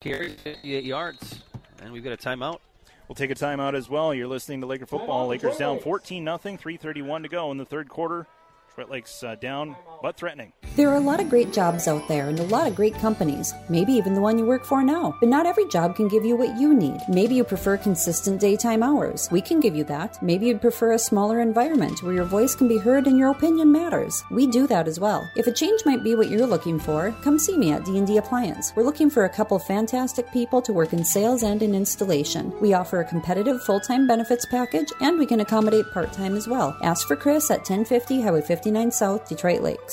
Carry 58 yards, and we've got a timeout. We'll take a timeout as well. You're listening to Laker football. Lakers down 14 nothing, 3:31 to go in the third quarter. Detroit Lakes uh, down, but threatening. There are a lot of great jobs out there and a lot of great companies, maybe even the one you work for now. But not every job can give you what you need. Maybe you prefer consistent daytime hours. We can give you that. Maybe you'd prefer a smaller environment where your voice can be heard and your opinion matters. We do that as well. If a change might be what you're looking for, come see me at D&D Appliance. We're looking for a couple fantastic people to work in sales and in installation. We offer a competitive full-time benefits package and we can accommodate part-time as well. Ask for Chris at 1050 Highway 59 South, Detroit Lakes.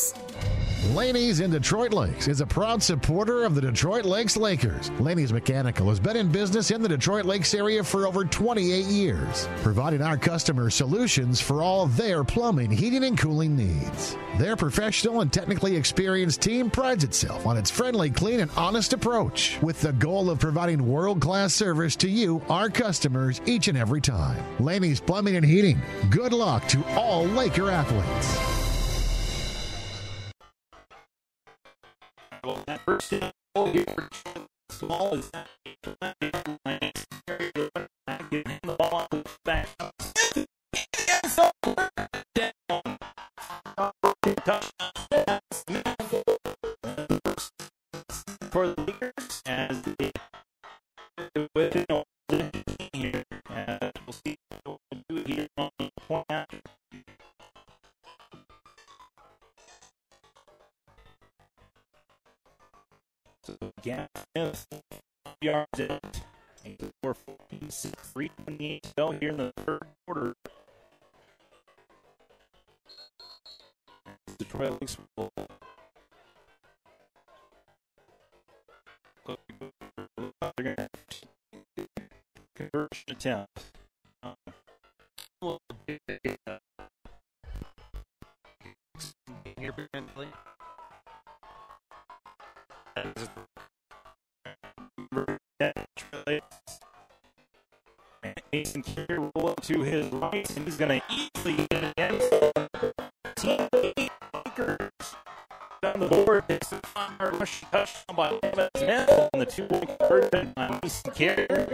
Laney's in Detroit Lakes is a proud supporter of the Detroit Lakes Lakers. Laney's Mechanical has been in business in the Detroit Lakes area for over 28 years, providing our customers solutions for all their plumbing, heating, and cooling needs. Their professional and technically experienced team prides itself on its friendly, clean, and honest approach, with the goal of providing world class service to you, our customers, each and every time. Laney's Plumbing and Heating. Good luck to all Laker athletes. That first goal here Small is that the ball back. For Carey roll up to his right, and he's going to easily get it against teammate Lakers. Down the board, it's a rush touchdown by Smith on the two-point conversion Carey.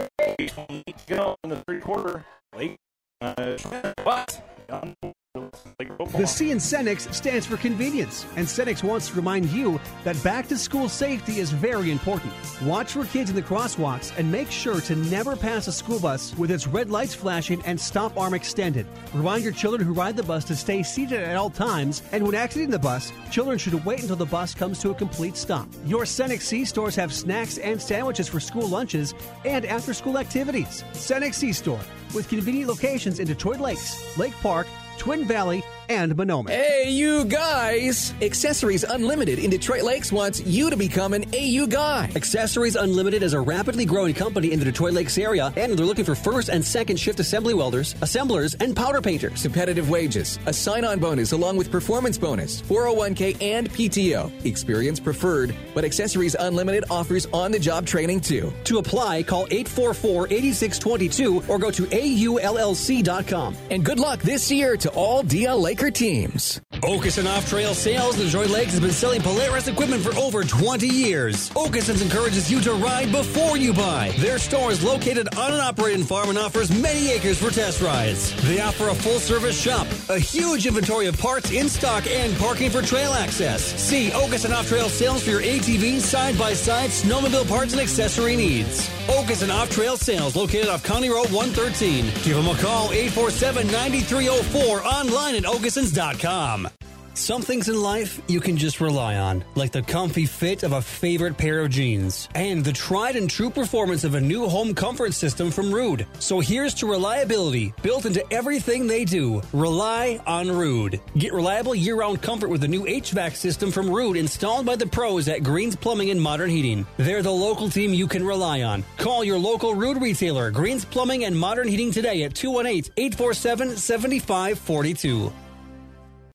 Cenex stands for convenience, and Cenex wants to remind you that back to school safety is very important. Watch for kids in the crosswalks and make sure to never pass a school bus with its red lights flashing and stop arm extended. Remind your children who ride the bus to stay seated at all times, and when exiting the bus, children should wait until the bus comes to a complete stop. Your Cenex C stores have snacks and sandwiches for school lunches and after school activities. Cenex C store with convenient locations in Detroit Lakes, Lake Park, Twin Valley, and Mahnomen. Hey, you guys! Accessories Unlimited in Detroit Lakes wants you to become an AU guy. Accessories Unlimited is a rapidly growing company in the Detroit Lakes area, and they're looking for first and second shift assembly welders, assemblers, and powder painters. Competitive wages, a sign on bonus along with performance bonus, 401k, and PTO. Experience preferred, but Accessories Unlimited offers on the job training too. To apply, call 844 8622 or go to AULLC.com. And good luck this year to all DL Laker teams. Okeson Off Trail Sales in Detroit Lakes has been selling Polaris equipment for over 20 years. Okeson's encourages you to ride before you buy. Their store is located on an operating farm and offers many acres for test rides. They offer a full service shop, a huge inventory of parts in stock, and parking for trail access. See Okeson Off Trail Sales for your ATV, side by side, snowmobile parts, and accessory needs. Okeson Off Trail Sales located off County Road 113. Give them a call 847 9304 online at okesons.com. Some things in life you can just rely on, like the comfy fit of a favorite pair of jeans and the tried and true performance of a new home comfort system from Ruud. So here's to reliability built into everything they do. Rely on Ruud. Get reliable year round comfort with the new HVAC system from Ruud installed by the pros at Greens Plumbing and Modern Heating. They're the local team you can rely on. Call your local Ruud retailer, Greens Plumbing and Modern Heating today at 218 847 7542.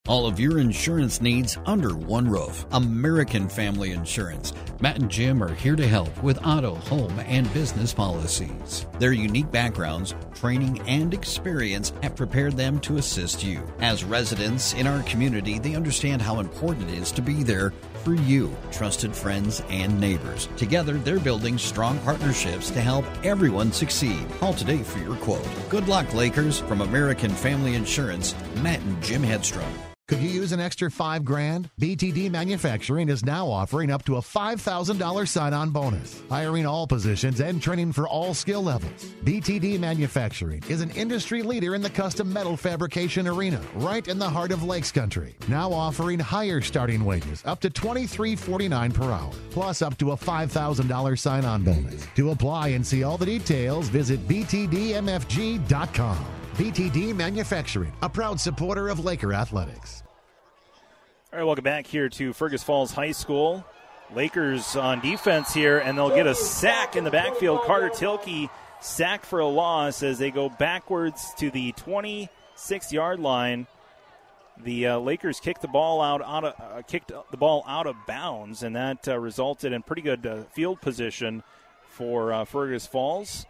All of your insurance needs under one roof. American Family Insurance. Matt and Jim are here to help with auto, home, and business policies. Their unique backgrounds, training, and experience have prepared them to assist you. As residents in our community, they understand how important it is to be there for you, trusted friends and neighbors. Together, they're building strong partnerships to help everyone succeed. Call today for your quote. Good luck, Lakers. From American Family Insurance, Matt and Jim Headstrom. Could you use an extra five grand? BTD Manufacturing is now offering up to a $5,000 sign on bonus, hiring all positions and training for all skill levels. BTD Manufacturing is an industry leader in the custom metal fabrication arena, right in the heart of Lakes Country. Now offering higher starting wages, up to $23.49 per hour, plus up to a $5,000 sign on bonus. To apply and see all the details, visit BTDMFG.com. BTD Manufacturing, a proud supporter of Laker Athletics. All right, welcome back here to Fergus Falls High School. Lakers on defense here, and they'll get a sack in the backfield. Carter Tilkey sacked for a loss as they go backwards to the 26 yard line. The uh, Lakers kicked the ball out, out of, uh, kicked the ball out of bounds, and that uh, resulted in pretty good uh, field position for uh, Fergus Falls.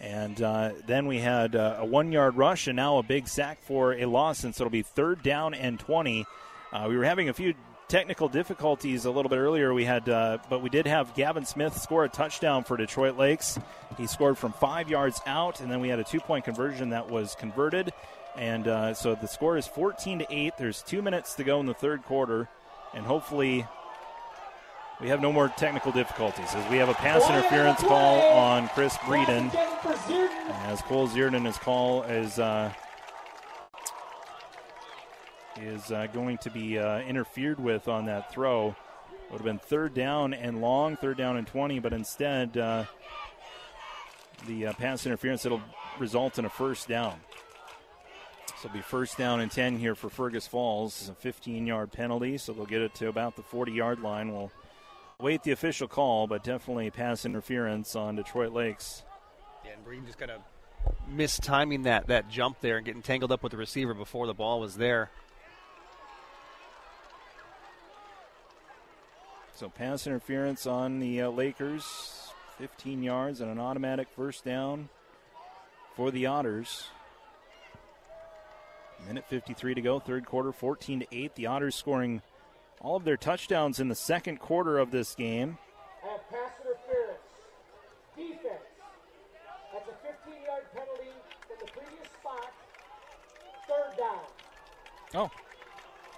And uh, then we had uh, a one yard rush and now a big sack for a loss, and so it'll be third down and 20. Uh, we were having a few technical difficulties a little bit earlier. We had, uh, but we did have Gavin Smith score a touchdown for Detroit Lakes. He scored from five yards out, and then we had a two point conversion that was converted. And uh, so the score is 14 to 8. There's two minutes to go in the third quarter, and hopefully we have no more technical difficulties as we have a pass interference call on Chris Breeden. As Cole Zierden call is uh, is uh, going to be uh, interfered with on that throw. Would have been third down and long, third down and 20, but instead uh, the uh, pass interference it'll result in a first down. So it'll be first down and 10 here for Fergus Falls. It's a 15 yard penalty, so they'll get it to about the 40 yard line. We'll wait the official call, but definitely pass interference on Detroit Lakes. Yeah, and Breeden just got a mistiming that that jump there and getting tangled up with the receiver before the ball was there. So pass interference on the uh, Lakers, 15 yards and an automatic first down for the Otters. Minute 53 to go, third quarter, 14 to 8. The Otters scoring all of their touchdowns in the second quarter of this game. Have pass interference. Defense. That's a 15 yard penalty from the previous spot. Third down. Oh,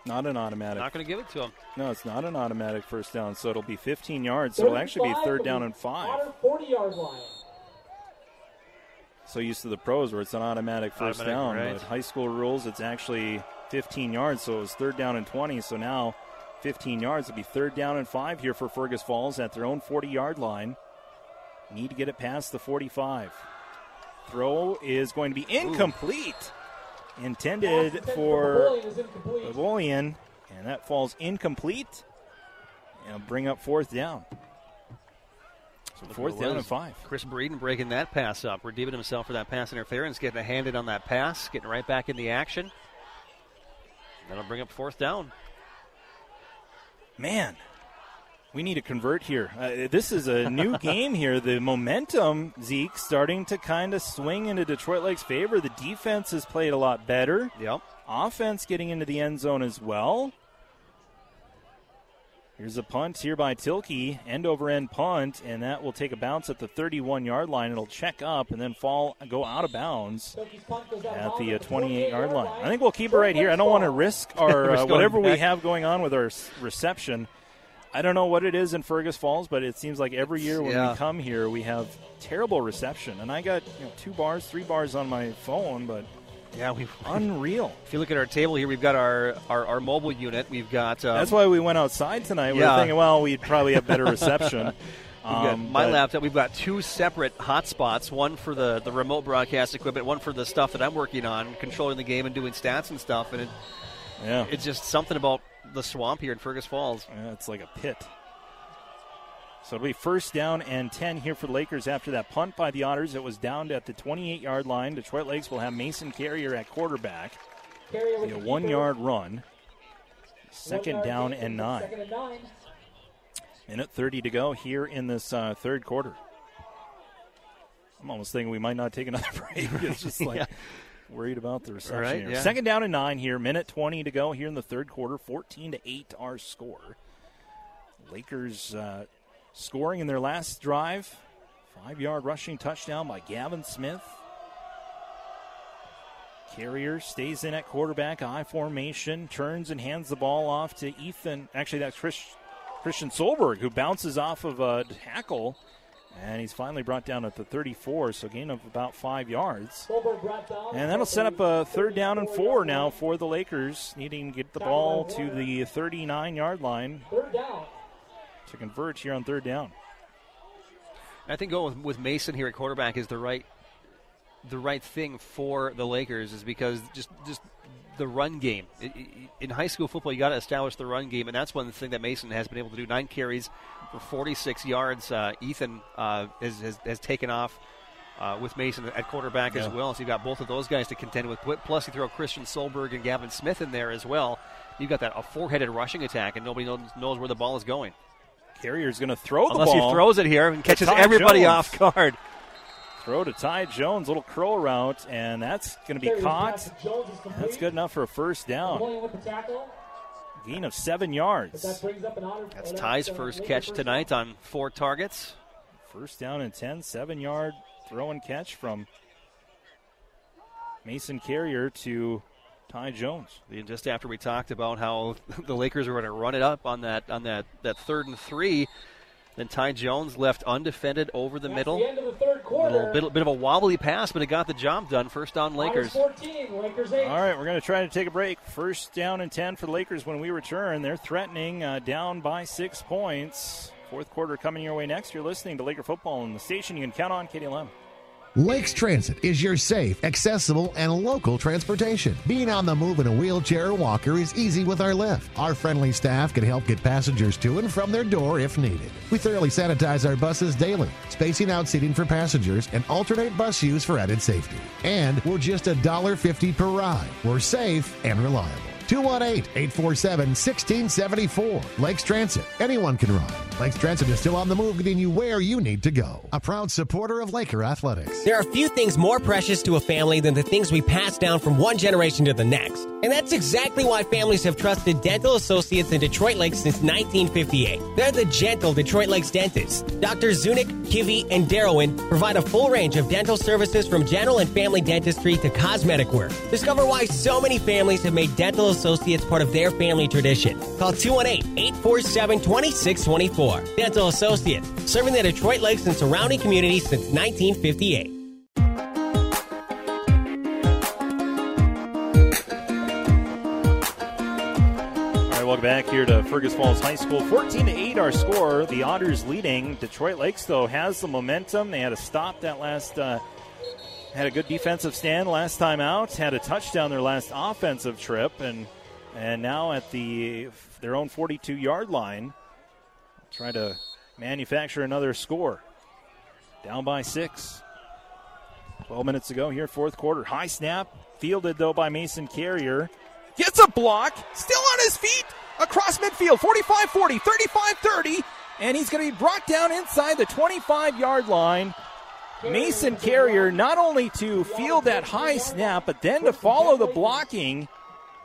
not an automatic. Not going to give it to him. No, it's not an automatic first down, so it'll be 15 yards. So it'll actually be third down and five. 40 yard line. So used to the pros where it's an automatic first Automatic, down, right. but high school rules it's actually 15 yards, so it was third down and 20. So now 15 yards It'll be third down and five here for Fergus Falls at their own 40 yard line. Need to get it past the 45. Throw is going to be incomplete. Intended Pass for Napoleon. Babolian, and that falls incomplete. And bring up fourth down. So fourth down and five. Chris Breeden breaking that pass up, redeeming himself for that pass interference, getting a hand in on that pass, getting right back in the action. That'll bring up fourth down. Man, we need to convert here. Uh, this is a new game here. The momentum, Zeke, starting to kind of swing into Detroit Lake's favor. The defense has played a lot better. Yep. Offense getting into the end zone as well. Here's a punt here by Tilkey, end over end punt, and that will take a bounce at the 31 yard line. It'll check up and then fall, go out of bounds at the 28 yard line. I think we'll keep it right here. I don't want to risk our uh, whatever we have going on with our reception. I don't know what it is in Fergus Falls, but it seems like every year when Yeah. we come here, we have terrible reception. And I got you know, two bars, three bars on my phone, but Yeah, we unreal. If you look at our table here, we've got our our, our mobile unit. We've got um, That's why we went outside tonight. We Yeah. were thinking, well, we'd probably have better reception. Um, my but- laptop. We've got two separate hotspots. One for the, the remote broadcast equipment. One for the stuff that I'm working on, controlling the game and doing stats and stuff. And it, Yeah. it's just something about the swamp here in Fergus Falls. Yeah, it's like a pit. So it'll be first down and 10 here for the Lakers after that punt by the Otters. It was down at the 28 yard line. Detroit Lakes will have Mason Carrier at quarterback. Carrier with a one yard run. Second One yard down and nine. Second and nine. Minute 30 to go here in this uh, third quarter. I'm almost thinking we might not take another break. It's just like Yeah. worried about the reception Right, here. yeah. Second down and nine here. Minute 20 to go here in the third quarter. 14 to 8 our score. Lakers uh, scoring in their last drive. Five yard rushing touchdown by Gavin Smith. Carrier stays in at quarterback, I formation, turns and hands the ball off to Ethan. Actually, that's Chris, Christian Solberg, who bounces off of a tackle, and he's finally brought down at the 34, so gain of about five yards. Solberg brought down. And that'll set up a third down and four now for the Lakers, needing to get the ball to the 39 yard line Third down. To convert here on third down. I think going with, with Mason here at quarterback is the right the right thing for the Lakers is because just just the run game. I- I- in high school football you got to establish the run game and that's one thing that Mason has been able to do. Nine carries for 46 yards uh, Ethan uh, has, has, has taken off uh, with Mason at quarterback as well. So you've got both of those guys to contend with. Plus you throw Christian Solberg and Gavin Smith in there as well. You've got that a four-headed rushing attack and nobody knows, knows where the ball is going Carrier's going to throw the unless ball. he throws it here and catches Ty everybody Jones. off guard Throw to Ty Jones, little curl route, and that's going to be Carrier's caught. pass to Jones is complete. That's good enough for a first down. Napoleon with the tackle. Gain of seven yards. that brings up an honor. That's Ty's that's, first Laker catch first tonight on four targets. First down and 10, seven yard throw and catch from Mason Carrier to Ty Jones. And just after we talked about how the Lakers were going to run it up on that on that, that third and three, then Ty Jones left undefended over the That's middle. the end of the third A quarter. little bit, bit of a wobbly pass, but it got the job done. First down, Lakers. 14, Lakers 8. All right, we're going to try to take a break. First down and 10 for the Lakers when we return. They're threatening uh, down by six points. Fourth quarter coming your way next. You're listening to Laker football on the station you can count on, Katie KDLM. Lakes Transit is your safe, accessible, and local transportation. Being on the move in a wheelchair or walker is easy with our lift. Our friendly staff can help get passengers to and from their door if needed. We thoroughly sanitize our buses daily, spacing out seating for passengers and alternate bus use for added safety. And we're just $1.50 per ride. We're safe and reliable. 218 847 1674. Lakes Transit. Anyone can ride. Lakes Transit is still on the move, getting you where you need to go. A proud supporter of Laker Athletics. There are few things more precious to a family than the things we pass down from one generation to the next. And that's exactly why families have trusted Dental Associates in Detroit Lakes since 1958. They're the gentle Detroit Lakes dentists. Drs. Zunick, Kivy, and Darrowin provide a full range of dental services from general and family dentistry to cosmetic work. Discover why so many families have made Dental Associates part of their family tradition. Call 218 847 2624. Dental Associates, serving the Detroit Lakes and surrounding communities since 1958. All right, welcome back here to Fergus Falls High School. 14 to 8 our score. The Otters leading. Detroit Lakes, though, has the momentum. They had a stop that last, uh, had a good defensive stand last time out, had a touchdown their last offensive trip, and and now at the their own 42 yard line, try to manufacture another score. Down by six. 12 minutes ago here, fourth quarter. High snap, fielded though by Mason Carrier. Gets a block, still on his feet, across midfield, 45 40, 35 30, and he's going to be brought down inside the 25 yard line. Mason Carrier not only to field that high snap, but then to follow the blocking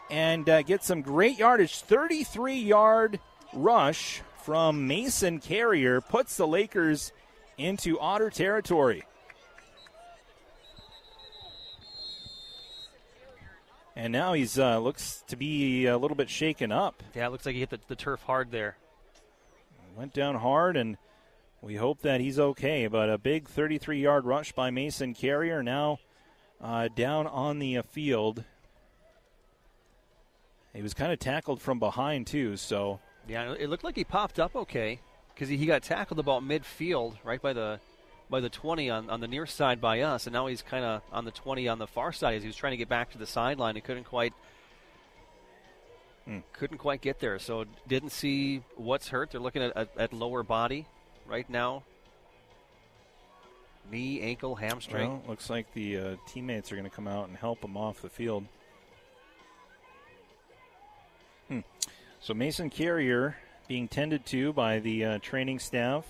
and uh, get some great yardage. 33 yard rush from Mason Carrier puts the Lakers into Otter territory. And now he's uh, looks to be a little bit shaken up. Yeah, it looks like he hit the, the turf hard there. Went down hard, and we hope that he's okay. But a big 33 yard rush by Mason Carrier now uh, down on the uh, field. He was kind of tackled from behind, too, so. Yeah, it looked like he popped up okay because he, he got tackled about midfield, right by the by the 20 on, on the near side by us, and now he's kind of on the 20 on the far side as he was trying to get back to the sideline. He couldn't quite Hmm. couldn't quite get there, so didn't see what's hurt. They're looking at, at, at lower body right now. Knee, ankle, hamstring. Well, looks like the uh, teammates are going to come out and help him off the field. Hmm. So Mason Carrier being tended to by the uh, training staff,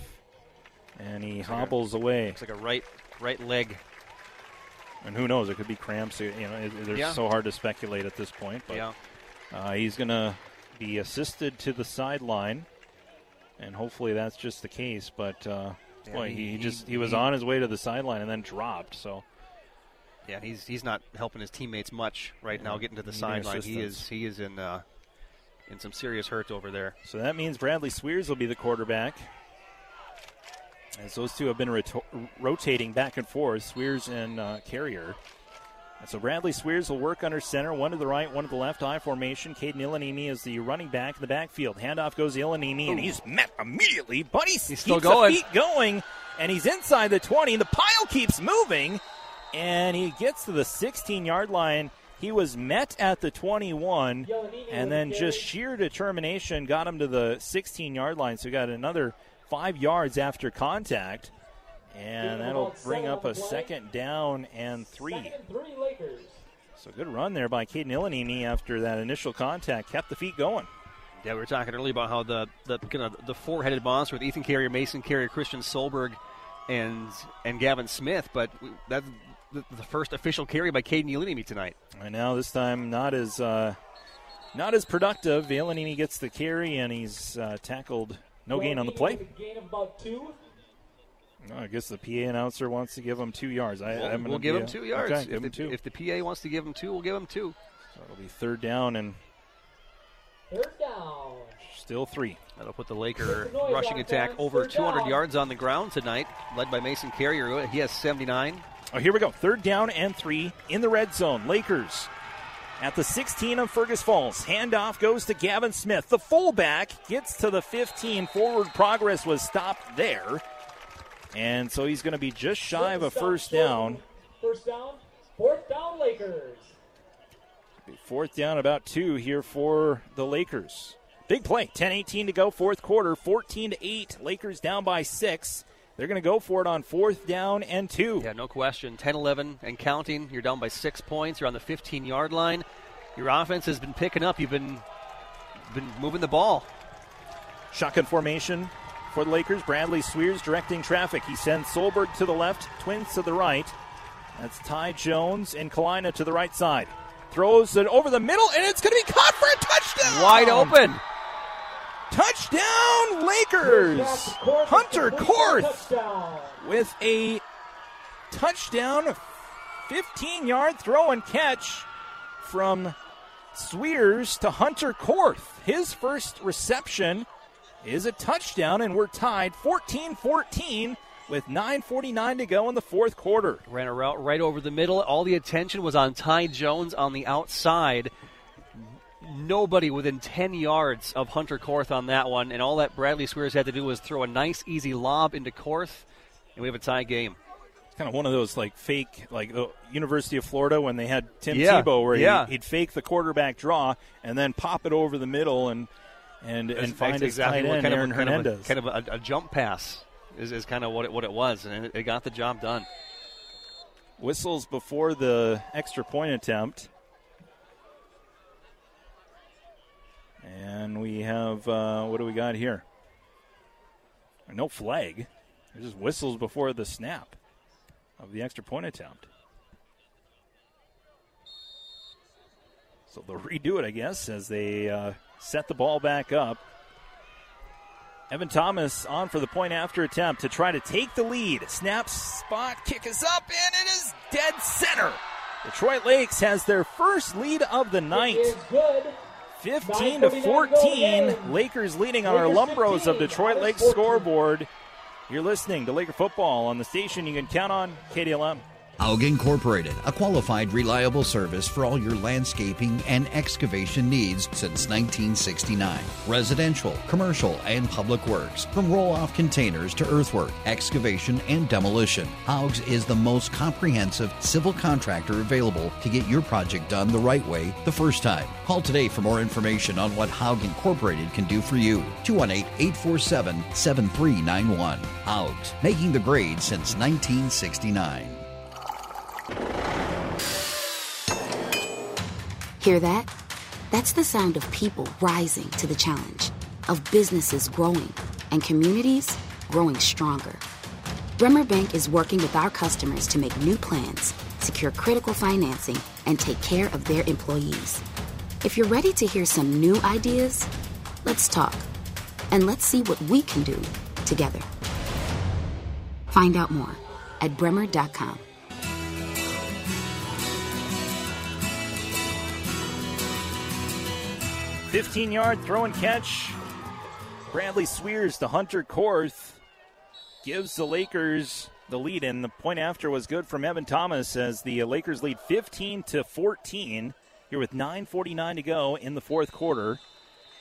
and he Looks like a- hobbles away. Looks like a right right leg. And who knows? It could be cramps. You know, it, it's Yeah. so hard to speculate at this point. But Yeah. uh, he's going to be assisted to the sideline, and hopefully that's just the case. But uh, Yeah, boy, he- he, just he was he- on his way to the sideline and then dropped. So Yeah, he's he's not helping his teammates much right now, getting to the sideline. He is he is in uh, in some serious hurt over there. So that means Bradley Swears will be the quarterback. As those two have been rotating back and forth, Swears and uh, Carrier. And so Bradley Swears will work under center, one to the right, one to the left, high formation. Caden Ilanini is the running back in the backfield. Handoff goes to Ilanini, and he's met immediately, but he's, He's still keeps going. the feet going, and he's inside the 20. The pile keeps moving, and he gets to the 16 yard line. He was met at the 21, and then just sheer determination got him to the 16 yard line. So he got another five yards after contact, and that'll bring up a second down and three. Three Lakers. So good run there by Caden Ilanini after that initial contact, kept the feet going. Yeah, we were talking earlier about how the the kind of the four headed monster with Ethan Carrier, Mason Carrier, Christian Solberg, and and Gavin Smith, but we- that's the, the first official carry by Caden Ilanini tonight. And now this time not as uh, not as productive. Ilanini gets the carry, and he's uh, tackled. No gain on the play. Gain of about two. No, I guess the PA announcer wants to give him two yards. I, We'll, I'm gonna we'll give be him two yards. Okay, if, give the, him two. if the PA wants to give him two, we'll give him two. So it'll be third down and Third down. still three. That'll put the Laker rushing attack over 200 yards on the ground tonight, led by Mason Carrier. He has 79. Oh, here we go. Third down and three in the red zone. Lakers at the 16 of Fergus Falls. Handoff goes to Gavin Smith. The fullback gets to the 15. Forward progress was stopped there. And so he's going to be just shy of a first down. First down, fourth down, Lakers. Fourth down, about two here for the Lakers. Big play. 10 18 to go, fourth quarter. 14 to 8. Lakers down by six. They're going to go for it on fourth down and two. Yeah, no question. 10 11 and counting. You're down by six points. You're on the 15 yard line. Your offense has been picking up. You've been, been moving the ball. Shotgun formation for the Lakers. Bradley Swears directing traffic. He sends Solberg to the left, Twins to the right. That's Ty Jones and Kalina to the right side. Throws it over the middle, and it's going to be caught for a touchdown. Wide open. Touchdown, Lakers! Hunter Korth with a touchdown, 15 yard throw and catch from Swears to Hunter Korth. His first reception is a touchdown, and we're tied 14 14 with 9.49 to go in the fourth quarter. Ran a route right over the middle. All the attention was on Ty Jones on the outside. Nobody within 10 yards of Hunter Korth on that one, and all that Bradley Swears had to do was throw a nice, easy lob into Korth, and we have a tie game. Kind of one of those like fake, like the University of Florida when they had Tim Yeah, Tebow, where yeah. he'd, he'd fake the quarterback draw and then pop it over the middle and and and find That's his exactly tight what end, kind Aaron of a, kind Hernandez. Of a, kind of a, a jump pass is, is kind of what it, what it was, and it, it got the job done. Whistles before the extra point attempt. And we have, uh, what do we got here? No flag. There's just whistles before the snap of the extra point attempt. So they'll redo it, I guess, as they uh, set the ball back up. Evan Thomas on for the point after attempt to try to take the lead. Snap spot, kick is up, and it is dead center. Detroit Lakes has their first lead of the night. 15 to 14. Lakers leading on our Lumbros of Detroit Lakes scoreboard. You're listening to Laker football on the station you can count on, KDLM. Haug Incorporated, a qualified, reliable service for all your landscaping and excavation needs since 1969. Residential, commercial, and public works, from roll off containers to earthwork, excavation, and demolition. Haug's is the most comprehensive civil contractor available to get your project done the right way the first time. Call today for more information on what Haug Incorporated can do for you. 218 847 7391. Haug's, making the grade since 1969. Hear that? That's the sound of people rising to the challenge, of businesses growing, and communities growing stronger. Bremer Bank is working with our customers to make new plans, secure critical financing, and take care of their employees. If you're ready to hear some new ideas, let's talk. And let's see what we can do together. Find out more at bremer.com. 15 yard throw and catch. Bradley Swears to Hunter Korth gives the Lakers the lead, and the point after was good from Evan Thomas as the Lakers lead 15 to 14 here with 9:49 to go in the fourth quarter.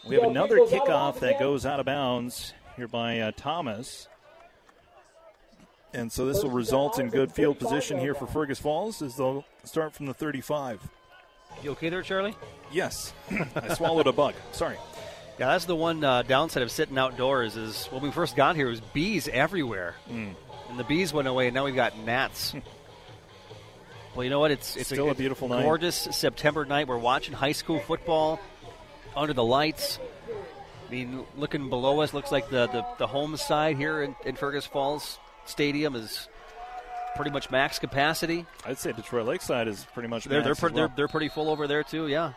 We have another kickoff that goes out of bounds here by uh, Thomas. And so this will result in good field position here for Fergus Falls as they'll start from the 35. You okay there, Charlie? Yes. I swallowed a bug. Sorry. Yeah, that's the one uh, downside of sitting outdoors. Is when we first got here, it was bees everywhere, Mm. and the bees went away, and now we've got gnats. well, you know what? It's it's Still a beautiful night. gorgeous September night. We're watching high school football under the lights. I mean, looking below us, looks like the the, the home side here in, in Fergus Falls Stadium is pretty much max capacity. I'd say Detroit Lakeside is pretty much They're they're, well. they're they're pretty full over there too. Yeah.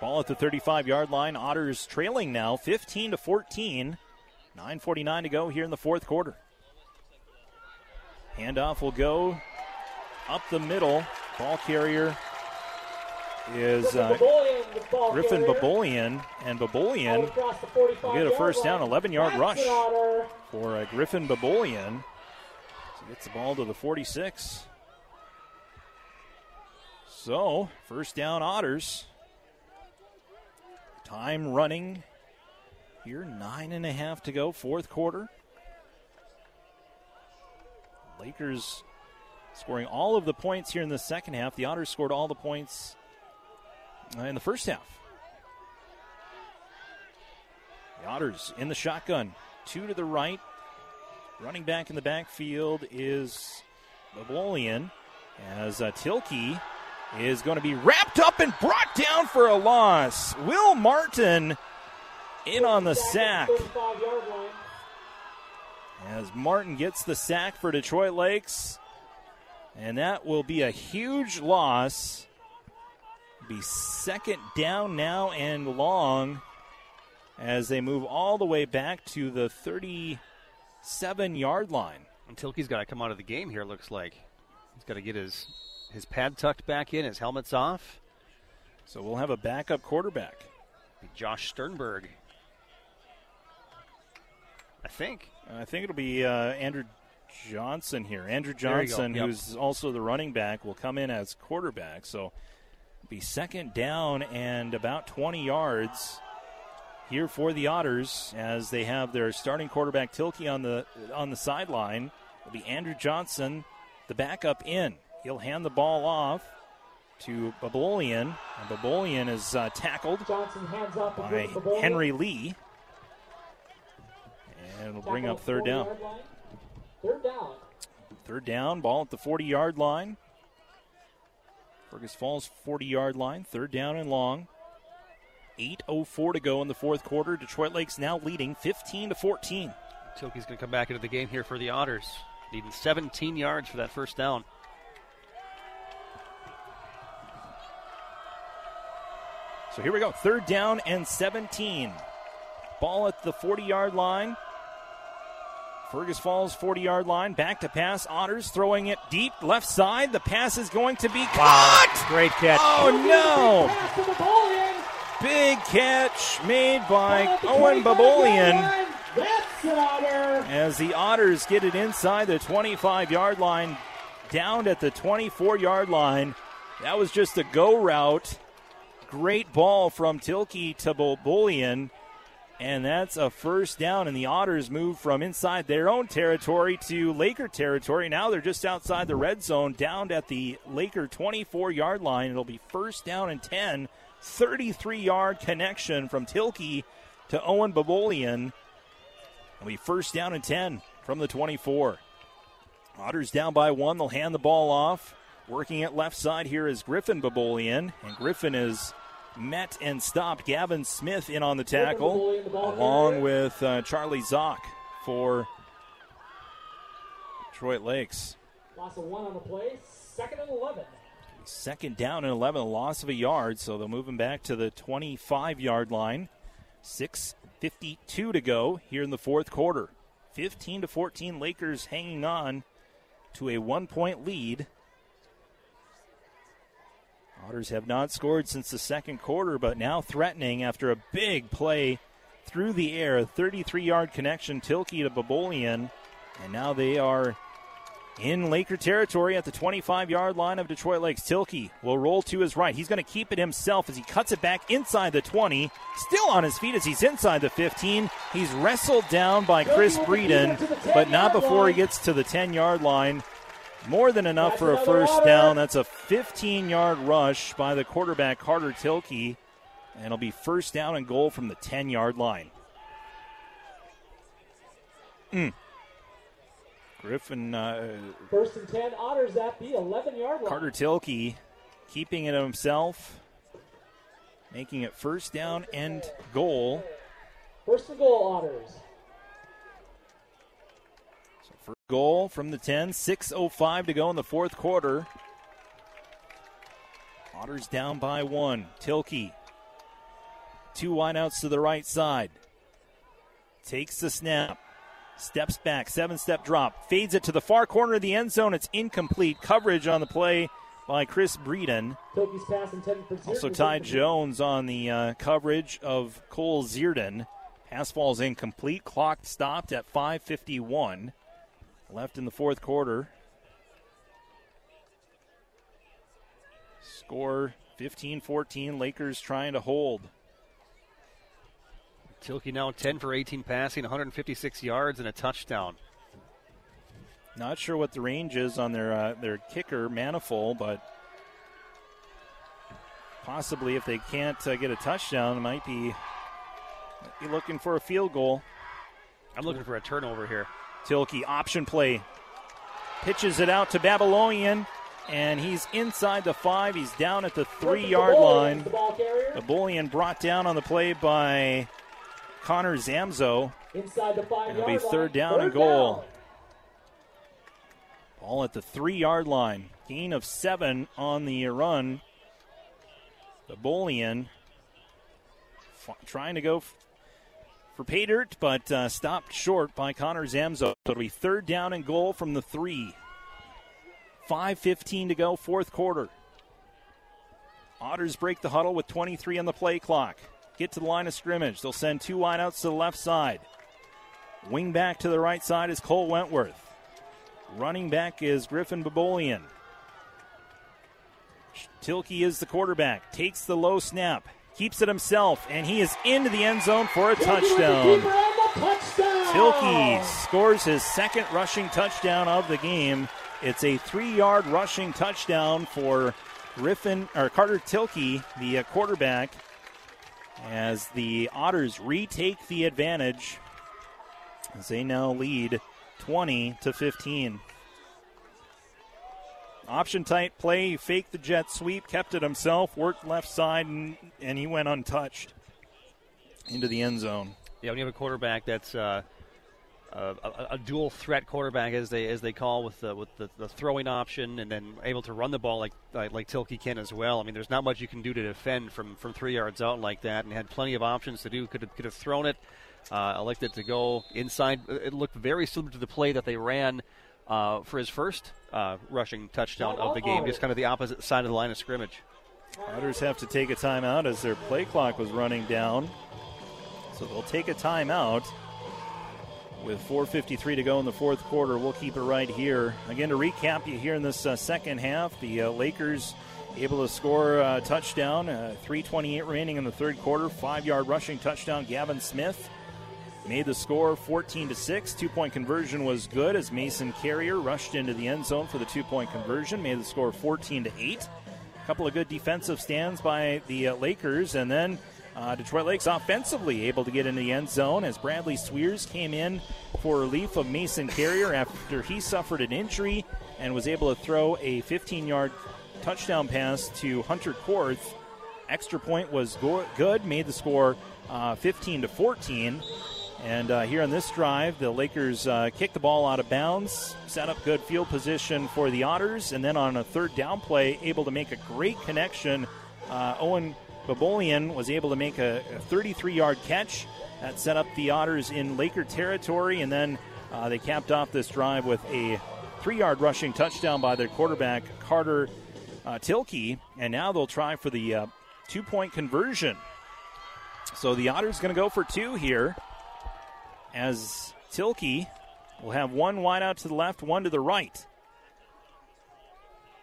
Ball at the 35 yard line. Otters trailing now 15 to 14. 9.49 to go here in the fourth quarter. Handoff will go up the middle. Ball carrier is uh, Griffin Babolian, and Babolian will get a first down, 11 yard rush for uh, Griffin Babolian. Gets the ball to the 46. So, first down, Otters. Time running here, nine and a half to go, fourth quarter. Lakers scoring all of the points here in the second half. The Otters scored all the points uh, in the first half. The Otters in the shotgun. Two to the right. Running back in the backfield is Babolian as uh, Tilkey is going to be wrapped up and brought down for a loss. Will Martin in on the sack. As Martin gets the sack for Detroit Lakes. And that will be a huge loss. Be second down now and long as they move all the way back to the 37 yard line. And Tilkey's got to come out of the game here, looks like. He's got to get his, his pad tucked back in, his helmet's off. So we'll have a backup quarterback. Josh Sternberg. I think. I think it'll be uh, Andrew Johnson here. Andrew Johnson, yep. who's also the running back, will come in as quarterback. So be second down and about 20 yards here for the Otters as they have their starting quarterback Tilkey on the on the sideline. It'll be Andrew Johnson, the backup in. He'll hand the ball off to Babolian. And Babolian is uh, tackled by Henry Lee. And it'll bring up third down. Third down. Third down, ball at the 40 yard line. Fergus Falls 40 yard line, third down and long. 8.04 to go in the fourth quarter. Detroit Lakes now leading 15 to 14. Tilkey's going to come back into the game here for the Otters, needing 17 yards for that first down. So here we go. Third down and 17. Ball at the 40 yard line. Fergus Falls 40 yard line. Back to pass. Otters throwing it deep left side. The pass is going to be caught. Great catch. Oh no! Big catch made by Owen Babolian as the Otters get it inside the 25 yard line, down at the 24 yard line. That was just a go route. Great ball from Tilkey to Babolian. And that's a first down, and the Otters move from inside their own territory to Laker territory. Now they're just outside the red zone, down at the Laker 24 yard line. It'll be first down and 10. 33 yard connection from Tilkey to Owen Babolian. It'll be first down and 10 from the 24. Otters down by one. They'll hand the ball off. Working at left side here is Griffin Babolian, and Griffin is met and stopped. Gavin Smith in on the tackle, along with uh, Charlie Zock for Detroit Lakes. Loss of one on the play. Second and 11. Second down and 11, a loss of a yard, so they'll move him back to the 25 yard line. 6.52 to go here in the fourth quarter. 15 to 14, Lakers hanging on to a one point lead. Otters have not scored since the second quarter, but now threatening after a big play through the air. 33 yard connection, Tilkey to Babolian. And now they are in Laker territory at the 25 yard line of Detroit Lakes. Tilkey will roll to his right. He's going to keep it himself as he cuts it back inside the 20. Still on his feet as he's inside the 15. He's wrestled down by Chris Breeden, but not before he gets to the 10 yard line. More than enough for a first down. That's a 15 yard rush by the quarterback, Carter Tilkey. And it'll be first down and goal from the 10 yard line. Mm. Griffin. Uh, First and 10, Otters at the 11 yard line. Carter Tilkey keeping it himself, making it first down and goal. First and goal, Otters. First goal from the 10, 6.05 to go in the fourth quarter. Otters down by one. Tilkey. Two wideouts to the right side. Takes the snap. Steps back. Seven step drop. Fades it to the far corner of the end zone. It's incomplete. Coverage on the play by Chris Breeden. Also, Ty Jones on the uh, coverage of Cole Zierden. Pass falls incomplete. Clock stopped at 5:51 left in the fourth quarter. Score 15-14. Lakers trying to hold. Tilkey now 10 for 18 passing, 156 yards, and a touchdown. Not sure what the range is on their uh, their kicker manifold, but possibly if they can't uh, get a touchdown, it might be, might be looking for a field goal. I'm looking for a turnover here. Tilkey option play, pitches it out to Babolian, and he's inside the five. He's down at the three yard line. The Babolian brought down on the play by Connor Zamzo. Inside the five It'll be third down Third and goal. Ball at the three yard line. Gain of seven on the run. The Bolian f- trying to go f- for pay dirt, but uh, stopped short by Connor Zamzo. So it'll be third down and goal from the three. 5.15 to go, fourth quarter. Otters break the huddle with 23 on the play clock. Get to the line of scrimmage. They'll send two wideouts to the left side. Wing back to the right side is Cole Wentworth. Running back is Griffin Babolian. Tilkey is the quarterback. Takes the low snap. Keeps it himself, and he is into the end zone for a touchdown. Tilkey scores his second rushing touchdown of the game. It's a three-yard rushing touchdown for Griffin or Carter Tilkey, the uh, quarterback, as the Otters retake the advantage as they now lead 20 to 15. Option tight play, he faked the jet sweep, kept it himself, worked left side, and, and he went untouched into the end zone. Yeah, when you have a quarterback that's uh, a, a, a dual threat quarterback, as they as they call, with the with the, the throwing option, and then able to run the ball like like, like Tilkey can as well. I mean, there's not much you can do to defend from from three yards out like that, and had plenty of options to do. Could have, could have thrown it, uh, elected to go inside. It looked very similar to the play that they ran. Uh, for his first uh, rushing touchdown of the game, just kind of the opposite side of the line of scrimmage. Otters have to take a timeout as their play clock was running down. So they'll take a timeout with 4.53 to go in the fourth quarter. We'll keep it right here. Again, to recap you here in this uh, second half, the uh, Lakers able to score a touchdown, uh, 3.28 remaining in the third quarter, five yard rushing touchdown. Gavin Smith made the score 14 to 6. Two point conversion was good as Mason Carrier rushed into the end zone for the two point conversion, made the score 14 to 8. A couple of good defensive stands by the uh, Lakers, and then uh, Detroit Lakes offensively able to get into the end zone as Bradley Swears came in for relief of Mason Carrier after he suffered an injury and was able to throw a 15 yard touchdown pass to Hunter Korth. Extra point was go- good, made the score uh, 15 to 14. And uh, here on this drive, the Lakers uh, kicked the ball out of bounds, set up good field position for the Otters, and then on a third down play, able to make a great connection. Uh, Owen Babolian was able to make a 33 yard catch that set up the Otters in Laker territory, and then uh, they capped off this drive with a three yard rushing touchdown by their quarterback, Carter uh, Tilkey, and now they'll try for the uh, two point conversion. So the Otters going to go for two here as Tilkey will have one wide out to the left, one to the right.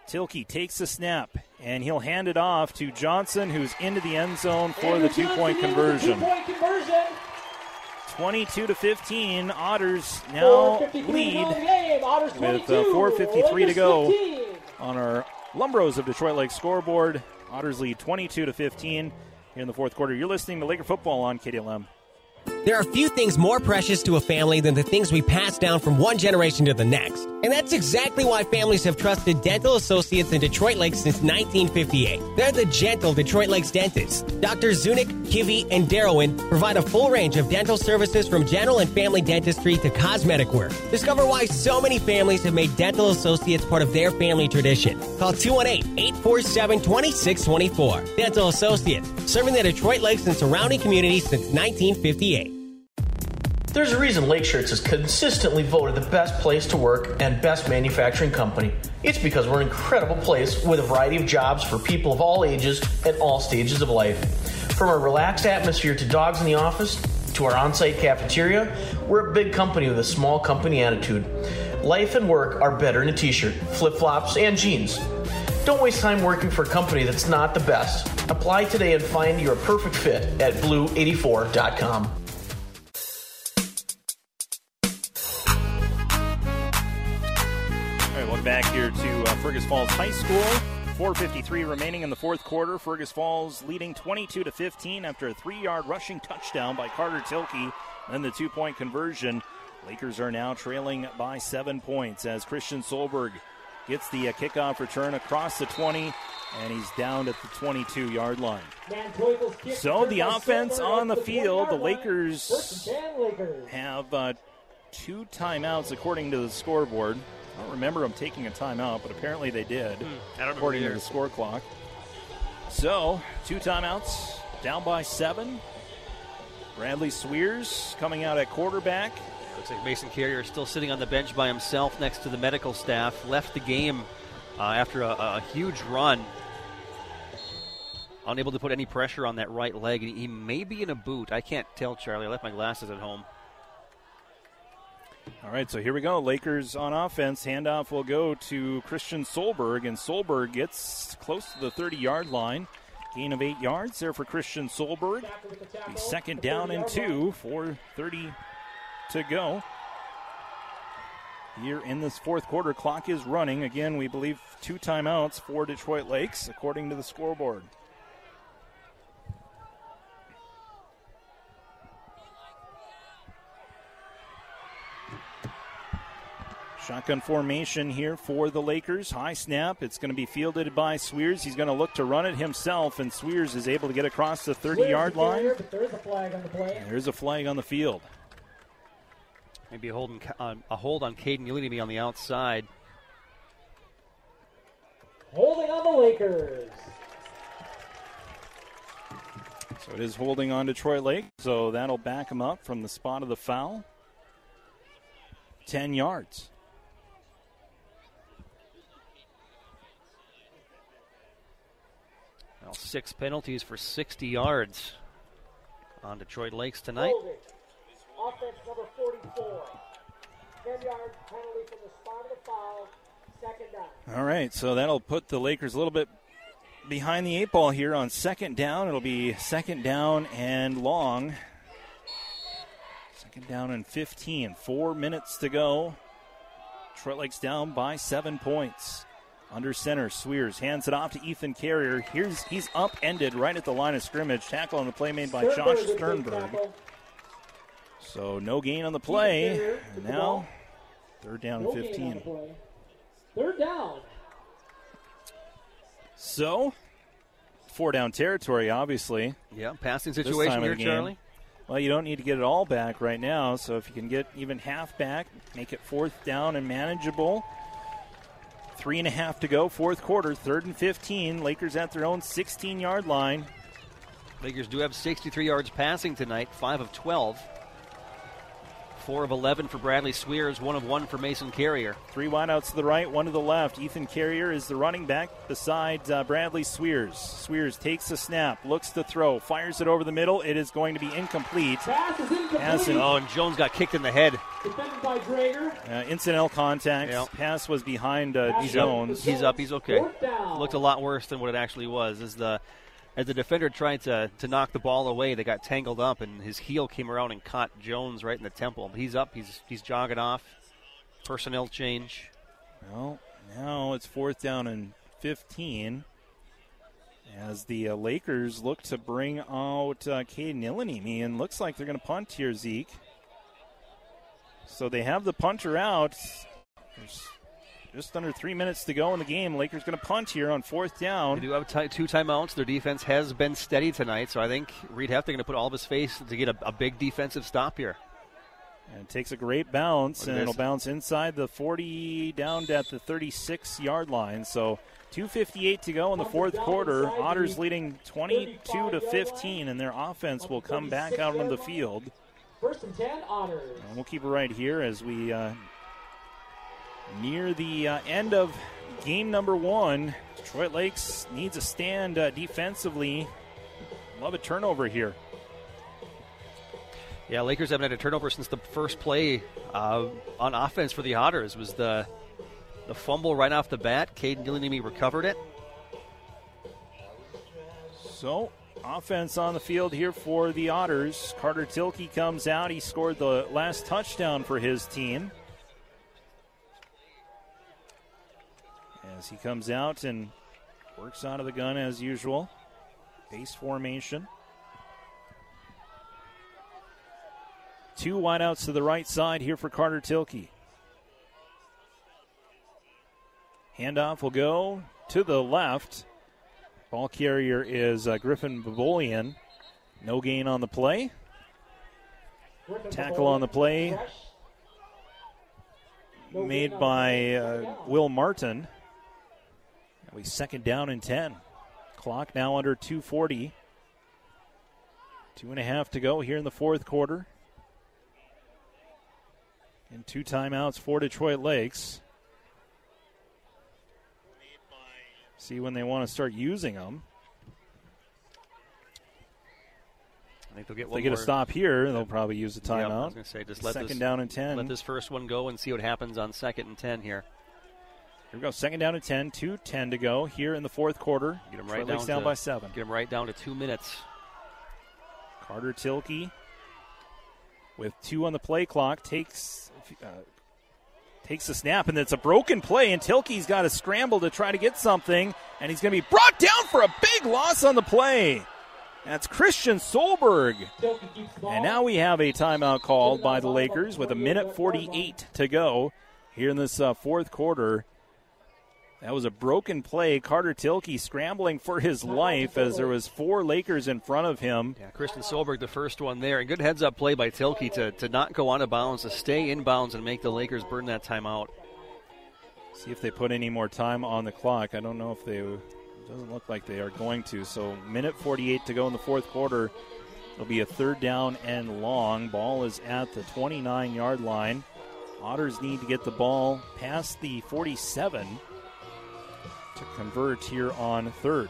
Tilkey takes the snap and he'll hand it off to Johnson, who's into the end zone for the two point conversion. 22 to 15. Otters now lead with uh, 4:53 to go on our Lumbros of Detroit Lake scoreboard. Otters lead 22 to 15 here in the fourth quarter. You're listening to Laker football on KDLM. There are few things more precious to a family than the things we pass down from one generation to the next. And that's exactly why families have trusted Dental Associates in Detroit Lakes since 1958. They're the gentle Detroit Lakes dentists. Drs. Zunick, Kivy, and Darrowin provide a full range of dental services from general and family dentistry to cosmetic work. Discover why so many families have made Dental Associates part of their family tradition. Call 218-847-2624. Dental Associates, serving the Detroit Lakes and surrounding communities since 1958. There's a reason Lake Shirts is consistently voted the best place to work and best manufacturing company. It's because we're an incredible place with a variety of jobs for people of all ages and all stages of life. From our relaxed atmosphere to dogs in the office to our on site cafeteria, we're a big company with a small company attitude. Life and work are better in a t shirt, flip flops, and jeans. Don't waste time working for a company that's not the best. Apply today and find your perfect fit at blue84.com. Fergus Falls High School. 4:53 remaining in the fourth quarter. Fergus Falls leading 22 to 15 after a three-yard rushing touchdown by Carter Tilkey. Then the two-point conversion. Lakers are now trailing by seven points as Christian Solberg gets the uh, kickoff return across the 20, and he's down at the 22-yard line. So the offense on the field, the Lakers have uh, two timeouts according to the scoreboard. I don't remember them taking a timeout, but apparently they did, Hmm, I don't according to the score clock. So, two timeouts, down by seven. Bradley Swears coming out at quarterback. Looks like Mason Carrier is still sitting on the bench by himself next to the medical staff. Left the game uh, after a, a huge run. Unable to put any pressure on that right leg. He he may be in a boot. I can't tell, Charlie. I left my glasses at home. All right, so here we go. Lakers on offense. Handoff will go to Christian Solberg, and Solberg gets close to the 30 yard line. Gain of eight yards there for Christian Solberg. The second down and two, 4.30 to go. Here in this fourth quarter, clock is running. Again, we believe two timeouts for Detroit Lakes, according to the scoreboard. Shotgun formation here for the Lakers. High snap. It's going to be fielded by Swears. He's going to look to run it himself, and Swears is able to get across the 30 yard line. There is a flag on the play. There's a flag on the field. Maybe a hold on, on, a hold on Caden Ilanini on the outside. Holding on the Lakers. So it is holding on Detroit Lake. So that'll back him up from the spot of the foul. 10 yards. Well, six penalties for 60 yards on Detroit Lakes tonight. Offense number 44. 10 yard penalty from the spot of the foul. Second down. All right, so that'll put the Lakers a little bit behind the eight ball here on second down. It'll be second down and long. Second down and 15. Four minutes to go. Detroit Lakes down by seven points. Under center, Swears hands it off to Ethan Carrier. Here's he's upended right at the line of scrimmage. Tackle on the play made by Josh Sternberg with Sternberg. So no gain on the play. And now ball. third down and gain 15. Third down. So, four down territory, obviously. Yeah, passing situation here. Charlie. Well, you don't need to get it all back right now. So if you can get even half back, make it fourth down and manageable. Three and a half to go, fourth quarter, third and 15. Lakers at their own 16 yard line. Lakers do have 63 yards passing tonight, 5 of 12. 4 of 11 for Bradley Swears, 1 of 1 for Mason Carrier. Three wideouts to the right, one to the left. Ethan Carrier is the running back beside uh, Bradley Swears. Swears takes the snap, looks to throw, fires it over the middle. It is going to be incomplete. Pass is incomplete. Oh, and Jones got kicked in the head. Defended by Drager. Uh, incidental contact. Yep. Pass was behind uh, Pass He's Jones. up. He's up. He's okay. Looked a lot worse than what it actually was. As the as the defender tried to, to knock the ball away, they got tangled up, and his heel came around and caught Jones right in the temple. He's up. He's he's jogging off. Personnel change. Well, now it's fourth down and 15 as the uh, Lakers look to bring out uh, Caden and looks like they're going to punt here, Zeke. So they have the punter out. There's just under three minutes to go in the game. Lakers going to punt here on fourth They down. do have ti two timeouts. Their defense has been steady tonight, so I think Reed Hefta going to put all of his face to get a, a big defensive stop here. And it takes a great bounce, Look at and it'll bounce inside the 40, down at the 36 yard line. So 2.58 to go in the fourth quarter. Otters leading 22 to 15, and their offense will come back out on the field. First and 10, Otters. And we'll keep it right here as we uh, near the uh, end of game number one. Detroit Lakes needs a stand uh, defensively. Love a turnover here. Yeah, Lakers haven't had a turnover since the first play uh, on offense for the Otters was the the fumble right off the bat. Caden Dillingham recovered it. So, offense on the field here for the Otters. Carter Tilkey comes out. He scored the last touchdown for his team. As he comes out and works out of the gun as usual. Base formation. Two wideouts to the right side here for Carter Tilkey. Handoff will go to the left. Ball carrier is uh, Griffin Babolian. No gain on the play. Tackle on the play made by uh, Will Martin. We second down and 10. Clock now under 240. Two and a half to go here in the fourth quarter. And two timeouts for Detroit Lakes. See when they want to start using them. I think they'll get If one they get a stop here, they'll probably use a Yeah, I timeout. was going to say, just let second this, down and 10. Let this first one go and see what happens on second and 10 here. Here we go. Second down and 10. 2 10 to go here in the fourth quarter. Get them right down, down to, by seven. Get them right down to two minutes. Carter Tilkey with two on the play clock takes uh, takes the snap, and it's a broken play, and Tilkey's got to scramble to try to get something, and he's going to be brought down for a big loss on the play. That's Christian Solberg. And now we have a timeout called by the Lakers with a minute 48 to go here in this uh, fourth quarter. That was a broken play. Carter Tilkey scrambling for his life as there was four Lakers in front of him. Yeah, Christian Solberg, the first one there. And good heads up play by Tilkey to, to not go out of bounds, to stay in bounds and make the Lakers burn that timeout. See if they put any more time on the clock. I don't know if they. It doesn't look like they are going to. So minute 48 to go in the fourth quarter. It'll be a third down and long. Ball is at the 29 yard line. Otters need to get the ball past the 47 to convert here on third.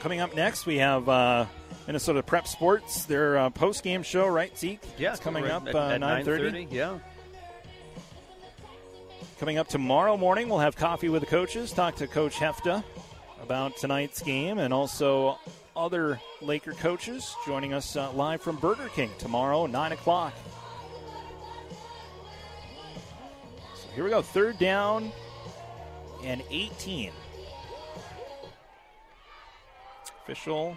Coming up next, we have uh, Minnesota Prep Sports, their uh, post game show, right, Zeke? Yeah, it's coming up at, uh, at 9:30. 9:30, Yeah. Coming up tomorrow morning, we'll have coffee with the coaches, talk to Coach Hefta about tonight's game, and also other Laker coaches joining us uh, live from Burger King tomorrow, 9 o'clock. So here we go, third down and 18. Official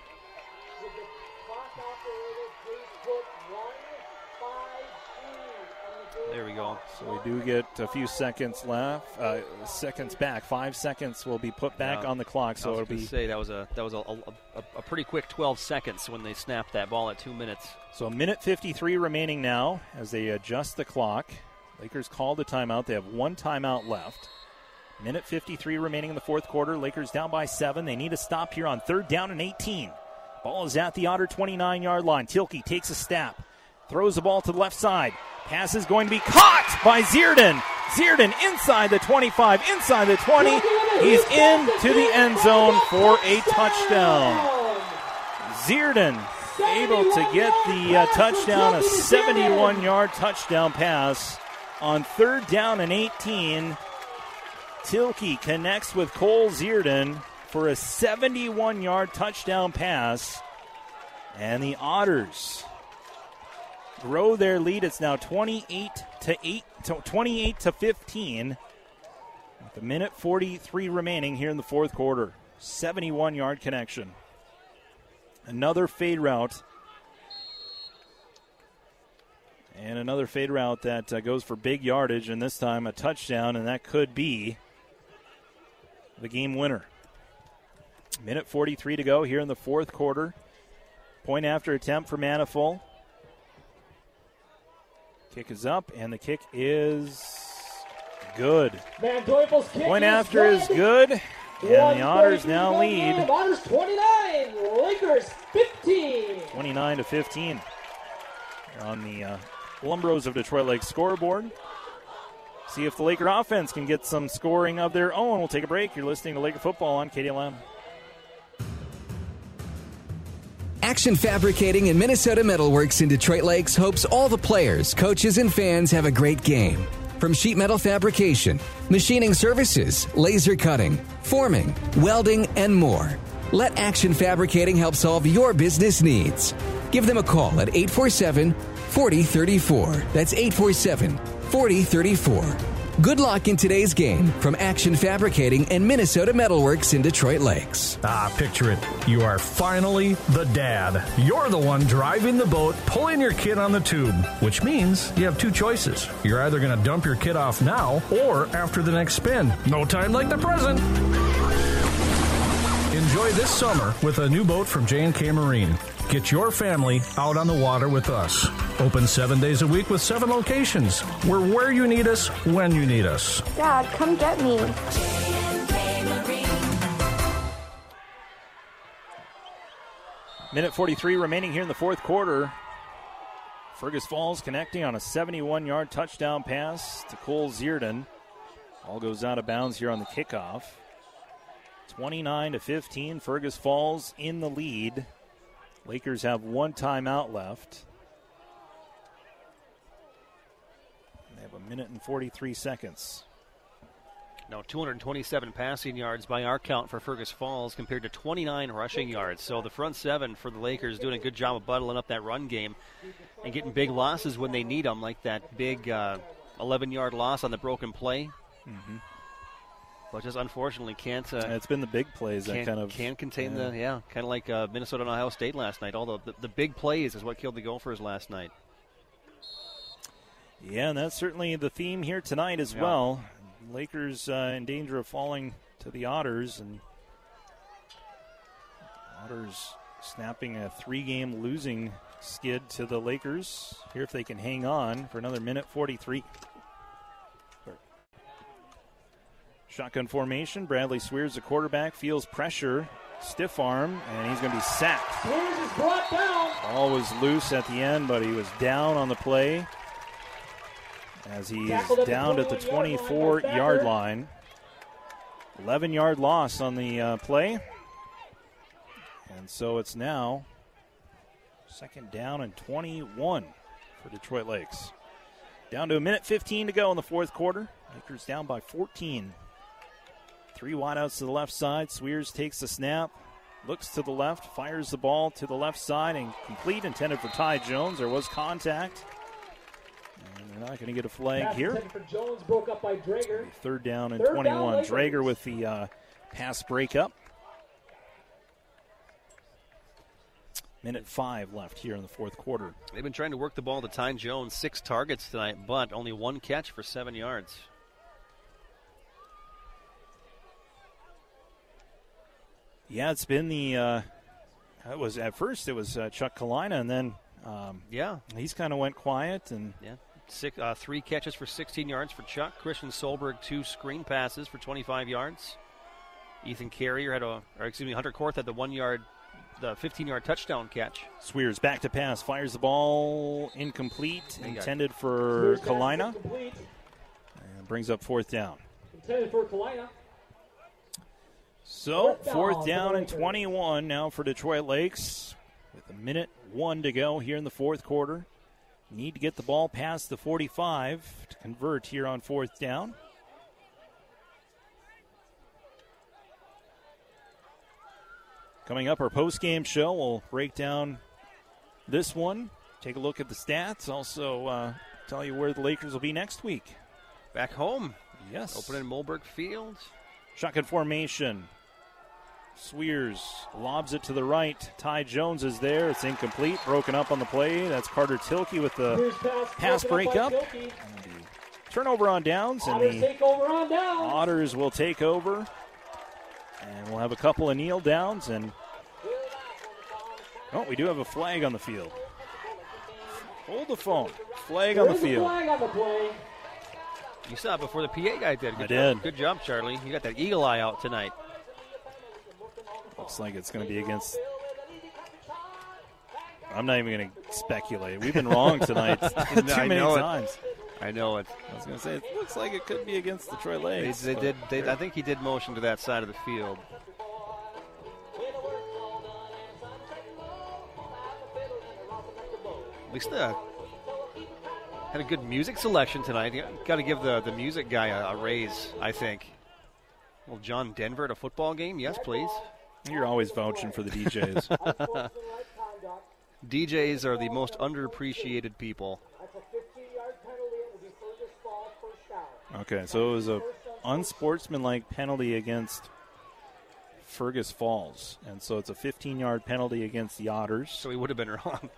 There we go. So we do get a few seconds left, uh, seconds back. Five seconds will be put back Yeah. on the clock, so I was it'll gonna be say that was a that was a, a, a, a pretty quick 12 seconds when they snapped that ball at two minutes. so a minute 53 remaining now as they adjust the clock. Lakers called a timeout. They have one timeout left. Minute 53 remaining in the fourth quarter. Lakers down by seven. They need a stop here on third down and 18. Ball is at the Otter 29 yard line. Tilkey takes a snap, throws the ball to the left side. Pass is going to be caught by Zierden. Zierden inside the 25, inside the 20. He's into the end zone for a touchdown. Zierden able to get the uh, touchdown, a 71 yard touchdown pass on third down and 18. Tilkey connects with Cole Zierden for a 71 yard touchdown pass. And the Otters grow their lead. It's now 28 to 8 to 28 to 15. With a minute 43 remaining here in the fourth quarter. 71 yard connection. Another fade route. And another fade route that uh, goes for big yardage, and this time a touchdown, and that could be the game winner. Minute 43 to go here in the fourth quarter. Point after attempt for Manifold. Kick is up, and the kick is good. Van kick Point is after is good, and the Otters now lead Otters 29, Lakers 15. 29 to 15 on the uh, Lumbros of Detroit Lake scoreboard. See if the Laker offense can get some scoring of their own. We'll take a break. You're listening to Laker football on KDLM. Action Fabricating and Minnesota Metalworks in Detroit Lakes hopes all the players, coaches, and fans have a great game. From sheet metal fabrication, machining services, laser cutting, forming, welding, and more. Let Action Fabricating help solve your business needs. Give them a call at 847 4034. That's 847 4034. Good luck in today's game from Action Fabricating and Minnesota Metalworks in Detroit Lakes. Ah, picture it. You are finally the dad. You're the one driving the boat, pulling your kid on the tube, which means you have two choices. You're either going to dump your kid off now or after the next spin. No time like the present. Enjoy this summer with a new boat from J&K Marine. Get your family out on the water with us. Open seven days a week with seven locations. We're where you need us, when you need us. Dad, come get me. Minute 43 remaining here in the fourth quarter. Fergus Falls connecting on a 71 yard touchdown pass to Cole Zierden. All goes out of bounds here on the kickoff. 29 to 15. Fergus Falls in the lead. Lakers have one timeout left. They have a minute and 43 seconds. Now 227 passing yards by our count for Fergus Falls compared to 29 rushing yards. So the front seven for the Lakers doing a good job of bundling up that run game and getting big losses when they need them, like that big 11 uh, yard loss on the broken play. Mm-hmm. But just unfortunately can't. Uh, it's been the big plays that kind of can contain yeah. the yeah, kind of like uh, Minnesota and Ohio State last night. Although the, the big plays is what killed the Gophers last night. Yeah, and that's certainly the theme here tonight as Yeah. well. Lakers uh, in danger of falling to the Otters, and Otters snapping a three-game losing skid to the Lakers. Here, if they can hang on for another minute 43. Shotgun formation. Bradley Swears, the quarterback, feels pressure, stiff arm, and he's going to be sacked. Swears is brought down. Ball was loose at the end, but he was down on the play as he is Tackled at the down at the 21 yard 24 yard line. 11 yard loss on the uh, play. And so it's now second down and 21 for Detroit Lakes. Down to a minute 15 to go in the fourth quarter. Lakers down by 14. Three wideouts to the left side. Swears takes the snap, looks to the left, fires the ball to the left side, and complete, intended for Ty Jones. There was contact. And they're not going to get a flag Pass here. for Jones broke up by Drager. Third down and Third 21. Lakers. Drager with the uh, pass breakup. Minute five left here in the fourth quarter. They've been trying to work the ball to Ty Jones, six targets tonight, but only one catch for seven yards. Yeah, it's been the. Uh, it was at first it was uh, Chuck Kalina, and then um, yeah, he's kind of went quiet and yeah, six, uh, three catches for 16 yards for Chuck. Christian Solberg two screen passes for 25 yards. Ethan Carrier had a, or excuse me, Hunter Korth had the one yard, the 15 yard touchdown catch. Swears back to pass, fires the ball incomplete, They intended for Swears Kalina, and brings up fourth down. Intended for Kalina. So, Fourth down fourth for down the and 21 now for Detroit Lakes with a minute one to go here in the fourth quarter. Need to get the ball past the 45 to convert here on fourth down. Coming up, our post-game show, we'll break down this one, take a look at the stats, also uh, tell you where the Lakers will be next week. Back home. Yes. Open in Mollberg Field. Shotgun formation. Swears lobs it to the right. Ty Jones is there. It's incomplete. Broken up on the play. That's Carter Tilkey with the pass pass broken break up up. by Tilkey. Turnover on downs, and Otters the take over on down. Otters will take over. And we'll have a couple of kneel downs. And oh, we do have a flag on the field. Hold the phone. Flag on the field. flag on the play. You saw it before the PA guy did. Good I job. did. Good job, Charlie. You got that eagle eye out tonight. Looks like it's going to be against. I'm not even going to speculate. We've been wrong tonight too I many know it. times. I know it. I was going to say it looks like it could be against Detroit They, Lakes. they but- did. They, I think he did motion to that side of the field. At least uh, had a good music selection tonight. Got to give the, the music guy a, a raise, I think. Well, John Denver at a football game? Yes, please. You're always vouching for the DJs. DJs are the most underappreciated people. That's a 15-yard penalty. It will be Fergus Falls first down. Okay, so it was a unsportsmanlike penalty against Fergus Falls, and so it's a 15-yard penalty against the Otters. So he would have been wrong.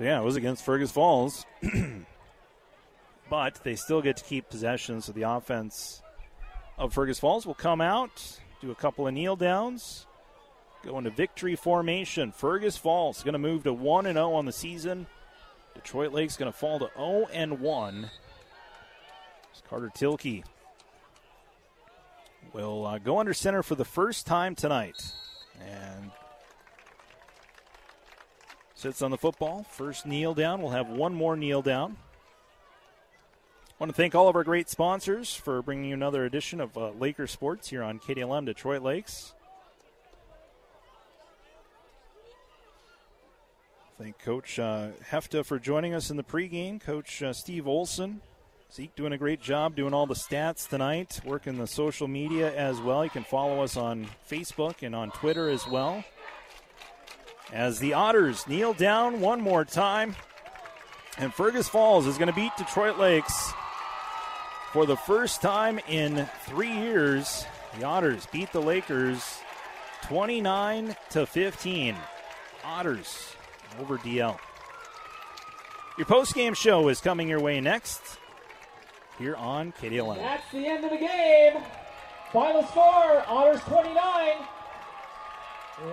Yeah, it was against Fergus Falls, but they still get to keep possession. So the offense of Fergus Falls will come out, do a couple of kneel downs, go into victory formation. Fergus Falls going to move to one and zero on the season. Detroit Lake's going to fall to zero and one. Carter Tilkey will uh, go under center for the first time tonight. And sits on the football. First kneel down. We'll have one more kneel down. I want to thank all of our great sponsors for bringing you another edition of uh, Laker Sports here on KDLM Detroit Lakes. Thank Coach uh, Hefta for joining us in the pregame. Coach uh, Steve Olson Zeke doing a great job doing all the stats tonight, working the social media as well. You can follow us on Facebook and on Twitter as well. As the Otters kneel down one more time, and Fergus Falls is going to beat Detroit Lakes for the first time in three years. The Otters beat the Lakers 29 to 15. Otters over DL. Your post-game show is coming your way next here on KDLM. That's the end of the game. Final score Otters 29,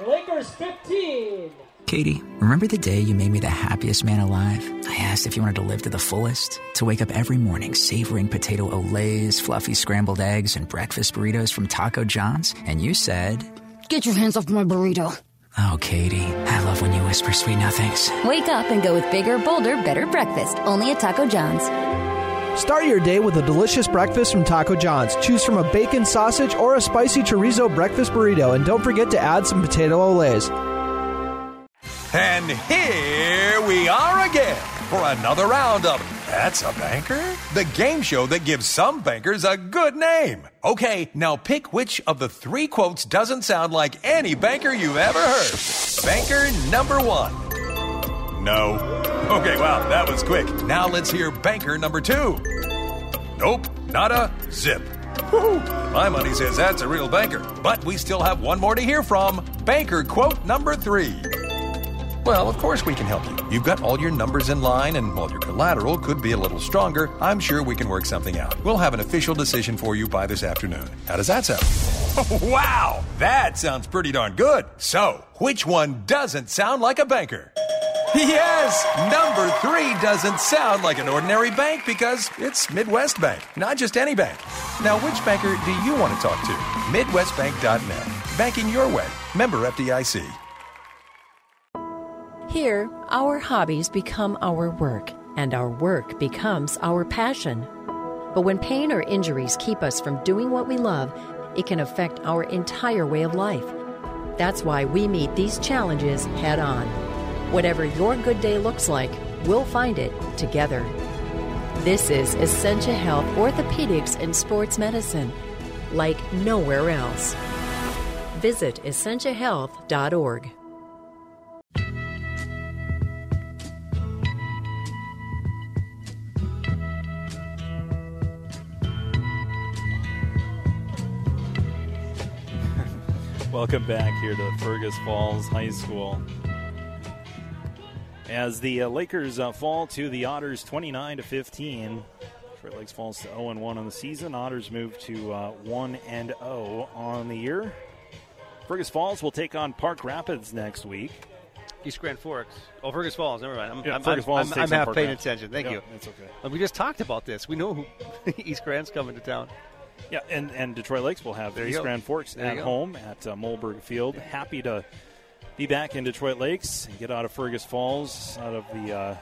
Lakers 15. Katie, remember the day you made me the happiest man alive? I asked if you wanted to live to the fullest, to wake up every morning savoring potato olés, fluffy scrambled eggs, and breakfast burritos from Taco John's, and you said, Get your hands off my burrito. Oh, Katie, I love when you whisper sweet nothings. Wake up and go with bigger, bolder, better breakfast, only at Taco John's. Start your day with a delicious breakfast from Taco John's. Choose from a bacon sausage or a spicy chorizo breakfast burrito, and don't forget to add some potato olés. And here we are again for another round of That's a Banker? The game show that gives some bankers a good name. Okay, now pick which of the three quotes doesn't sound like any banker you've ever heard. Banker number one. No. Okay, wow, that was quick. Now let's hear banker number two. Nope, not a zip. Woo-hoo. My money says that's a real banker. But we still have one more to hear from. Banker quote number three. Well, of course we can help you. You've got all your numbers in line, and while your collateral could be a little stronger, I'm sure we can work something out. We'll have an official decision for you by this afternoon. How does that sound? wow! That sounds pretty darn good. So, which one doesn't sound like a banker? Yes, number three doesn't sound like an ordinary bank because it's Midwest Bank, not just any bank. Now, which banker do you want to talk to? MidwestBank.net. Banking your way. Member FDIC. Here, our hobbies become our work, and our work becomes our passion. But when pain or injuries keep us from doing what we love, it can affect our entire way of life. That's why we meet these challenges head on. Whatever your good day looks like, we'll find it together. This is Essentia Health Orthopedics and Sports Medicine, like nowhere else. Visit essentiahealth.org. Welcome back here to Fergus Falls High School. As the uh, Lakers uh, fall to the Otters 29 to 15, Detroit Lakes falls to 0 1 on the season. Otters move to uh, 1 and 0 on the year. Fergus Falls will take on Park Rapids next week. East Grand Forks. Oh, Fergus Falls. Never mind. I'm, Yeah, I'm, Fergus I'm, Falls I'm, I'm half Park paying Rapids. attention. Thank Yeah, you. it's okay. And we just talked about this. We know who East Grand's coming to town. Yeah, and, and Detroit Lakes will have There East. Grand Forks There at home at uh, Mollberg Field. Happy to be back in Detroit Lakes and get out of Fergus Falls, out of the uh,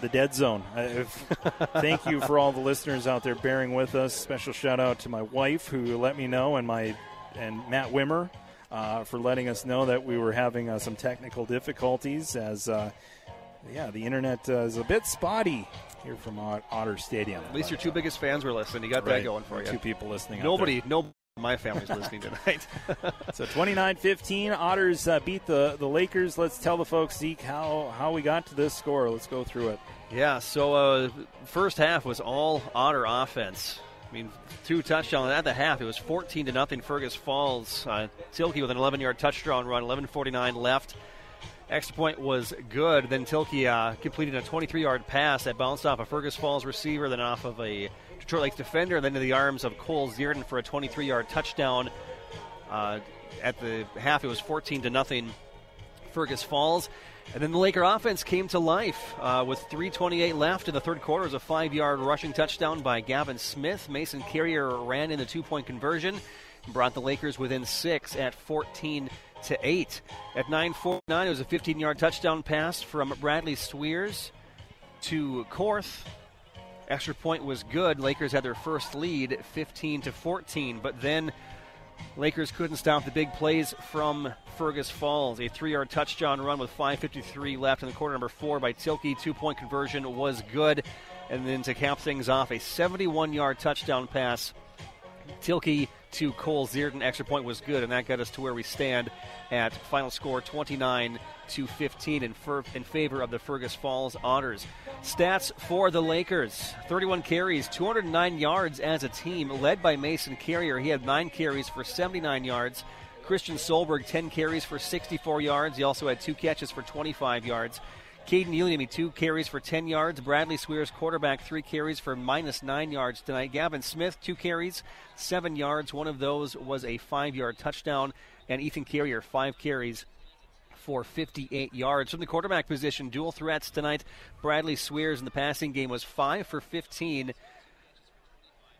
the dead zone. If- thank you for all the listeners out there bearing with us. Special shout out to my wife who let me know, and my and Matt Wimmer uh, for letting us know that we were having uh, some technical difficulties. As uh, yeah, the internet uh, is a bit spotty here from Otter Stadium. At least your two biggest fans were listening. You got that going for you. Two people listening Nobody, no my family's listening tonight. so 29-15, Otters uh, beat the, the Lakers. Let's tell the folks, Zeke, how, how we got to this score. Let's go through it. Yeah, so uh, first half was all Otter offense. I mean, two touchdowns at the half. It was 14 to nothing. Fergus Falls. Uh, Tilkey with an 11-yard touchdown run. 11:49 left. Extra point was good. Then Tilkey uh, completed a 23-yard pass that bounced off a Fergus Falls receiver, then off of a Detroit Lakes defender, then to the arms of Cole Zierden for a 23-yard touchdown. Uh, at the half, it was 14 to nothing. Fergus Falls. And then the Laker offense came to life uh, with 3:28 left in the third quarter. It was a five-yard rushing touchdown by Gavin Smith. Mason Carrier ran in the two-point conversion, brought the Lakers within six at 14 to eight. At 9:49, it was a 15-yard touchdown pass from Bradley Swears to Korth. Extra point was good. Lakers had their first lead, 15 to 14, but then Lakers couldn't stop the big plays from Fergus Falls. A three yard touchdown run with 5.53 left in the quarter number four by Tilkey. Two point conversion was good. And then to cap things off, a 71 yard touchdown pass. Tilkey to Cole Zierden. Extra point was good, and that got us to where we stand at final score 29 to 15 in, fir- in favor of the Fergus Falls Otters. Stats for the Lakers 31 carries, 209 yards as a team, led by Mason Carrier. He had nine carries for 79 yards. Christian Solberg, 10 carries for 64 yards. He also had two catches for 25 yards. Caden Ilanini, two carries for 10 yards. Bradley Swears, quarterback, three carries for minus nine yards tonight. Gavin Smith, two carries, seven yards. One of those was a five yard touchdown. And Ethan Carrier, five carries for 58 yards. From the quarterback position, dual threats tonight. Bradley Swears in the passing game was 5 for 15.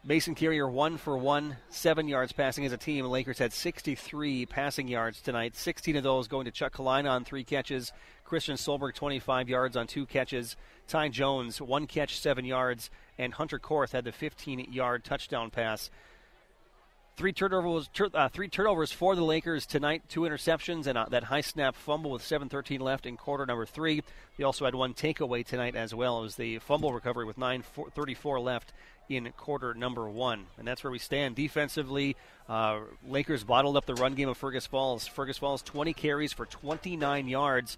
Mason Carrier one for one, seven yards passing as a team. Lakers had 63 passing yards tonight. 16 of those going to Chuck Kalina on three catches. Christian Solberg 25 yards on two catches. Ty Jones one catch, seven yards, and Hunter Korth had the 15-yard touchdown pass. Three turnovers, tur- uh, three turnovers for the Lakers tonight. Two interceptions and uh, that high snap fumble with 7:13 left in quarter number three. They also had one takeaway tonight as well. Was the fumble recovery with 9:34 left in quarter number one, and that's where we stand defensively. Uh, Lakers bottled up the run game of Fergus Falls. Fergus Falls 20 carries for 29 yards,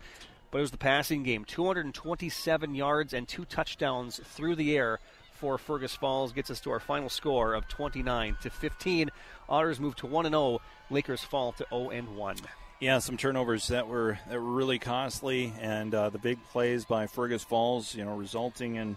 but it was the passing game. 227 yards and two touchdowns through the air for Fergus Falls gets us to our final score of 29 to 15. Otters move to 1 and 0. Lakers fall to 0 and 1. Yeah, some turnovers that were that were really costly, and uh, the big plays by Fergus Falls, you know, resulting in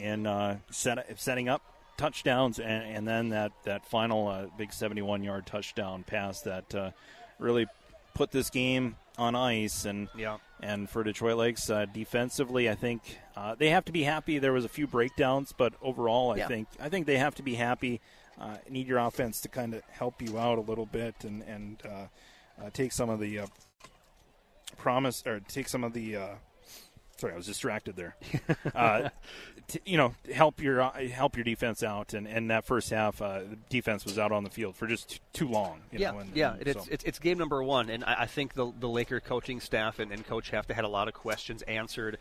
in uh, set, setting up touchdowns, and, and, then that that final uh, big 71 yard touchdown pass that uh, really put this game on ice. And yeah. and for Detroit Lakes uh, defensively, I think uh, they have to be happy. There was a few breakdowns, but overall, I Yeah. think I think they have to be happy. Uh, need your offense to kind of help you out a little bit and and uh, uh, take some of the uh, promise or take some of the. Sorry, I was distracted there. uh, t- you know, help your uh, help your defense out, and, and that first half, uh, the defense was out on the field for just t- too long. You yeah, know, and, yeah. and it's, so- it's it's game number one, and I, I think the the Laker coaching staff and, and coach have to had a lot of questions answered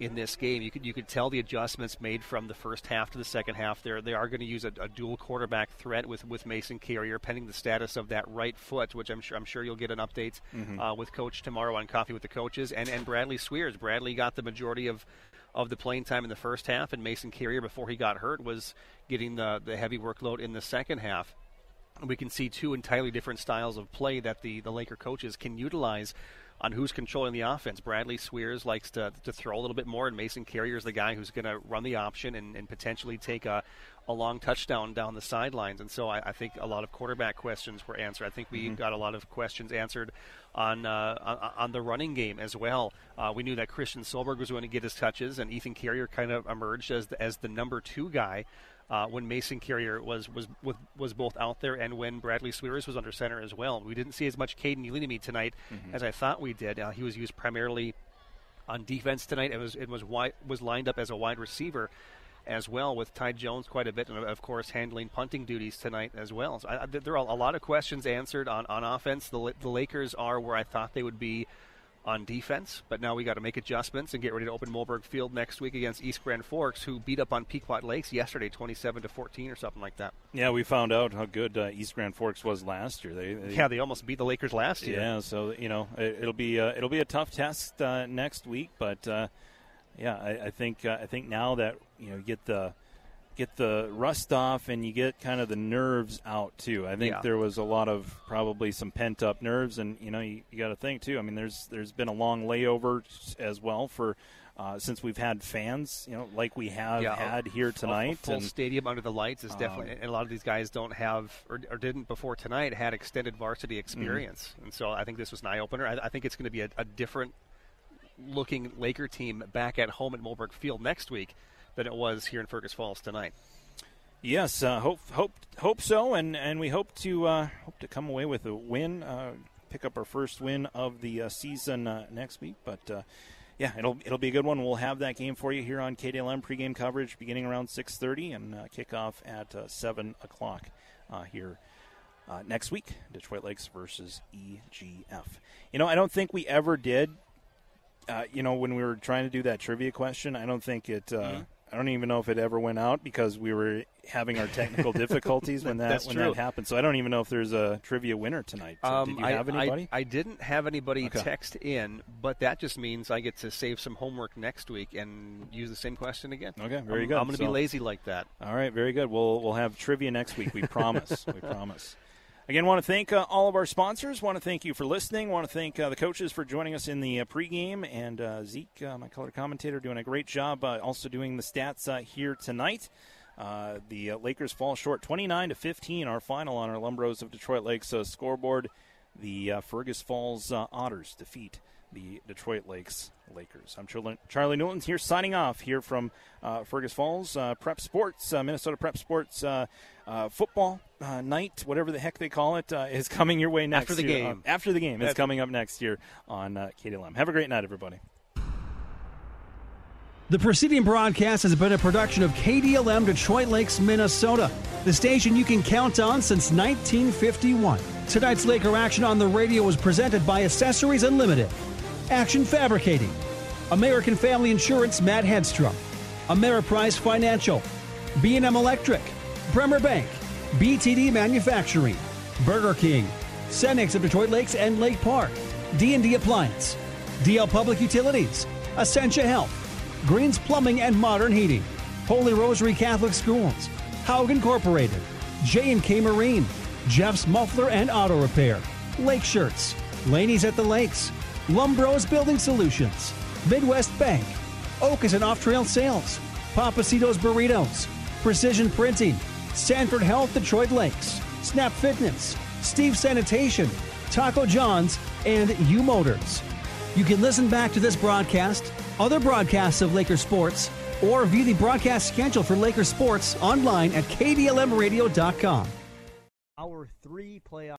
in this game. You could you could tell the adjustments made from the first half to the second half. There they are going to use a, a dual quarterback threat with, with Mason Carrier, pending the status of that right foot, which I'm sure I'm sure you'll get an update Mhm. uh, with Coach tomorrow on Coffee with the Coaches, and and Bradley Swears. Bradley got the majority of of the playing time in the first half, and Mason Carrier before he got hurt was getting the the heavy workload in the second half we can see two entirely different styles of play that the, the Laker coaches can utilize on who's controlling the offense. Bradley Swears likes to, to throw a little bit more, and Mason Carrier is the guy who's going to run the option and, and potentially take a, a long touchdown down the sidelines. And so I, I think a lot of quarterback questions were answered. I think we Mhm. got a lot of questions answered on uh, on, on the running game as well. Uh, we knew that Christian Solberg was going to get his touches, and Ethan Carrier kind of emerged as the, as the number two guy uh, when Mason Carrier was was was, was both out there and when Bradley Swears was under center as well. We didn't see as much Caden Ilanini tonight Mhm. as I thought we did. Uh, he was used primarily on defense tonight. It was it was wide, was lined up as a wide receiver as well with Ty Jones quite a bit, and of course handling punting duties tonight as well. So I, I, there are a lot of questions answered on, on offense. The, the Lakers are where I thought they would be on defense, but now we got to make adjustments and get ready to open Mollberg Field next week against East Grand Forks, who beat up on Pequot Lakes yesterday, 27 to 14 or something like that. Yeah, we found out how good uh, East Grand Forks was last year. They, they, yeah, they almost beat the Lakers last year. Yeah, so you know it, will be uh, it'll be a tough test uh, next week, but uh, yeah, I, I think uh, I think now that you know you get the get the rust off and you get kind of the nerves out too. I think Yeah. there was a lot of probably some pent up nerves, and you know you, you got to think too. I mean, there's there's been a long layover as well for. Uh, since we've had fans, you know, like we have Yeah, had here tonight, a full and stadium under the lights is Um, definitely, and a lot of these guys don't have or, or didn't before tonight had extended varsity Mm-hmm. experience, and so I think this was an eye opener. I, I think it's going to be a, a different looking Laker team back at home at Mollberg Field next week than it was here in Fergus Falls tonight. Yes, uh, hope hope hope so, and and we hope to uh, hope to come away with a win, uh, pick up our first win of the uh, season uh, next week. But uh, yeah, it'll it'll be a good one. We'll have that game for you here on KDLM pregame coverage beginning around six thirty and uh, kickoff at uh, seven o'clock uh, here. Uh, next week, Detroit Lakes versus EGF. You know, I don't think we ever did. Uh, you know, when we were trying to do that trivia question, I don't think it. Uh, Mhm. I don't even know if it ever went out because we were having our technical difficulties when that when true. that happened. So I don't even know if there's a trivia winner tonight. So Um, did you I, have anybody? I, I didn't have anybody Okay. text in, but that just means I get to save some homework next week and use the same question again. Okay, very I'm, good. I'm going to be lazy like that. All right, very good. We'll we'll have trivia next week. We promise. we promise. Again, want to thank uh, all of our sponsors. Want to thank you for listening. Want to thank uh, the coaches for joining us in the uh, pregame, and uh, Zeke, uh, my color commentator, doing a great job. Uh, also doing the stats here tonight. The Lakers fall short, 29 to 15. Our final on our Lumbros of Detroit Lakes scoreboard. The Fergus Falls Otters defeat the Detroit Lakes Lakers. I'm Charlie, Charlie Newlands here, signing off here from uh, Fergus Falls uh, Prep Sports, uh, Minnesota Prep Sports uh, uh, football uh, night, whatever the heck they call it, uh, is coming your way next After the year. game. Uh, after the game, it's coming up next year on uh, KDLM. Have a great night, everybody. The preceding broadcast has been a production of KDLM Detroit Lakes, Minnesota, the station you can count on since 1951. Tonight's Laker action on the radio was presented by Accessories Unlimited, Action Fabricating, American Family Insurance, Matt Hedstrom, Ameriprise Financial, B&M Electric, Bremer Bank, BTD Manufacturing, Burger King, Cenex of Detroit Lakes and Lake Park, D&D Appliance, DL Public Utilities, Essentia Health, Greens Plumbing and Modern Heating, Holy Rosary Catholic Schools, Haug Incorporated, J&K Marine, Jeff's Muffler and Auto Repair, Lake Shirts, Laney's at the Lakes, Lumbros Building Solutions, Midwest Bank, Ocas and Off Trail Sales, Papacitos Burritos, Precision Printing, Sanford Health Detroit Lakes, Snap Fitness, Steve Sanitation, Taco John's, and U Motors. You can listen back to this broadcast, other broadcasts of Laker Sports, or view the broadcast schedule for Laker Sports online at kdlmradio.com. Our three playoff